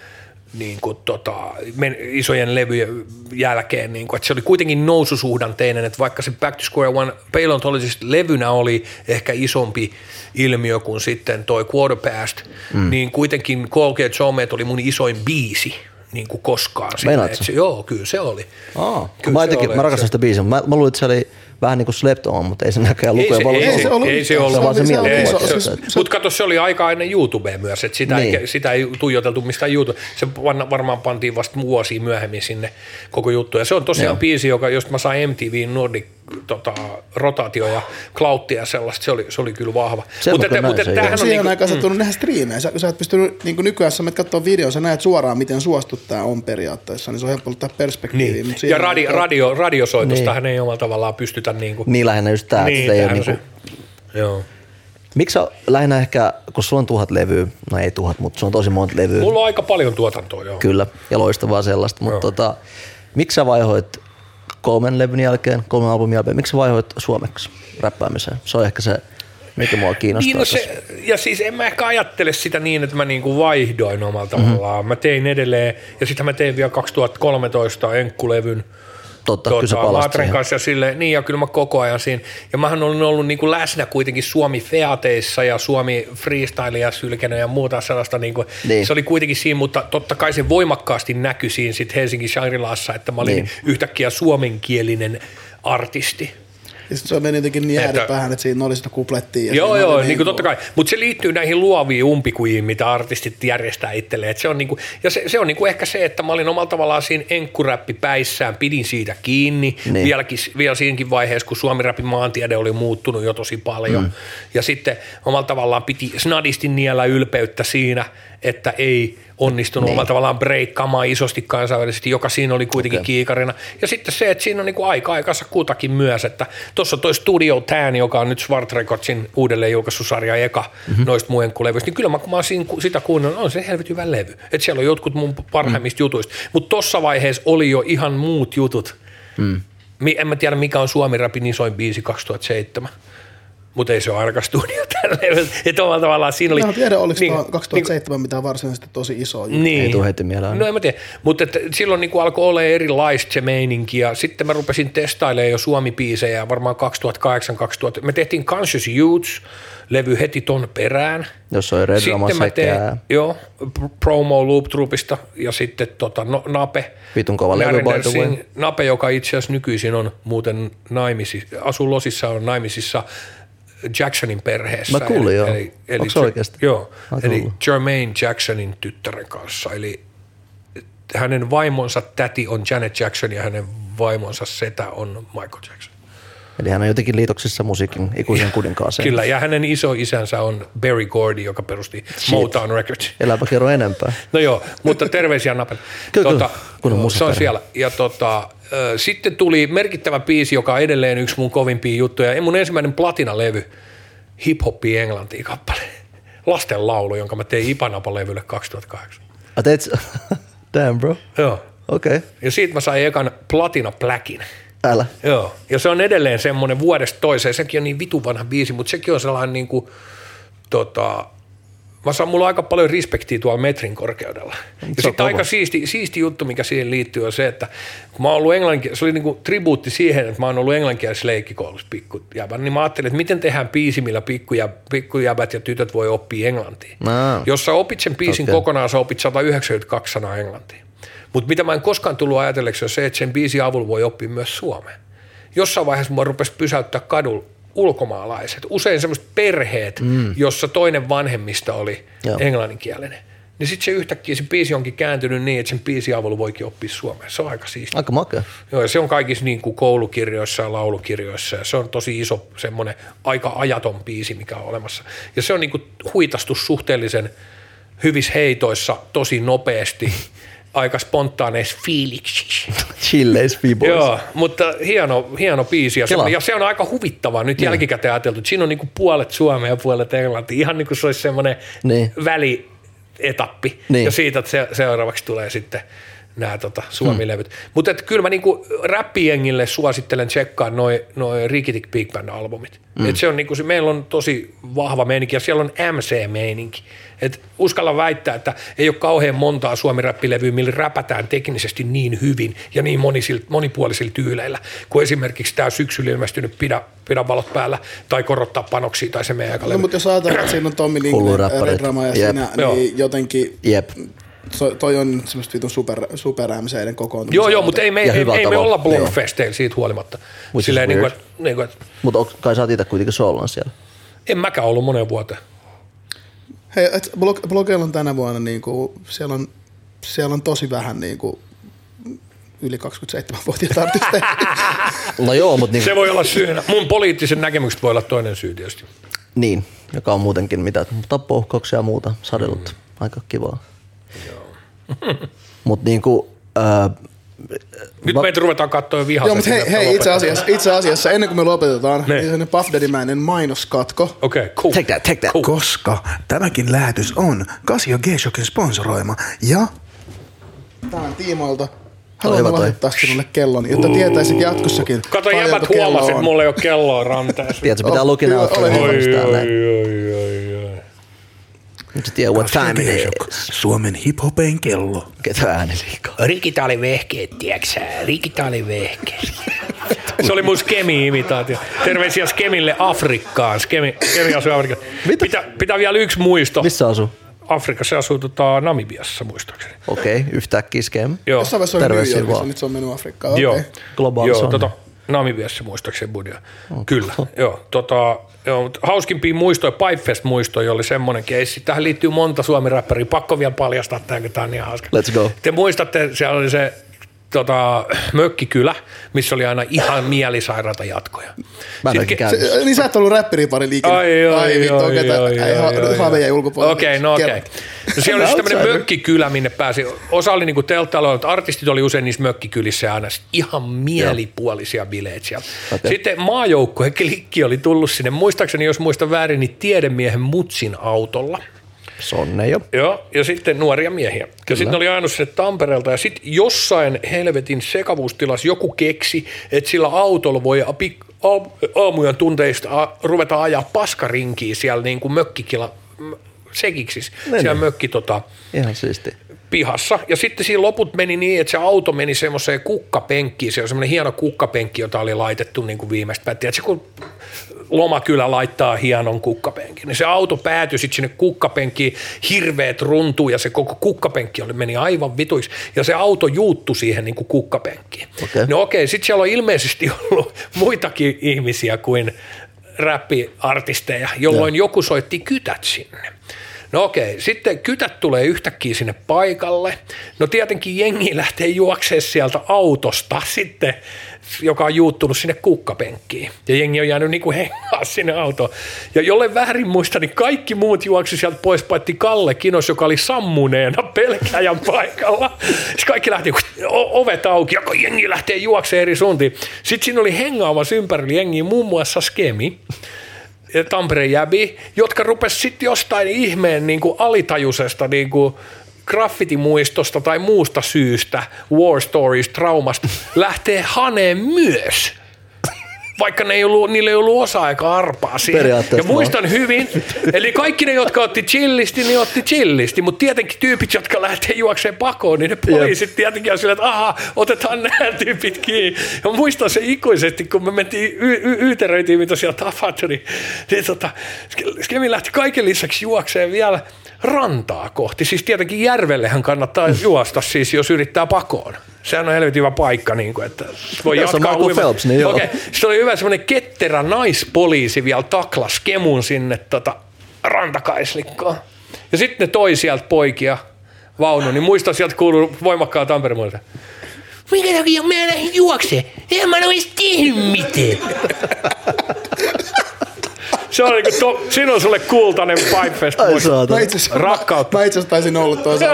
niin kuin, tota, men, isojen levyjen jälkeen, niin kuin, että se oli kuitenkin noususuhdanteinen, että vaikka se Back to Square One Paleontologist levynä oli ehkä isompi ilmiö kuin sitten toi Quarter Past, mm. niin kuitenkin Colgate Somet oli mun isoin biisi niin kuin koskaan. Meinaatko? se, joo, kyllä se oli. Aa, Kyllä mä, se jotenkin, oli, mä rakastan sitä biisiä, mä, mä luulin, että se oli vähän niin kuin slept on, mutta ei se näköjään Ei lukuja se, paljon ei, Ei se, se ollut ei se ollut. Se se. Ei, se- se, se- se, mutta kato, se oli aika ennen YouTubea myös, että sitä, Niin. ei, sitä ei tuijoteltu mistään YouTube. Se varmaan pantiin vasta vuosia myöhemmin sinne koko juttu. Ja se on tosiaan Joo. biisi, joka, josta mä sain MTV Nordic tota, rotaatio ja clouttia ja sellaista. Se oli, se oli kyllä vahva. Sen kyllä näin sen, joo. on Siihen niinku- aikaan sä et voinut nähdä striimejä. Sä, sä et pystynyt, niin kuin nykyään sä menet katsoa videon, sä näet suoraan, miten suostut tää on periaatteessa, niin se on helppo ottaa perspektiiviin. niin. Ja radio, aikaan- radio, radiosoitostahan niin. ei omalla tavallaan pystytä niin kuin, Niin lähinnä just tää, että ei ole niinku, se- Joo. miksi sä lähinnä ehkä, kun sulla on tuhat levyä, no ei tuhat, mutta sulla on tosi monta levyä, Mulla on aika paljon tuotantoa, joo. kyllä, ja loistavaa sellaista, mutta tota, miksi sä vaihoit kolmen levyn jälkeen, kolmen albumin jälkeen, miksi vaihoit suomeksi räppäämiseen? Se on ehkä se, mikä mua kiinnostaa. Niin, no se, ja siis en mä ehkä ajattele sitä niin, että mä niinku vaihdoin omalla tavallaan. Mm-hmm. Mä tein edelleen, ja sitten mä tein vielä 2013 enkkulevyn Totta, kyllä tota, Matren siihen. kanssa ja silleen, niin ja kyllä mä koko ajan siinä. Ja mähän olen ollut niinku läsnä kuitenkin Suomi Feateissa ja Suomi Freestyle ja Sylkenen ja muuta sellaista. Niinku, Niin. Se oli kuitenkin siinä, mutta totta kai se voimakkaasti näkyi siinä sit Helsingin Shangri-Lassa, että mä olin Niin. niin. yhtäkkiä suomenkielinen artisti. Ja sit se meni jotenkin niin Että- ääripäähän, että siinä oli sitä kuplettia. ja Joo, joo, oli niin kuin totta kai. Mutta se liittyy näihin luoviin umpikujiin, mitä artistit järjestää itselleen. Et se on niinku, ja se, se on niinku ehkä se, että mä olin omalla tavallaan siinä enkkuräppipäissään, pidin siitä kiinni. Niin. Niin. Vieläkin, vielä siinäkin vaiheessa, kun Suomi-räpin maantiede oli muuttunut jo tosi paljon. Mm. Ja sitten omalla tavallaan piti snadisti niellä ylpeyttä siinä, että ei onnistunut niin. tavallaan breikkaamaan isosti kansainvälisesti, joka siinä oli kuitenkin okay. kiikarina. Ja sitten se, että siinä on niinku aika aikansa kutakin myös, että tuossa toi Studio Tan, joka on nyt Swart Recordsin uudelleen julkaissusarja eka mm-hmm. noista muenkkulevyistä, niin kyllä mä, kun mä siinä, sitä kuunnellut, on se helvetin hyvä levy. Että siellä on jotkut mun parhaimmista mm. jutuista. Mutta tuossa vaiheessa oli jo ihan muut jutut. Mm. En mä tiedä, mikä on Suomi Rapin isoin biisi 2007 mutta ei se ole ainakaan studio tälleen. Että omalla tavallaan siinä oli... Mä en tiedä, oliko niin, 2007 niin, mitään varsinaisesti tosi iso juttu. Niin. Ei tule heti mieleen. No en mä tiedä, mutta että silloin niin alkoi olla erilaista se meininki ja sitten mä rupesin testailemaan jo Suomi-biisejä varmaan 2008-2000. Me tehtiin Conscious Youths, levy heti ton perään. Jos on Red Sitten mä tein, joo, promo Loop Troopista ja sitten tota, no, Nape. Vitun kova levy by the way. Nape, joka itse asiassa nykyisin on muuten naimisissa, asuu Losissa on naimisissa Jacksonin perheessä. Mä kuulin, joo. Eli, eli, Onko se oikeasti? Joo, eli Jermaine Jacksonin tyttären kanssa. Eli hänen vaimonsa täti on Janet Jackson ja hänen vaimonsa setä on Michael Jackson. Eli hän on jotenkin liitoksissa musiikin ikuisen kuninkaaseen. Kyllä, ja hänen iso isänsä on Barry Gordy, joka perusti Shit. Motown Records. Eläpä kerro enempää. No joo, mutta terveisiä Napel. kyllä, tota, kun on Se on siellä. Ja tota, sitten tuli merkittävä biisi, joka on edelleen yksi mun kovimpia juttuja. Mun ensimmäinen platinalevy, hip-hoppi englantiin kappale. Lasten laulu, jonka mä tein Ipanapa-levylle 2008. A teit, damn bro. Joo. Okei. Okay. Ja siitä mä sain ekan platina pläkin. Älä. Joo. Ja se on edelleen semmoinen vuodesta toiseen. Sekin on niin vitu vanha biisi, mutta sekin on sellainen niin kuin, tota, mä saan mulla aika paljon respektiä tuolla metrin korkeudella. Ja sitten aika siisti, siisti juttu, mikä siihen liittyy, on se, että kun mä oon ollut englannin, se oli niinku tribuutti siihen, että mä oon ollut englanninkielisessä leikkikoulussa pikkujäbän, niin mä ajattelin, että miten tehdään biisi, millä pikkujä, pikkujäbät ja tytöt voi oppia englantia. No. Jos sä opit sen biisin okay. kokonaan, sä opit 192 sanaa englantia. Mutta mitä mä en koskaan tullut ajatelleeksi on se, että sen biisin avulla voi oppia myös suomeen. Jossain vaiheessa mua rupesi pysäyttää kadulla ulkomaalaiset, usein semmoiset perheet, mm. jossa toinen vanhemmista oli Joo. englanninkielinen. Niin sitten se yhtäkkiä se biisi onkin kääntynyt niin, että sen biisin avulla voikin oppia suomea. Se on aika siistiä. Aika makea. Joo, ja se on kaikissa niin kuin koulukirjoissa ja laulukirjoissa. Ja se on tosi iso semmoinen aika ajaton biisi, mikä on olemassa. Ja se on niin kuin huitastus suhteellisen hyvissä heitoissa tosi nopeasti aika spontaaneissa fiiliksissä. Chilleis Joo, mutta hieno, hieno biisi ja se, ja se on aika huvittava nyt niin. jälkikäteen ajateltu, siinä on niinku puolet suomea ja puolet englantia, ihan niin kuin se olisi semmoinen niin. välietappi niin. ja siitä että se, seuraavaksi tulee sitten nämä tota, Suomi-levyt. Hmm. Mutta kyllä mä niinku räppijengille suosittelen tsekkaa noin noi Rikitik Big Band-albumit. Hmm. Et se on niinku, se, meillä on tosi vahva meininki ja siellä on MC-meininki. Et uskalla väittää, että ei ole kauhean montaa suomi-räppilevyä, millä räpätään teknisesti niin hyvin ja niin monisil, monipuolisilla tyyleillä, kuin esimerkiksi tämä syksyllä ilmestynyt Pidä, Pidä valot päällä tai Korottaa panoksia tai se meidän No, mutta jos ajatellaan, että siinä on Tommi Lindgren, Red Rama ja Jep. sinä, niin jotenkin Jep so, toi on semmoista vitun super, super MCiden kokoontumista. Joo, joo, mutta ei me, ei, ei me olla Blurfesteillä siitä huolimatta. Silleen niin kuin, niin kuin, mutta kai sä oot itse kuitenkin soolon siellä. En mäkään ollut monen vuoteen. Hei, et blog, blogeilla on tänä vuonna, niin kuin, siellä, on, siellä on tosi vähän niin kuin, yli 27-vuotiaita artisteja. no joo, mutta... Niin... Se voi olla syynä. Mun poliittisen näkemykset voi olla toinen syy tietysti. Niin, joka on muutenkin mitä tappouhkauksia ja muuta sadellut. Mm. Aika kivaa. Mutta niinku, äh, nyt meitä ruvetaan katsoa jo vihaa. Joo, mutta hei, hei itse, asiassa, itse asiassa ennen kuin me lopetetaan, niin sellainen Puff Daddy-mäinen mainoskatko. Okei, okay, cool. Take that, take that. Cool. Koska tämäkin lähetys on Casio G-Shockin sponsoroima ja tämän tiimoilta Haluan lahjoittaa sinulle kellon, jotta tietäisit jatkossakin. Kato, jäbät huomasit, että mulla ei ole kelloa ranteessa. Tiedätkö, pitää lukina ottaa. Oi, oi, oi, oi, oi. Nyt tiedä what time it is. Suomen hiphopen kello. Ketä ääni liikaa? Rikitaalivehkeet, tiedäksä? Rikitaalivehkeet. Se oli mun Skemi-imitaatio. Terveisiä Skemille Afrikkaan. Skemi, Skemi asuu Afrikassa. Mitä? Pitää, pitää vielä yksi muisto. Missä asuu? Afrikassa asuu tota, Namibiassa muistaakseni. Okei, okay, yhtäkkiä Skem. Joo. Jossain vaiheessa on New Yorkissa, nyt se on mennyt Afrikkaan. Okay. Joo. Global Joo, tota, Namibiassa muistaakseni Budia. Okay. Kyllä, joo. Tota, joo mutta hauskimpia muistoja, Pipefest-muistoja oli semmoinen keissi. Tähän liittyy monta suomi-räppäriä. Pakko vielä paljastaa tämä, kun tämä on niin hauska. Let's go. Te muistatte, siellä oli se tota, mökkikylä, missä oli aina ihan mielisairaata jatkoja. Mä Sitten ke-. Se, niin sä et ollut räppiripari liikenne. Ai, ai, ai, okei, ai, ai, ai, ai, Haave ai. jäi ulkopuolelle. Okei, no okei. Kerro. No siellä oli tämmöinen mökkikylä, minne pääsi. Osa oli niinku telttailuilla, mutta artistit oli usein niissä mökkikylissä aina ihan mielipuolisia bileet siellä. Sitten maajoukkue klikki oli tullut sinne, muistaakseni jos muistan väärin, niin tiedemiehen Mutsin autolla. Sonne jo. Joo, ja sitten nuoria miehiä. Ja sitten oli ajanut sinne Tampereelta ja sitten jossain helvetin sekavuustilassa joku keksi, että sillä autolla voi apik- aamujen tunteista ruveta ajaa paskarinkiä siellä niin kuin mökkikila, sekiksis, Niin, siellä niin. mökki tota, Ihan siisti. Pihassa. Ja sitten siinä loput meni niin, että se auto meni semmoiseen kukkapenkkiin. Se on semmoinen hieno kukkapenkki, jota oli laitettu niin kuin viimeistä päättiä. Että se kun lomakylä laittaa hienon kukkapenkin, niin se auto päätyi sitten sinne kukkapenkkiin, hirveät runtuu ja se koko kukkapenkki oli, meni aivan vituiksi. Ja se auto juuttu siihen niin kuin kukkapenkkiin. Okei. No okei, sitten siellä on ilmeisesti ollut muitakin ihmisiä kuin räppiartisteja, jolloin joku soitti kytät sinne. No okei, sitten kytät tulee yhtäkkiä sinne paikalle. No tietenkin jengi lähtee juoksemaan sieltä autosta sitten, joka on juuttunut sinne kukkapenkkiin. Ja jengi on jäänyt niinku hengaa sinne autoon. Ja jolle väärin muista, niin kaikki muut juoksi sieltä pois, paitsi Kalle Kinos, joka oli sammuneena pelkäjän paikalla. Sitten kaikki lähti o- ovet auki, ja jengi lähtee juokseen eri suuntiin. Sitten siinä oli hengaamassa ympärillä jengiä, muun muassa Skemi. Tampereen jäbi, jotka rupes sitten jostain ihmeen niin kuin alitajuisesta niin kuin graffitimuistosta tai muusta syystä, war stories, traumasta, lähtee haneen myös. Vaikka ne ei ollut, niillä ei ollut osa-aika arpaa siihen. Ja muistan hyvin, eli kaikki ne, jotka otti chillisti, niin otti chillisti, mutta tietenkin tyypit, jotka lähtee juokseen pakoon, niin ne poliisit tietenkin on silleen, että aha, otetaan nämä tyypit kiinni. Ja muistan se ikuisesti, kun me mentiin y- y- yyteröitiin, mitä siellä tapahtui, niin, niin tota, Skemi lähti kaiken lisäksi juokseen vielä rantaa kohti. Siis tietenkin järvellehän kannattaa juosta siis, jos yrittää pakoon. Sehän on helvetin hyvä paikka, niin kuin, että voi on jatkaa Michael uima- Phelps, niin joo. Okei, sitten oli hyvä semmoinen ketterä naispoliisi vielä taklas kemun sinne tota, rantakaislikkoon. Ja sitten ne toi sieltä poikia vaunu, niin muista sieltä kuuluu voimakkaan Tampereen muista. Minkä takia mä en juokse? En mä olisi tehnyt mitään. Se on niinku, to, siinä on sulle kultainen Pipefest. Ai saatana. Mä itse asiassa, Rakkautta. Mä, mä itse asiassa taisin olla tuossa.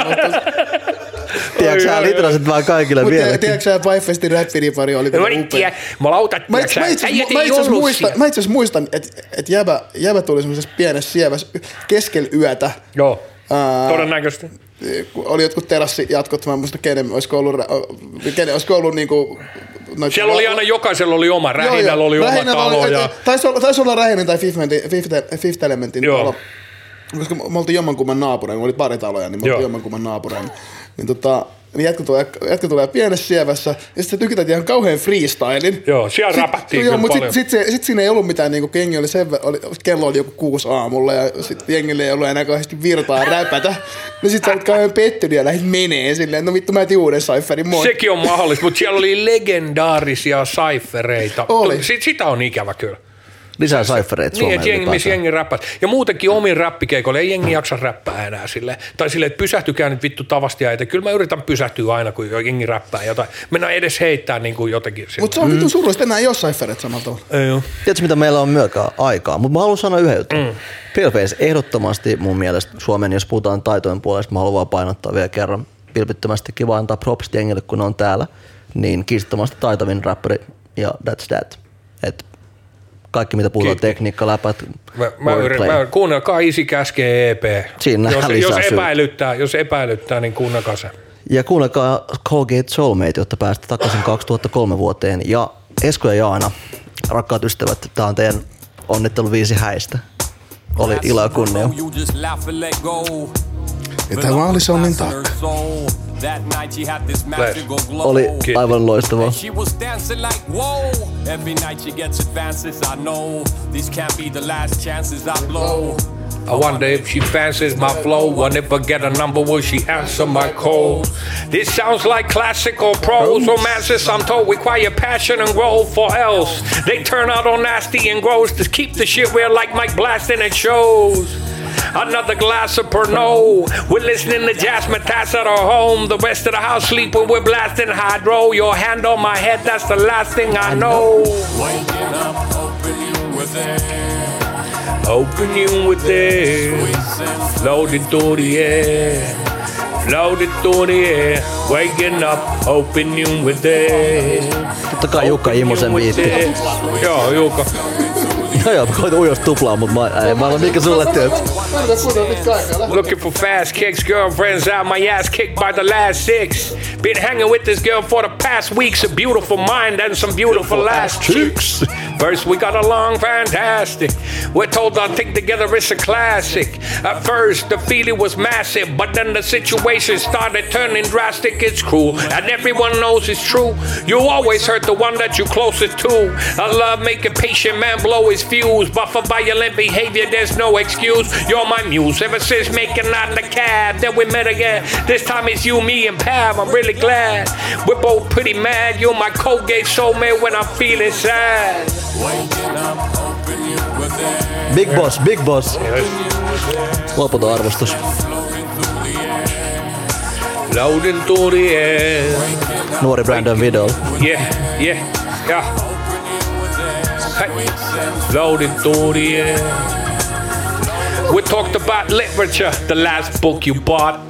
Tiedätkö sä litrasit vaan kaikille Mutta vieläkin? tiedätkö sä, Pifestin räppiripari oli Mä kyllä en upea. tiedä, mä lautan, Mä itse, mä itse, asiassa muistan, mä itse muistan, että et jäbä, jäbä tuli semmoisessa pienessä sievässä keskellä yötä. Joo, Ää, todennäköisesti. oli jotkut terassijatkot, mä en muista kenen, olisiko ollut, kenen, olisiko ollut niinku... noita- Siellä oli aina, jokaisella oli oma, Rähinällä oli oma talo. oli- Ja... Taisi olla, taisi olla Rähinän tai Fifth, Elementin- Fifth Elementin Joo. talo. Koska me oltiin jommankumman naapureina, me oli pari taloja, niin me oltiin jommankumman naapureina. Niin tota, niin jätkä tulee, jätkä tulee pienessä sievässä, ja sitten tykitettiin ihan kauhean freestylin. Joo, siellä Sit- räpättiin joo, mutta sitten sit, se- sit siinä ei ollut mitään, niinku, kun jengi oli sen, oli, kello oli joku kuusi aamulla, ja sitten jengille ei ollut enää kauheasti virtaa räpätä. No sit sä olit kauhean pettynyt ja lähdit menee silleen, no vittu mä etin uuden cypherin, moi. Sekin on mahdollista, mutta siellä oli legendaarisia saifereita. Oli. Sit, sitä on ikävä kyllä. Lisää cyphereita Niin, Suomeen että jengi, missä jengi räppäsi. Ja muutenkin omin räppikeikoilla ei jengi jaksa räppää enää sille. Tai silleen, että pysähtykää nyt vittu tavasti ja Kyllä mä yritän pysähtyä aina, kun jengi räppää jotain. Mennään edes heittää niin kuin jotenkin. Mutta se on vittu surullista, enää ei ole cypherit samalla tavalla. Ei oo. Tiedätkö, mitä meillä on myökään aikaa? Mutta mä haluan sanoa yhden jutun. Mm. Paleface ehdottomasti mun mielestä Suomen, jos puhutaan taitojen puolesta, mä haluan vaan painottaa vielä kerran vilpittömästi kiva antaa props jengille, kun ne on täällä. Niin kiistattomasti taitavin rapperi ja that's that. Et kaikki mitä puhutaan, Kiitos. tekniikka, läpät, Mä, mä, yritän, mä, kuunnelkaa Isi käskee EP. Siinä jos, lisää jos, epäilyttää, jos epäilyttää, niin kuunnelkaa se. Ja kuunnelkaa Colgate Soulmate, jotta päästä takaisin 2003 vuoteen. Ja Esko ja Jaana, rakkaat ystävät, tää on teidän onnitteluviisi häistä. Oli ilo ja kunnia. Ja tämä oli Sonnin taakka. Oli aivan loistavaa. Was dancing like whoa. Every night she gets advances. I know these can't be the last chances I blow. Uh, I wonder if she fancies my flow. Wonder if I get a number, will she answer my call? This sounds like classical prose romances. I'm told require passion and growth, for else they turn out all nasty and gross. To keep the shit real like Mike Blasting it shows. Another glass of Pernod. We're listening to Jasmine Tass at our home. The rest of the house sleep when we're blasting hydro. Your hand on my head, that's the last thing I know. Waking up, hoping you were there. Open you with this. Loaded through the air. Floated through the air. Waking up, hoping you with this. Totta kai Jukka Imosen viitti. Joo, Jukka. Joo joo, mä koitan ujosta tuplaa, mutta mä, ei, mä olen mikä sulle työt. Looking for fast kicks, girlfriends out my ass kicked by the last six. Been hanging with this girl for the past weeks, a beautiful mind and some beautiful ass cheeks. First we got along fantastic. We're told our thing together is a classic. At first the feeling was massive, but then the situation started turning drastic. It's cruel, and everyone knows it's true. You always hurt the one that you're closest to. I love making patient man blow his fuse, but for violent behavior there's no excuse. You're my muse ever since making out in the cab. Then we met again. This time it's you, me, and Pav. I'm really glad. We're both pretty mad. You're my Colgate soulmate when I'm feeling sad. Waking up, hoping you were there. Big boss, big boss. Loputon arvostus. Loading through. Nuori Brandon Vidal. Yeah, yeah, yeah. Hey. Loading through the air. We talked about literature, the last book you bought.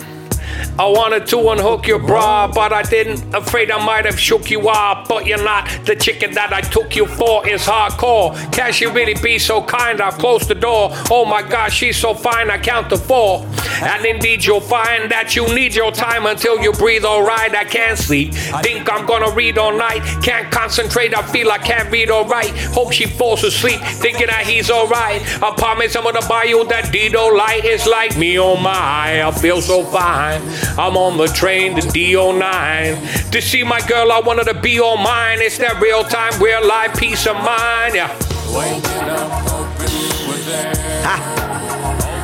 I wanted to unhook your bra, but I didn't. Afraid I might have shook you off, but you're not the chicken that I took you for. Is hardcore. Can she really be so kind? I've closed the door. Oh my gosh, she's so fine. I count to four, and indeed you'll find that you need your time until you breathe. Alright, I can't sleep. Think I'm gonna read all night. Can't concentrate. I feel I can't read all right. Hope she falls asleep, thinking that he's alright. I promise I'm gonna buy you that Dido light. It's like me on my. I feel so fine. I'm on the train to D09. To see my girl, I wanted to be all mine. It's that real time, real life peace of mind. Yeah. There.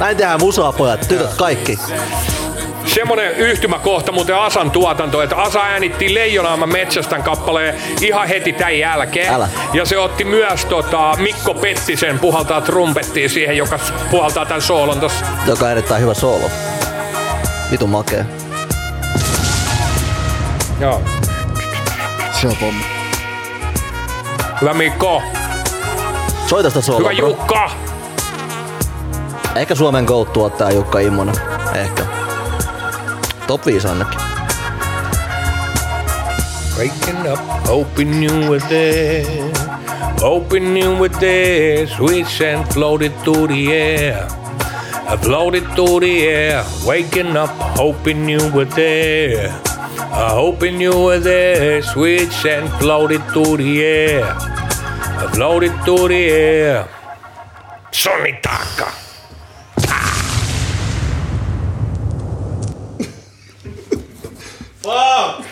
Näin tehdään musaa pojat, tytöt kaikki. Semmonen yhtymäkohta muuten Asan tuotanto, että Asa äänitti Leijonaa mä metsästän kappaleen ihan heti tämän jälkeen. Älä. Ja se otti myös tota, Mikko Pettisen puhaltaa trumpettiin siihen, joka puhaltaa tämän soolon tossa. Joka on erittäin hyvä soolo. Vitun makee. Joo. Se on pommi. Hyvä Mikko. Soita sitä sooloa. Hyvä bro. Jukka. Ehkä Suomen GOAT tuottaa Jukka Immonen. Ehkä. Top 5 ainakin. Waking up, hoping you were there. Hoping you were there. Sweet scent floated through the air. I floated through the air. Waking up, hoping you were there. Uh, hoping you were there. Sweet scent floated through the air. I floated through the air. Sonni Taka.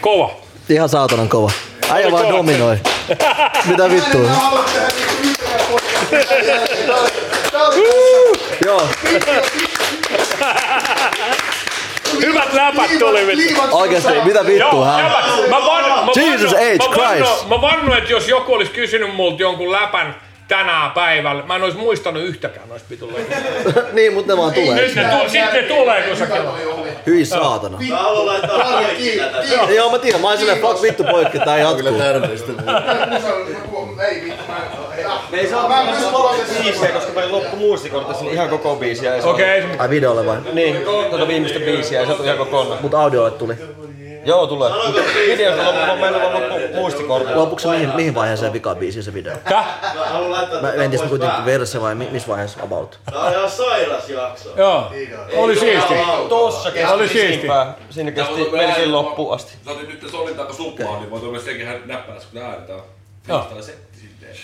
Kova. Ihan saatanan kova. Äijä Oli vaan dominoi. Mitä vittua? Joo, Hyvät läpät tuli vittu. oikeesti, mitä vittua hän? mä mä Jesus H. Christ. Mä vannon, että jos joku olisi kysynyt multa jonkun läpän tänään päivällä, mä en olisi muistanut yhtäkään noista vitulle. niin, mutta ne vaan tulee. Nyt ne, tu- sit ne tulee, kun sä. Hyi saatana. Mä haluan laittaa tätä. Joo, mä tiedän. Mä oon silleen, fuck vittu poikki, tää jatkuu. Ei saa mä biisejä, koska meillä loppu muistikortti sinne ihan koko biisiä. Ei Okei, okay. Ai videolle vai? Niin, tuota viimeistä biisiä ei saatu ihan kokonaan. Mut audiolle tuli. Joo, tulee. Videosta loppu, meillä on loppu muistikortti. Loppuksi se mihin, mihin vaiheeseen vikaan biisiin se video? Täh? Mä haluan laittaa Mä en tiedä kuitenkin verse vai mi- missä vaiheessa about. Tää on ihan sairas jakso. Joo. Oli siisti. Tossa kesti Oli siisti. Siinä kesti melkein loppuun asti. Sä otit nyt solintaa suppaa, niin voi tulla sekin ihan näppärässä, kun ne ääretään. Joo. Fiilistellä setti silleen.